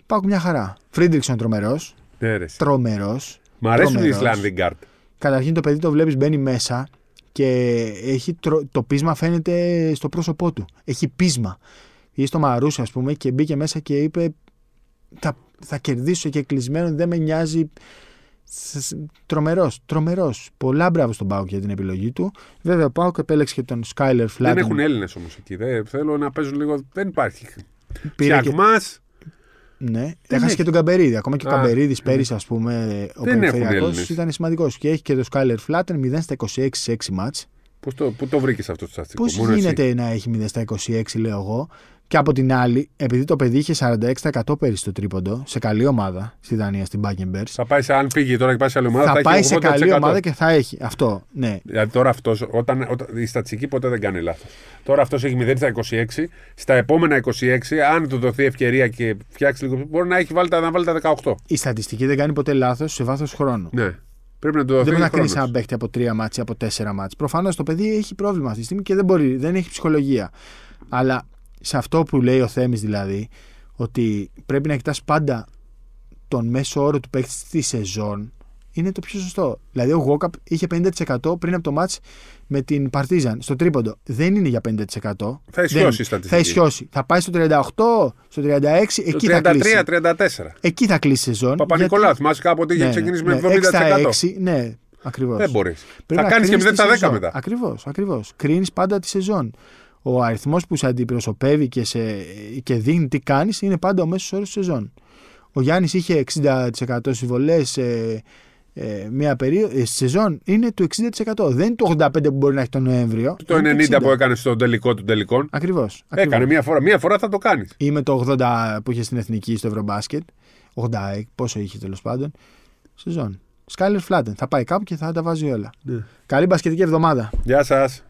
Πάω μια χαρά. Φρίντρικσον τρομερός. Ναι, ρε. Τρομερός. Μ' αρέσουν οι Τρομερός. Ισλανδοί γκαρντ. Καταρχήν το παιδί το βλέπεις μπαίνει μέσα και έχει τρο- το πείσμα φαίνεται στο πρόσωπό του. Έχει πείσμα. Ή στο Μαρούσι, ας πούμε, και μπήκε μέσα και είπε: Θα, θα κερδίσω και κλεισμένο, δεν με νοιάζει. Τρομερός, τρομερός. Πολλά μπράβο στον Πάουκ για την επιλογή του. Βέβαια, ο Πάουκ επέλεξε και τον Σκάιλερ Δεν Flatten. έχουν Έλληνες όμως εκεί. Δεν, θέλω να παίζουν λίγο. Δεν υπάρχει. Πήρε και, Φτιαγμά. ναι, έχει. έχασε και τον Καμπερίδη. Ακόμα και ο Α, Καμπερίδης πέρυσι, ας πούμε, ο Δεν έχουν περιφερειακό Έλληνες. ήταν σημαντικός. Και έχει και τον Σκάιλερ Flatten 0 στα 26 σε 6 μάτς. Πού το, πού το βρήκες αυτό το στατιστικό. Πώς μόνο εσύ; γίνεται να έχει 0 στα 26, λέω εγώ. Και από την άλλη, επειδή το παιδί είχε 46% πέρυσι στο τρίποντο, σε καλή ομάδα στη Δανία, στην Μπάγκεμπερ, Θα πάει σε, αν φύγει τώρα και πάει σε άλλη ομάδα, θα θα, πάει έχει σε 80%. καλή ομάδα και θα έχει. Αυτό, ναι. Δηλαδή τώρα αυτός, όταν, όταν, η στατιστική ποτέ δεν κάνει λάθος. Τώρα αυτός έχει 0 στα 26. Στα επόμενα 26, αν του δοθεί ευκαιρία και φτιάξει λίγο, μπορεί να έχει βάλει τα, να βάλει τα 18. Η στατιστική δεν κάνει ποτέ λάθος σε βάθος χρόνου. Ναι. Πρέπει να του Δεν δοθεί μπορεί να κρίνεις χρόνος. ένα παίχτη από τρία μάτια, από τέσσερα μάτια. Προφανώς το παιδί έχει πρόβλημα αυτή τη στιγμή και δεν μπορεί, δεν έχει ψυχολογία. Αλλά σε αυτό που λέει ο Θέμης δηλαδή, ότι πρέπει να κοιτάς πάντα τον μέσο όρο του παίκτη στη σεζόν, είναι το πιο σωστό. Δηλαδή ο Γόκαπ είχε 50% πριν από το μάτς με την Παρτίζαν στο τρίποντο. Δεν είναι για 50%. Θα ισιώσει Δεν- η στατιστική. Θα ισιώσει. Θα πάει στο 38, στο 36, Το εκεί θα κλείσει. 33-34. Εκεί θα κλείσει η σεζόν. Παπα-Νικολάου, θυμάσαι κάποτε είχε ξεκινήσει με 70%. 6 στα 6, ναι, ακριβώς. Δεν μπορείς. Θα κάνεις και 0 στα 10 μετά. Ακριβώς, ακριβώς. Κρίνεις πάντα τη σεζόν. Ο αριθμός που σε αντιπροσωπεύει και, σε, και δείχνει τι κάνεις είναι πάντα ο μέσος όρος της σεζόν. Ο Γιάννης είχε 60% συμβολές σε ε, μια περίοδο. Ε, στη σεζόν είναι το 60%. Δεν είναι το 85% που μπορεί να έχει τον Νοέμβριο. Το 90 που έκανες στον τελικό των τελικών. Ακριβώς. Έκανε μία φορά. Μία φορά θα το κάνεις. Ή με το 80 που είχε στην εθνική στο Ευρωμπάσκετ. 80, πόσο είχε τέλος πάντων. Σεζόν. Σκάιλερ Φλάτεν. Θα πάει κάπου και θα τα βάζει όλα. Ναι. Καλή μπασκετική εβδομάδα. Γεια σας.